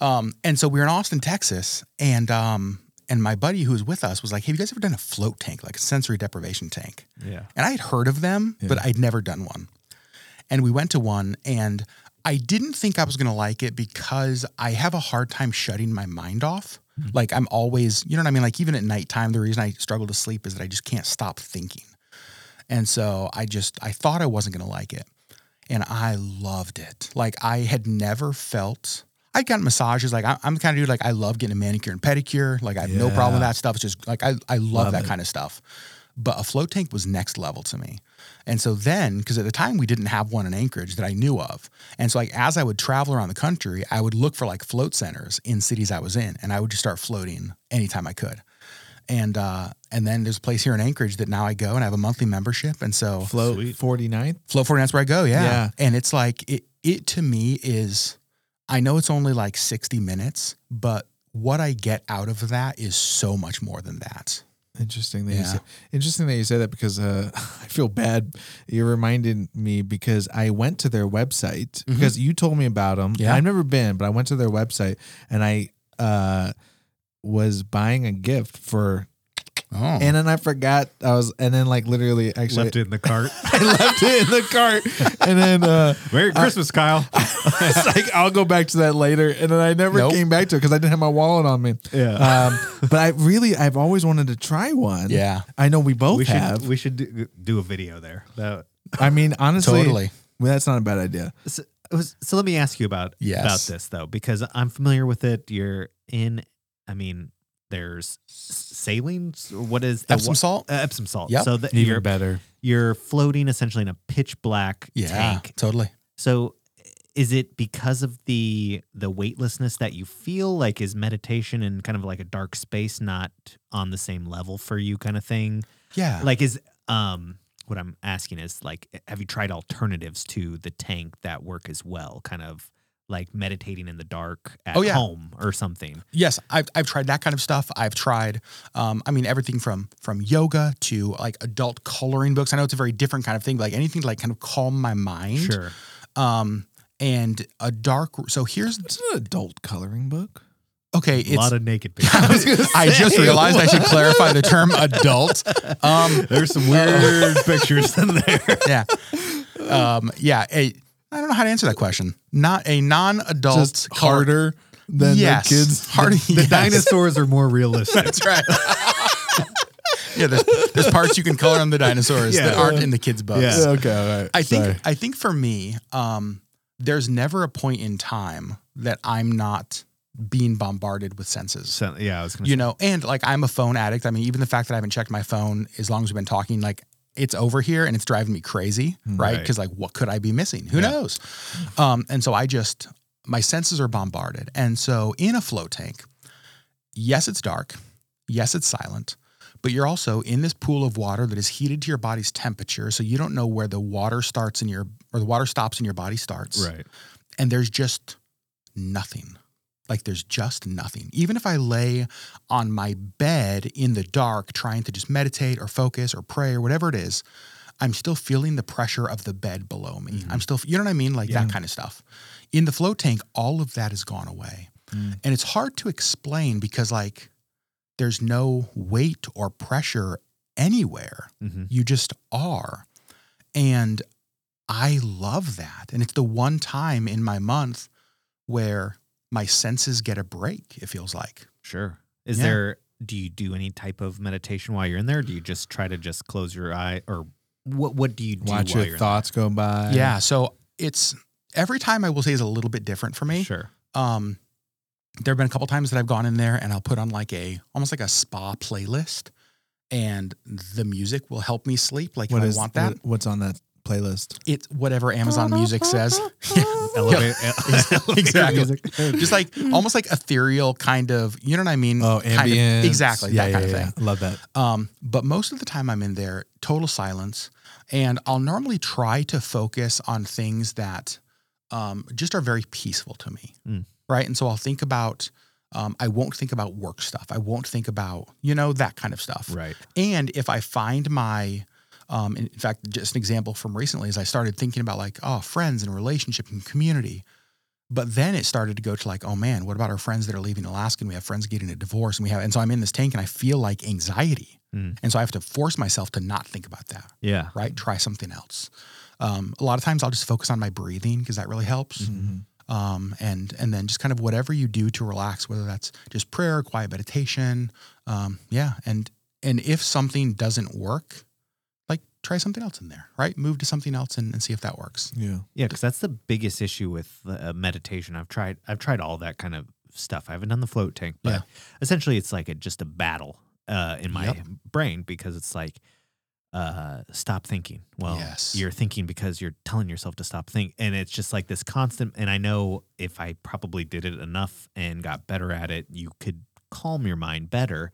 Speaker 4: Um, and so we were in Austin, Texas, and um, and my buddy who was with us was like, "Have you guys ever done a float tank, like a sensory deprivation tank?"
Speaker 5: Yeah.
Speaker 4: And I had heard of them, but I'd never done one. And we went to one, and I didn't think I was going to like it because I have a hard time shutting my mind off. Mm-hmm. Like I'm always, you know what I mean? Like even at nighttime, the reason I struggle to sleep is that I just can't stop thinking. And so I just, I thought I wasn't going to like it. And I loved it. Like I had never felt, I'd gotten massages. Like I- I'm the kind of dude, like I love getting a manicure and pedicure. Like I have no problem with that stuff. It's just like, I, I love,
Speaker 3: Love
Speaker 4: that
Speaker 3: it.
Speaker 4: kind of stuff. But a float tank was next level to me. And so then, because at the time we didn't have one in Anchorage that I knew of. And so like as I would travel around the country, I would look for like float centers in cities I was in and I would just start floating anytime I could. And uh and then there's a place here in Anchorage that now I go and I have a monthly membership. And so
Speaker 3: Float
Speaker 5: Sweet.
Speaker 3: 49th.
Speaker 4: Float 49 that's where I go, yeah.
Speaker 3: Yeah.
Speaker 4: And it's like it it to me is I know it's only like 60 minutes, but what I get out of that is so much more than that.
Speaker 3: Interesting that you
Speaker 4: Yeah.
Speaker 3: say, interesting that you say that because uh, I feel bad. You reminded me because I went to their website because you told me about them.
Speaker 4: Mm-hmm. Yeah.
Speaker 3: I've never been, but I went to their website and I uh, was buying a gift for,
Speaker 4: Oh.
Speaker 3: and then I forgot I was, and then like literally actually
Speaker 5: Left it in the cart.
Speaker 3: I left it in the cart, and then uh,
Speaker 5: Merry Christmas, Kyle.
Speaker 3: it's like I'll go back to that later, and then I never
Speaker 4: Nope.
Speaker 3: came back to it because I didn't have my wallet on me.
Speaker 5: Yeah.
Speaker 3: Um, but I really, I've always wanted to try one.
Speaker 4: Yeah.
Speaker 3: I know we both
Speaker 5: we should
Speaker 3: have.
Speaker 5: we should do, do a video there. That
Speaker 3: I mean, honestly,
Speaker 4: Totally.
Speaker 3: well, that's not a bad idea.
Speaker 5: so, was- so let me ask you about
Speaker 4: Yes.
Speaker 5: about this though, because I'm familiar with it. You're in. I mean, there's s- saline. What is the
Speaker 4: Epsom
Speaker 5: what-
Speaker 4: salt?
Speaker 5: Uh, Epsom salt.
Speaker 4: Yep.
Speaker 5: So that
Speaker 3: Even
Speaker 5: you're
Speaker 3: better.
Speaker 5: you're floating essentially in a pitch black
Speaker 4: Yeah.
Speaker 5: tank.
Speaker 4: Totally.
Speaker 5: So is it because of the the weightlessness that you feel like is meditation and kind of like a dark space not on the same level for you kind of thing?
Speaker 4: Yeah.
Speaker 5: Like is um what I'm asking is like have you tried alternatives to the tank that work as well? Kind of like meditating in the dark at
Speaker 4: Oh, yeah.
Speaker 5: home or something.
Speaker 4: Yes, I've, I've tried that kind of stuff. I've tried, um, I mean, everything from from yoga to like adult coloring books. I know it's a very different kind of thing, but like anything to like kind of calm my mind.
Speaker 5: Sure.
Speaker 4: Um, and a dark. So here's
Speaker 3: It's an adult coloring book.
Speaker 4: okay.
Speaker 5: A lot of naked people.
Speaker 4: I just realized I should clarify the term adult. Um,
Speaker 5: There's some weird pictures in there.
Speaker 4: yeah, um, yeah. A, I don't know how to answer that question. Not a non-adult
Speaker 3: Just harder than
Speaker 4: yes,
Speaker 3: the kids.
Speaker 4: harder.
Speaker 5: The
Speaker 4: yes.
Speaker 5: dinosaurs are more realistic.
Speaker 4: That's right. yeah, there's, there's parts you can color on the dinosaurs that aren't in the kids' books.
Speaker 5: Yeah.
Speaker 3: Okay, all right.
Speaker 4: I think
Speaker 3: Sorry.
Speaker 4: I think for me, um, there's never a point in time that I'm not being bombarded with senses.
Speaker 5: So, yeah, I was gonna
Speaker 4: You
Speaker 5: say.
Speaker 4: know, and like I'm a phone addict. I mean, even the fact that I haven't checked my phone as long as we've been talking, like it's over here and it's driving me crazy, right?
Speaker 5: Right.
Speaker 4: Because like, what could I be missing? Who knows? Um, and so I just my senses are bombarded, and so in a float tank, yes, it's dark, yes, it's silent. But you're also in this pool of water that is heated to your body's temperature, so you don't know where the water starts in your or the water stops and your body starts
Speaker 5: Right.
Speaker 4: and there's just nothing. Like there's just nothing. Even if I lay on my bed in the dark trying to just meditate or focus or pray or whatever it is, I'm still feeling the pressure of the bed below me. I'm still, you know what I mean? Like that kind of stuff. In the float tank, all of that has gone away. And it's hard to explain because, like, there's no weight or pressure anywhere.
Speaker 5: Mhm.
Speaker 4: You just are. And I love that. And it's the one time in my month where my senses get a break, it feels like.
Speaker 5: Sure. Is
Speaker 4: Yeah.
Speaker 5: there do you do any type of meditation while you're in there? Do you just try to just close your eye or what what do you do
Speaker 3: Watch
Speaker 5: while
Speaker 3: your
Speaker 5: you're
Speaker 3: thoughts go by.
Speaker 4: yeah. So it's every time I will say is a little bit different for me.
Speaker 5: Sure.
Speaker 4: Um, there have been a couple times that I've gone in there and I'll put on like a almost like a spa playlist and the music will help me sleep like
Speaker 3: What
Speaker 4: if
Speaker 3: is
Speaker 4: I want that.
Speaker 3: what- what's on that playlist?
Speaker 4: It's whatever Amazon Music says.
Speaker 5: Elevate,
Speaker 4: exactly. Just like almost like ethereal kind of, you know what I mean?
Speaker 3: Oh,
Speaker 4: Kind of-
Speaker 3: ambient.
Speaker 4: exactly that kind of thing.
Speaker 3: Love that.
Speaker 4: Um, but most of the time I'm in there, total silence. And I'll normally try to focus on things that um, just are very peaceful to me.
Speaker 5: Mm.
Speaker 4: Right. And so I'll think about, um, I won't think about work stuff. I won't think about, you know, that kind of stuff.
Speaker 5: Right.
Speaker 4: And if I find my, um, in fact, just an example from recently is I started thinking about like, oh, friends and relationship and community. But then it started to go to like, oh man, what about our friends that are leaving Alaska and we have friends getting a divorce and we have, and so I'm in this tank and I feel like anxiety.
Speaker 5: Mm.
Speaker 4: And so I have to force myself to not think about that,
Speaker 5: Yeah.
Speaker 4: right? Try something else. Um, a lot of times I'll just focus on my breathing because that really helps.
Speaker 3: Mm-hmm.
Speaker 4: Um, and and then just kind of whatever you do to relax, whether that's just prayer, quiet meditation, um, yeah. And and if something doesn't work, try something else in there, right? Move to something else and, and see if that works.
Speaker 3: Yeah.
Speaker 5: Yeah, because that's the biggest issue with uh, meditation. I've tried. I've tried all that kind of stuff. I haven't done the float tank, but
Speaker 4: Yeah.
Speaker 5: essentially, it's like a, just a battle uh, in my
Speaker 4: Yep.
Speaker 5: brain because it's like, uh, stop thinking. Well,
Speaker 4: Yes.
Speaker 5: you're thinking because you're telling yourself to stop think, and it's just like this constant. And I know if I probably did it enough and got better at it, you could calm your mind better.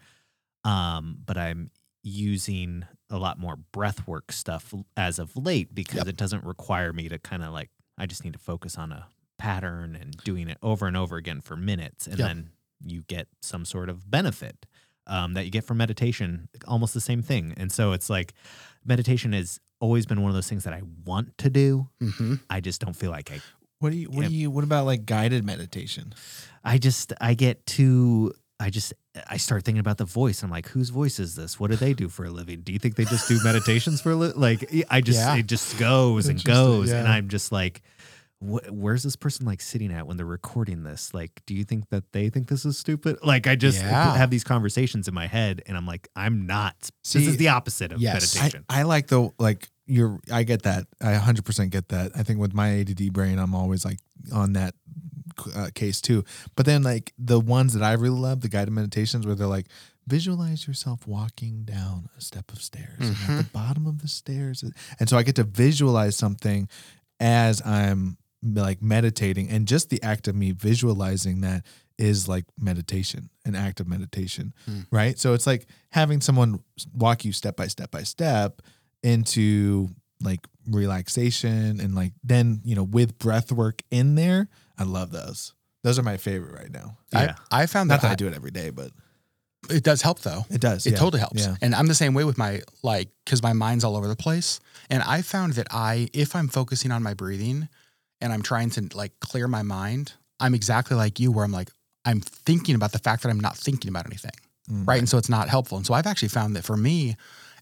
Speaker 5: Um, but I'm using a lot more breath work stuff as of late because
Speaker 4: Yep.
Speaker 5: it doesn't require me to kind of like I just need to focus on a pattern and doing it over and over again for minutes and
Speaker 4: Yep.
Speaker 5: then you get some sort of benefit um, that you get from meditation almost the same thing and so it's like meditation has always been one of those things that I want to do
Speaker 4: Mm-hmm.
Speaker 5: I just don't feel like I
Speaker 3: What do you? What do you? What about like guided meditation?
Speaker 5: I just I get too I just I start thinking about the voice. I'm like, whose voice is this? What do they do for a living? Do you think they just do meditations for a living? Like I just
Speaker 4: Yeah.
Speaker 5: it just goes and goes, and. I'm just like, wh- where's this person like sitting at when they're recording this? Like, do you think that they think this is stupid? Like I just
Speaker 4: Yeah.
Speaker 5: have these conversations in my head, and I'm like, I'm not. this is the opposite of
Speaker 4: yes.
Speaker 3: I,
Speaker 5: meditation.
Speaker 3: I like the like you're. I get that. I 100 percent get that. I think with my ADD brain, I'm always like on that uh, case too. But then like the ones that I really love, the guided meditations where they're like, visualize yourself walking down a step of stairs and at the bottom of the stairs, and so I get to visualize something as I'm like meditating, and just the act of me visualizing that is like meditation, an act of meditation, right? So it's like having someone walk you step by step by step into like relaxation and like then you know with breath work in there. I love those. Those are my favorite right now.
Speaker 5: Yeah.
Speaker 4: I, I found that,
Speaker 3: that I do it every day, but
Speaker 4: it does help though.
Speaker 3: it does.
Speaker 4: It
Speaker 3: yeah.
Speaker 4: totally helps.
Speaker 3: Yeah.
Speaker 4: And I'm the same way with my like because my mind's all over the place. And I found that I if I'm focusing on my breathing and I'm trying to like clear my mind, I'm exactly like you where I'm like I'm thinking about the fact that I'm not thinking about anything.
Speaker 3: Mm.
Speaker 4: Right. And so it's not helpful. And so I've actually found that for me,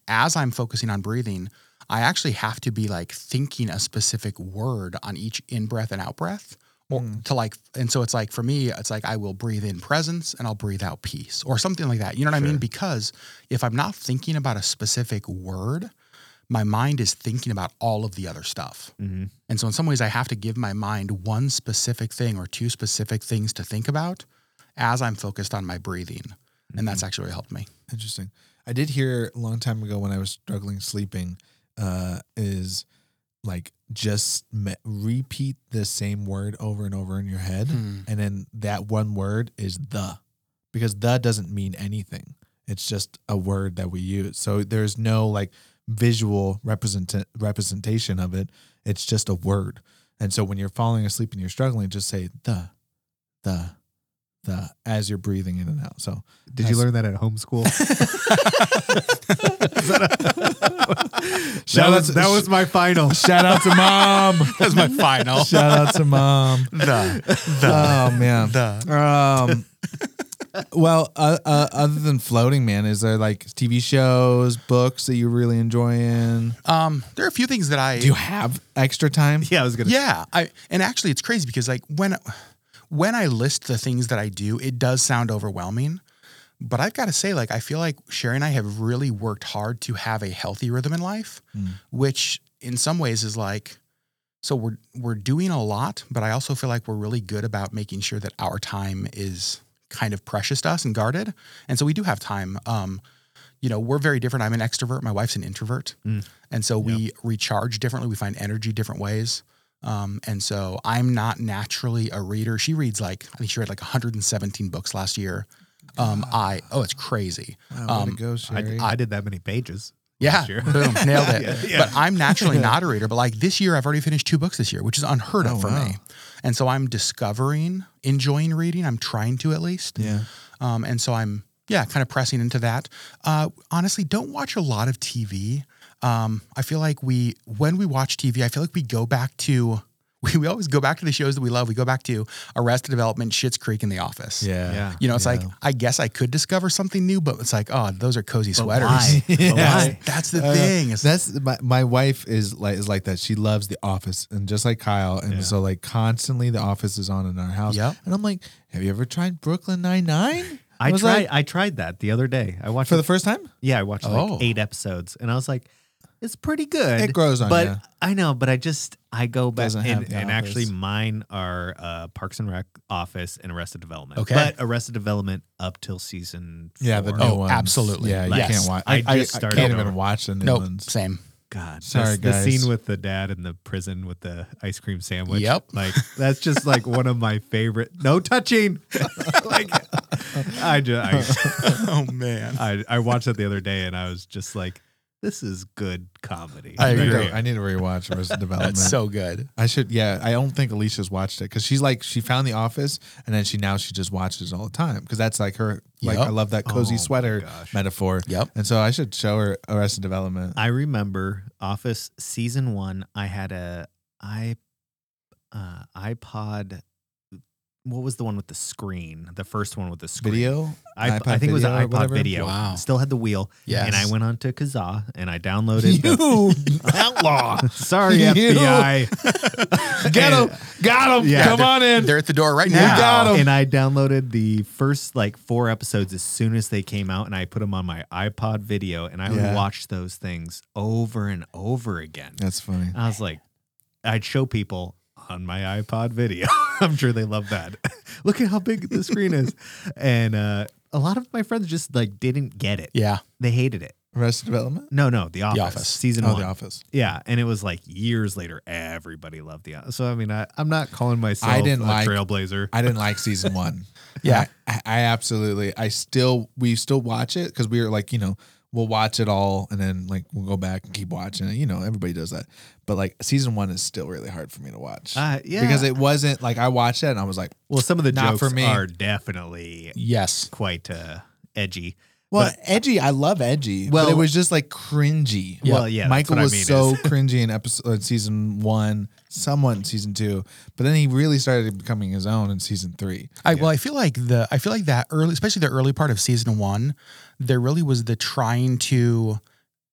Speaker 4: as I'm focusing on breathing, I actually have to be like thinking a specific word on each in breath and out breath. Or
Speaker 3: Mm.
Speaker 4: to like, and so it's like for me, it's like I will breathe in presence and I'll breathe out peace or something like that. You know what I mean? Because if I'm not thinking about a specific word, my mind is thinking about all of the other stuff.
Speaker 5: Mhm.
Speaker 4: And so in some ways, I have to give my mind one specific thing or two specific things to think about as I'm focused on my breathing. And that's actually what helped me.
Speaker 3: Interesting. I did hear a long time ago when I was struggling sleeping, uh, is like just me- repeat the same word over and over in your head,
Speaker 4: Hmm.
Speaker 3: and then that one word is the, because the doesn't mean anything. It's just a word that we use. So there's no like visual represent representation of it. It's just a word. And so when you're falling asleep and you're struggling, just say the, the, the as you're breathing in and out. So
Speaker 5: Did you learn that at homeschool?
Speaker 3: Shout
Speaker 5: that
Speaker 3: out
Speaker 5: was,
Speaker 3: to-
Speaker 5: that was my final.
Speaker 3: Shout out to mom.
Speaker 4: That's my final.
Speaker 3: Shout out to mom.
Speaker 4: the,
Speaker 3: Oh man.
Speaker 4: the.
Speaker 3: Um. Well, uh, uh, other than floating, man, is there like TV shows, books that you're really enjoying?
Speaker 4: Um, there are a few things that I
Speaker 3: Do you have extra time?
Speaker 5: Yeah, I was gonna.
Speaker 4: Yeah, I and actually it's crazy because like when when I list the things that I do, it does sound overwhelming. But I've got to say, like, I feel like Sherry and I have really worked hard to have a healthy rhythm in life, which in some ways is like, so we're we're doing a lot, but I also feel like we're really good about making sure that our time is kind of precious to us and guarded. And so we do have time. Um, you know, we're very different. I'm an extrovert. My wife's an introvert.
Speaker 5: Mm.
Speaker 4: And so we recharge differently. We find energy different ways. Um, and so I'm not naturally a reader. She reads like, I think she read like 117 books last year. Um, I, oh, it's crazy.
Speaker 3: Wow,
Speaker 4: Um,
Speaker 3: go,
Speaker 5: I, I did that many pages.
Speaker 4: Yeah,
Speaker 5: last
Speaker 4: boom, nailed it.
Speaker 5: Yeah, yeah.
Speaker 4: But I'm naturally not a reader. But like this year, I've already finished two books this year, which is unheard of
Speaker 3: Oh,
Speaker 4: for
Speaker 3: wow.
Speaker 4: me. And so I'm discovering, enjoying reading. I'm trying to at least.
Speaker 3: yeah.
Speaker 4: Um, and so I'm, yeah, kind of pressing into that. Uh, honestly, don't watch a lot of TV. Um, I feel like we, when we watch TV, I feel like we go back to, we, we always go back to the shows that we love. We go back to Arrested Development, Schitt's Creek, and The Office.
Speaker 3: Yeah.
Speaker 5: Yeah.
Speaker 4: You know, it's
Speaker 3: Yeah.
Speaker 4: like, I guess I could discover something new, but it's like, oh, those are cozy
Speaker 5: But
Speaker 4: sweaters.
Speaker 5: why?
Speaker 3: Yeah.
Speaker 5: why?
Speaker 4: That's the
Speaker 3: Uh,
Speaker 4: thing. It's-
Speaker 3: That's my, my wife is like is like that. She loves The Office, and just like Kyle, and
Speaker 5: Yeah.
Speaker 3: so like constantly The Office is on in our house.
Speaker 4: Yep.
Speaker 3: And I'm like, have you ever tried Brooklyn Nine Nine?
Speaker 5: I
Speaker 3: was
Speaker 5: tried.
Speaker 3: like-
Speaker 5: I tried that the other day. I watched
Speaker 3: for
Speaker 5: it-
Speaker 3: the first time.
Speaker 5: Yeah, I watched
Speaker 4: Oh.
Speaker 5: like eight episodes, and I was like, "It's pretty good."
Speaker 3: It grows on
Speaker 5: but
Speaker 3: ya.
Speaker 5: I know, but I just I go back
Speaker 3: Doesn't have
Speaker 5: and,
Speaker 3: The
Speaker 5: and actually mine are uh, Parks and Rec, Office, and Arrested Development.
Speaker 4: Okay.
Speaker 5: but Arrested Development up till season.
Speaker 3: Yeah, the
Speaker 5: four.
Speaker 3: new
Speaker 4: Oh,
Speaker 3: ones.
Speaker 4: absolutely.
Speaker 3: Yeah, you
Speaker 4: Yes.
Speaker 3: can't watch.
Speaker 5: I
Speaker 3: I, I,
Speaker 5: just
Speaker 3: I
Speaker 5: started
Speaker 3: can't
Speaker 5: over.
Speaker 3: even watch the new
Speaker 4: nope,
Speaker 3: ones.
Speaker 4: same.
Speaker 5: God,
Speaker 3: Sorry,
Speaker 5: the, the scene with the dad in the prison with the ice cream sandwich.
Speaker 4: Yep.
Speaker 5: like that's just like one of my favorite. No touching. like I just I,
Speaker 4: oh, man.
Speaker 5: I I watched that the other day, and I was just like, "This is good comedy."
Speaker 4: I
Speaker 3: I, need to- I need to rewatch Arrested Development.
Speaker 4: That's so good.
Speaker 3: I should. Yeah, I don't think Alicia's watched it because she's like she found The Office and then she now she just watches it all the time because that's like her. Like
Speaker 4: Yep.
Speaker 3: I love that
Speaker 5: Oh
Speaker 3: cozy
Speaker 5: my
Speaker 3: sweater metaphor.
Speaker 4: Yep.
Speaker 3: And so I should show her Arrested Development.
Speaker 5: I remember Office season one. I had a i uh, iPod. What was the one with the screen? The first one with the screen.
Speaker 3: Video.
Speaker 5: I,
Speaker 3: iPod
Speaker 5: I think it was an iPod
Speaker 3: whatever?
Speaker 5: video.
Speaker 4: Wow.
Speaker 5: Still had the wheel.
Speaker 4: Yes.
Speaker 5: And I went on to Kazaa and I downloaded. the-
Speaker 3: You outlaw.
Speaker 5: Sorry,
Speaker 3: You.
Speaker 5: FBI.
Speaker 3: Get him. Got him.
Speaker 5: Yeah.
Speaker 3: Come on in.
Speaker 4: They're at the door right
Speaker 3: You
Speaker 4: now.
Speaker 3: got 'em.
Speaker 5: and I downloaded the first like four episodes as soon as they came out, and I put them on my iPod video, and I would
Speaker 3: Yeah.
Speaker 5: watch those things over and over again.
Speaker 3: That's funny.
Speaker 5: I was like, I'd show people on my iPod video. I'm sure they love that. Look at how big the screen is, and uh, a lot of my friends just like didn't get it.
Speaker 4: Yeah.
Speaker 5: They hated it.
Speaker 3: Arrested Development.
Speaker 5: No, no, The Office,
Speaker 4: Office.
Speaker 5: season
Speaker 3: Oh,
Speaker 5: one.
Speaker 3: The Office.
Speaker 5: Yeah, and it was like years later, everybody loved The Office. So I mean, I, I'm not calling myself
Speaker 3: I didn't
Speaker 5: a
Speaker 3: like-
Speaker 5: trailblazer.
Speaker 3: I didn't like season one.
Speaker 4: Yeah.
Speaker 3: I, I absolutely. I still. We still watch it because we were like, you know, we'll watch it all and then like we'll go back and keep watching it. You know, everybody does that. But like season one is still really hard for me to watch.
Speaker 5: Uh, yeah,
Speaker 3: Because it wasn't like I watched it and I was like,
Speaker 5: well, some of the
Speaker 3: not
Speaker 5: jokes
Speaker 3: for me.
Speaker 5: are definitely
Speaker 4: Yes.
Speaker 5: quite uh, edgy.
Speaker 3: well,
Speaker 5: But-
Speaker 3: edgy. I love edgy.
Speaker 5: Well-
Speaker 3: but it was just like cringy.
Speaker 5: Well, yeah,
Speaker 3: Michael
Speaker 5: what I
Speaker 3: was
Speaker 5: mean
Speaker 3: so
Speaker 5: is-
Speaker 3: cringy in episode season one, somewhat in season two, but then he really started becoming his own in season three.
Speaker 4: I, well, I feel like the I feel like that early, especially the early part of season one, there really was the trying to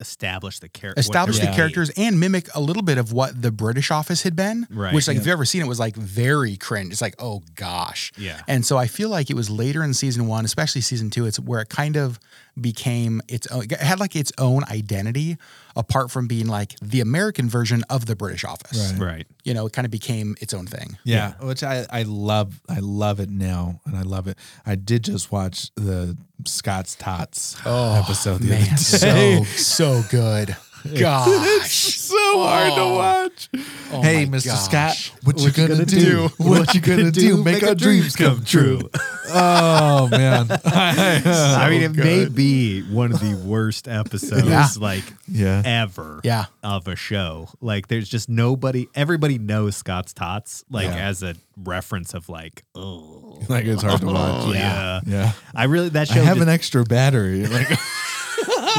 Speaker 5: Establish the character.
Speaker 4: establish the
Speaker 3: Yeah.
Speaker 4: characters and mimic a little bit of what the British Office had been.
Speaker 5: Right.
Speaker 4: Which, like, if you've ever seen it, was like very cringe. It's like, oh gosh.
Speaker 5: Yeah.
Speaker 4: And so I feel like it was later in season one, especially season two, it's where it kind of became its own, it had like its own identity apart from being like the American version of the British Office.
Speaker 3: Right.
Speaker 5: Right.
Speaker 4: You know, it kind of became its own thing.
Speaker 3: Yeah, which I I love. I love it now, and I love it. I did just watch the Scott's Tots oh, episode the
Speaker 4: Oh, Man,
Speaker 3: other day.
Speaker 4: so so good. Gosh.
Speaker 3: so Oh, hard to
Speaker 4: Oh.
Speaker 3: watch.
Speaker 4: Oh
Speaker 3: hey,
Speaker 4: my
Speaker 3: Mr.
Speaker 4: gosh.
Speaker 3: Scott, what, you gonna, do? What you gonna do? Make our dreams come true. oh man,
Speaker 5: I mean, it
Speaker 4: good.
Speaker 5: may be one of the worst episodes,
Speaker 4: Yeah.
Speaker 5: like
Speaker 3: yeah.
Speaker 5: ever,
Speaker 4: Yeah.
Speaker 5: of a show. Like, there's just nobody. Everybody knows Scott's Tots, like
Speaker 3: Yeah.
Speaker 5: as a reference of like, oh,
Speaker 3: Like it's hard to watch.
Speaker 5: oh, yeah.
Speaker 3: Yeah,
Speaker 5: I really that show.
Speaker 3: I
Speaker 5: show.
Speaker 3: have
Speaker 5: just,
Speaker 3: an extra battery. Like,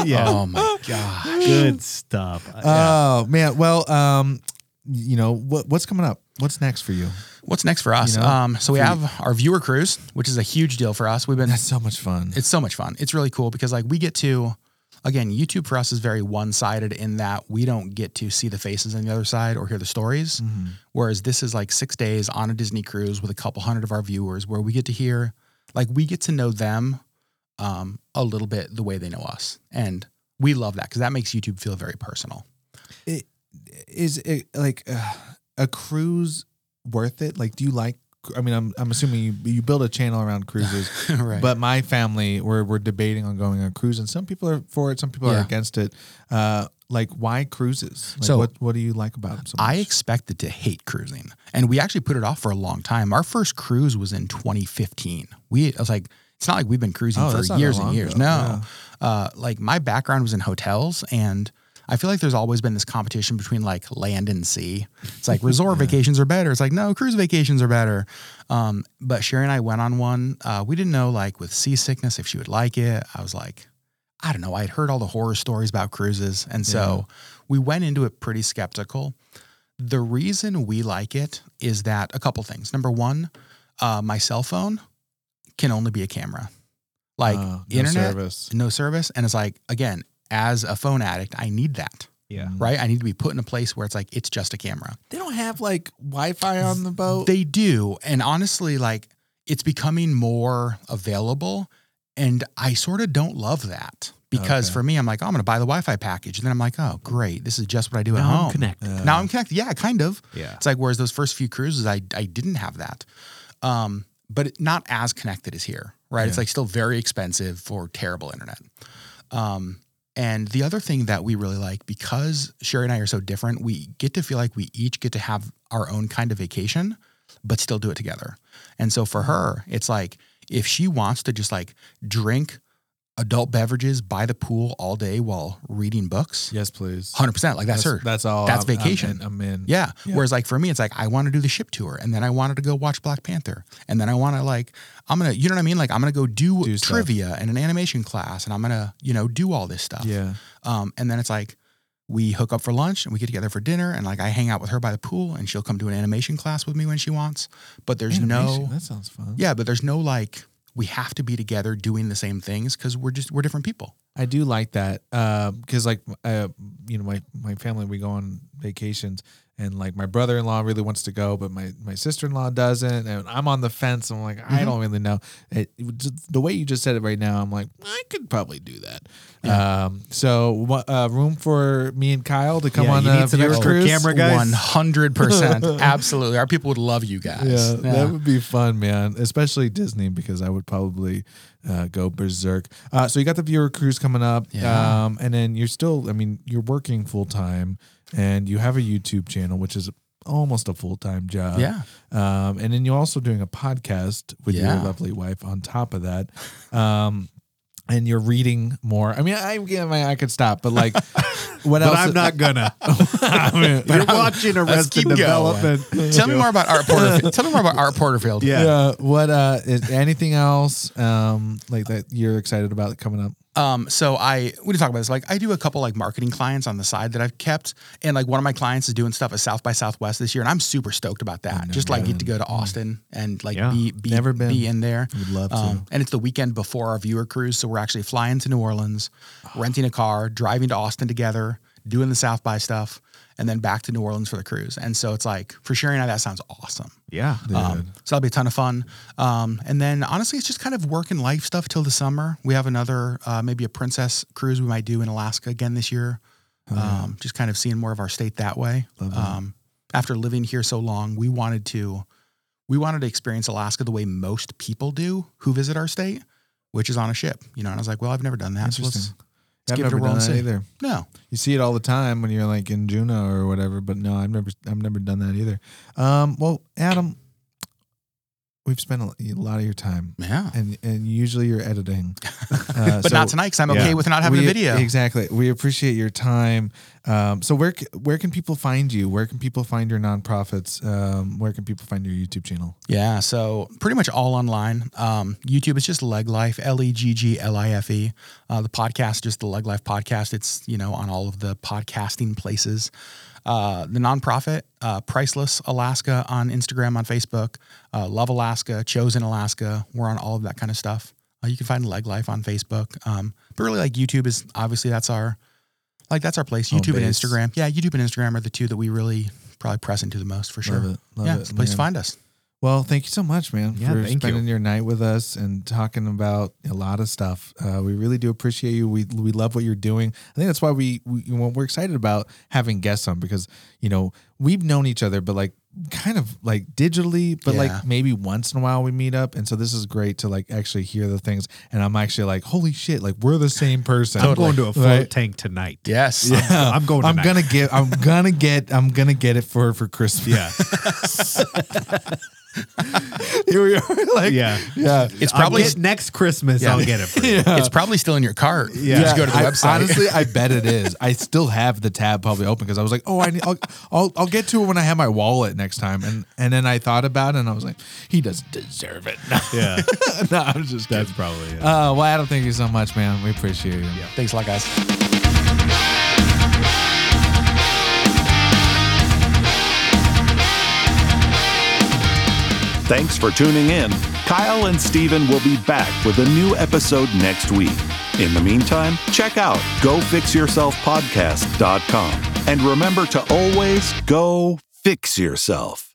Speaker 5: yeah,
Speaker 4: Oh my gosh.
Speaker 5: good stuff. Yeah.
Speaker 3: oh man. Well, um, you know what what's coming up? What's next for you?
Speaker 4: What's next for us?
Speaker 3: You know,
Speaker 4: um, so we have our viewer cruise, which is a huge deal for us. We've been
Speaker 3: That's so much fun.
Speaker 4: it's so much fun. It's really cool because like we get to again, YouTube for us is very one-sided in that we don't get to see the faces on the other side or hear the stories.
Speaker 3: Mm-hmm.
Speaker 4: Whereas this is like 6 days on a Disney cruise with a couple hundred of our viewers where we get to hear like we get to know them um a little bit the way they know us. And we love that because that makes YouTube feel very personal.
Speaker 3: is it like uh, a cruise worth it? Like, do you like I mean, I'm I'm assuming you, you build a channel around cruises,
Speaker 4: Right.
Speaker 3: But my family, we're we're debating on going on a cruise, and some people are for it, some people are against it. Uh, like, why cruises? Like,
Speaker 4: So-
Speaker 3: what what do you like about them so?
Speaker 4: I expected to hate cruising, and we actually put it off for a long time. Our first cruise was in 2015. We, I was like, it's not like we've been cruising
Speaker 3: Oh,
Speaker 4: for years and years.
Speaker 3: ago.
Speaker 4: No, uh, like my background was in hotels, and I feel like there's always been this competition between like land and sea. It's like resort vacations are better. It's like no, cruise vacations are better. Um, but Sherry and I went on one. Uh, we didn't know like with seasickness if she would like it. I was like, I don't know. I'd heard all the horror stories about cruises. And so we went into it pretty skeptical. The reason we like it is that a couple things. Number one, uh, my cell phone can only be a camera. Like
Speaker 3: Uh, no
Speaker 4: internet,
Speaker 3: service.
Speaker 4: no service. And it's like, again, as a phone addict, I need that,
Speaker 5: Yeah.
Speaker 4: right? I need to be put in a place where it's like, it's just a camera.
Speaker 3: They don't have like Wi-Fi on the boat.
Speaker 4: They do. And honestly, like it's becoming more available. And I sort of don't love that because
Speaker 3: Okay.
Speaker 4: for me, I'm like, oh, I'm going to buy the Wi Fi package. And then I'm like, oh, great. This is just what I do at
Speaker 5: Now I'm
Speaker 4: home.
Speaker 5: connected.
Speaker 4: now I'm connected. Yeah, kind of.
Speaker 5: Yeah.
Speaker 4: It's like, whereas those first few cruises, I, I didn't have that. Um, but not as connected as here, right? It's like still very expensive for terrible internet. Um, and the other thing that we really like, because Sherry and I are so different, we get to feel like we each get to have our own kind of vacation, but still do it together. And so for her, it's like if she wants to just like drink adult beverages by the pool all day while reading books,
Speaker 3: yes, please.
Speaker 4: 100%, like that's, her.
Speaker 3: That's all.
Speaker 4: That's
Speaker 3: I'm- I'm
Speaker 4: vacation.
Speaker 3: in- I'm in.
Speaker 4: Yeah.
Speaker 3: Yeah.
Speaker 4: Whereas like for me, it's like I want to do the ship tour, and then I wanted to go watch Black Panther, and then I want to like I'm gonna, you know what I mean? Like I'm gonna go do,
Speaker 3: Do stuff.
Speaker 4: trivia and an animation class, and I'm gonna you know do all this stuff.
Speaker 3: Yeah.
Speaker 4: Um, and then it's like we hook up for lunch and we get together for dinner, and like I hang out with her by the pool, and she'll come to an animation class with me when she wants. But there's
Speaker 3: Animation,
Speaker 4: no,
Speaker 3: That sounds fun.
Speaker 4: yeah, but there's no like we have to be together doing the same things because we're just we're different people.
Speaker 3: I do like that because, like, uh, you know, my my family we go on vacations, and like my brother in law really wants to go, but my my sister in law doesn't, and I'm on the fence. I'm like, I don't really know. It, it just- the way you just said it right now, I'm like, I could probably do that. Um, so what, uh, room for me and Kyle to come
Speaker 5: Yeah,
Speaker 3: on
Speaker 5: you
Speaker 3: the
Speaker 5: need some
Speaker 3: viewer
Speaker 5: extra
Speaker 3: cruise?
Speaker 5: camera guys.
Speaker 4: One hundred percent, absolutely. Our people would love you guys.
Speaker 3: Yeah, that would be fun, man. Especially Disney because I would probably uh, go berserk. Uh, so you got the viewer cruise coming up,
Speaker 4: Yeah.
Speaker 3: um, and then you're still. I mean, you're working full time, and you have a YouTube channel, which is almost a full time job.
Speaker 4: Yeah.
Speaker 3: Um, and then you're also doing a podcast with your lovely wife on top of that. Um, and you're reading more. I mean, I, I, I could stop, but like, what
Speaker 5: But
Speaker 3: else?
Speaker 5: I'm not gonna.
Speaker 3: I mean,
Speaker 5: You're watching Arrested. Development.
Speaker 4: Tell me more about Art Porterfield. Tell me more about Art Porterfield.
Speaker 5: Yeah.
Speaker 3: yeah. What uh is anything else um like that you're excited about coming up?
Speaker 4: Um, so I we didn't talk about this. Like I do a couple like marketing clients on the side that I've kept, and like one of my clients is doing stuff at South by Southwest this year, and I'm super stoked about that. Just like get to go to Austin and like
Speaker 5: Yeah.
Speaker 4: be be,
Speaker 3: Never been.
Speaker 4: be in there.
Speaker 3: Would love to.
Speaker 4: Um, and it's the weekend before our viewer cruise, so we're actually flying to New Orleans, renting a car, driving to Austin together, doing the South by stuff, and then back to New Orleans for the cruise. And so it's like for Sherry and I, that sounds awesome.
Speaker 5: Yeah.
Speaker 4: Um, so that'll be a ton of fun. Um, and then honestly, it's just kind of work and life stuff till the summer. We have another, uh, maybe a princess cruise we might do in Alaska again this year. Um, just kind of seeing more of our state that way. Um, after living here so long, we wanted to, we wanted to experience Alaska the way most people do who visit our state, which is on a ship. You know, and I was like, well, I've never done that. So let's
Speaker 3: I've
Speaker 4: give it a
Speaker 3: never done that either.
Speaker 4: No,
Speaker 3: You see it all the time when you're like in Juneau or whatever, but no, I've never I've never done that either. Um, well, Adam, we've spent a lot of your time,
Speaker 4: yeah.
Speaker 3: and and usually you're editing, uh,
Speaker 4: But
Speaker 3: so
Speaker 4: not tonight because I'm okay
Speaker 3: Yeah.
Speaker 4: with not having
Speaker 3: we-
Speaker 4: a video.
Speaker 3: Exactly. We appreciate your time. Um, so where where can people find you? Where can people find your nonprofits? Um, where can people find your YouTube channel?
Speaker 4: Yeah, so pretty much all online. Um, YouTube is just Legg Life, L E G G L I F E. Uh, the podcast, just the Legg Life podcast. It's you know on all of the podcasting places. Uh, the nonprofit, uh, Priceless Alaska on Instagram, on Facebook, uh, Love Alaska, Chosen Alaska. We're on all of that kind of stuff. Uh, you can find Legg Life on Facebook, um, but really like YouTube is obviously that's our like that's our place. YouTube and. Instagram. Yeah, YouTube and Instagram are the two that we really probably press into the most for sure.
Speaker 3: Love it. Love
Speaker 4: yeah,
Speaker 3: it,
Speaker 4: it's a place to find us.
Speaker 3: Well, thank you so much, man,
Speaker 5: Yeah,
Speaker 3: for
Speaker 5: thank you.
Speaker 3: spending your night with us and talking about a lot of stuff. Uh, we really do appreciate you. We we love what you're doing. I think that's why we, we we're excited about having guests on because you know we've known each other, but like kind of like digitally, but
Speaker 4: Yeah.
Speaker 3: like maybe once in a while we meet up. And so this is great to like actually hear the things. And I'm actually like, holy shit, like we're the same person.
Speaker 5: I'm going to a float
Speaker 3: Right?
Speaker 5: tank tonight.
Speaker 4: Yes.
Speaker 3: Yeah,
Speaker 5: I'm going
Speaker 3: I'm gonna get. I'm gonna get. I'm gonna get it for for Christmas.
Speaker 5: Yeah.
Speaker 3: Here we are. Like,
Speaker 5: Yeah.
Speaker 3: yeah.
Speaker 4: It's probably
Speaker 5: get- next Christmas.
Speaker 4: Yeah.
Speaker 5: I'll get it for you.
Speaker 4: it's probably still in your cart.
Speaker 5: Yeah.
Speaker 4: You just go to the
Speaker 3: I-
Speaker 4: website.
Speaker 3: Honestly, I bet it is. I still have the tab probably open because I was like, oh, I need, I'll, I'll I'll get to it when I have my wallet next time. And and then I thought about it and I was like, he doesn't deserve it.
Speaker 5: Yeah.
Speaker 3: no, I'm just kidding.
Speaker 5: That's probably it.
Speaker 3: Uh, well, Adam, thank you so much, man. We appreciate you. Yeah.
Speaker 4: Thanks a lot, guys.
Speaker 1: Thanks for tuning in. Kyle and Steven will be back with a new episode next week. In the meantime, check out gofixyourselfpodcast.com and remember to always go fix yourself.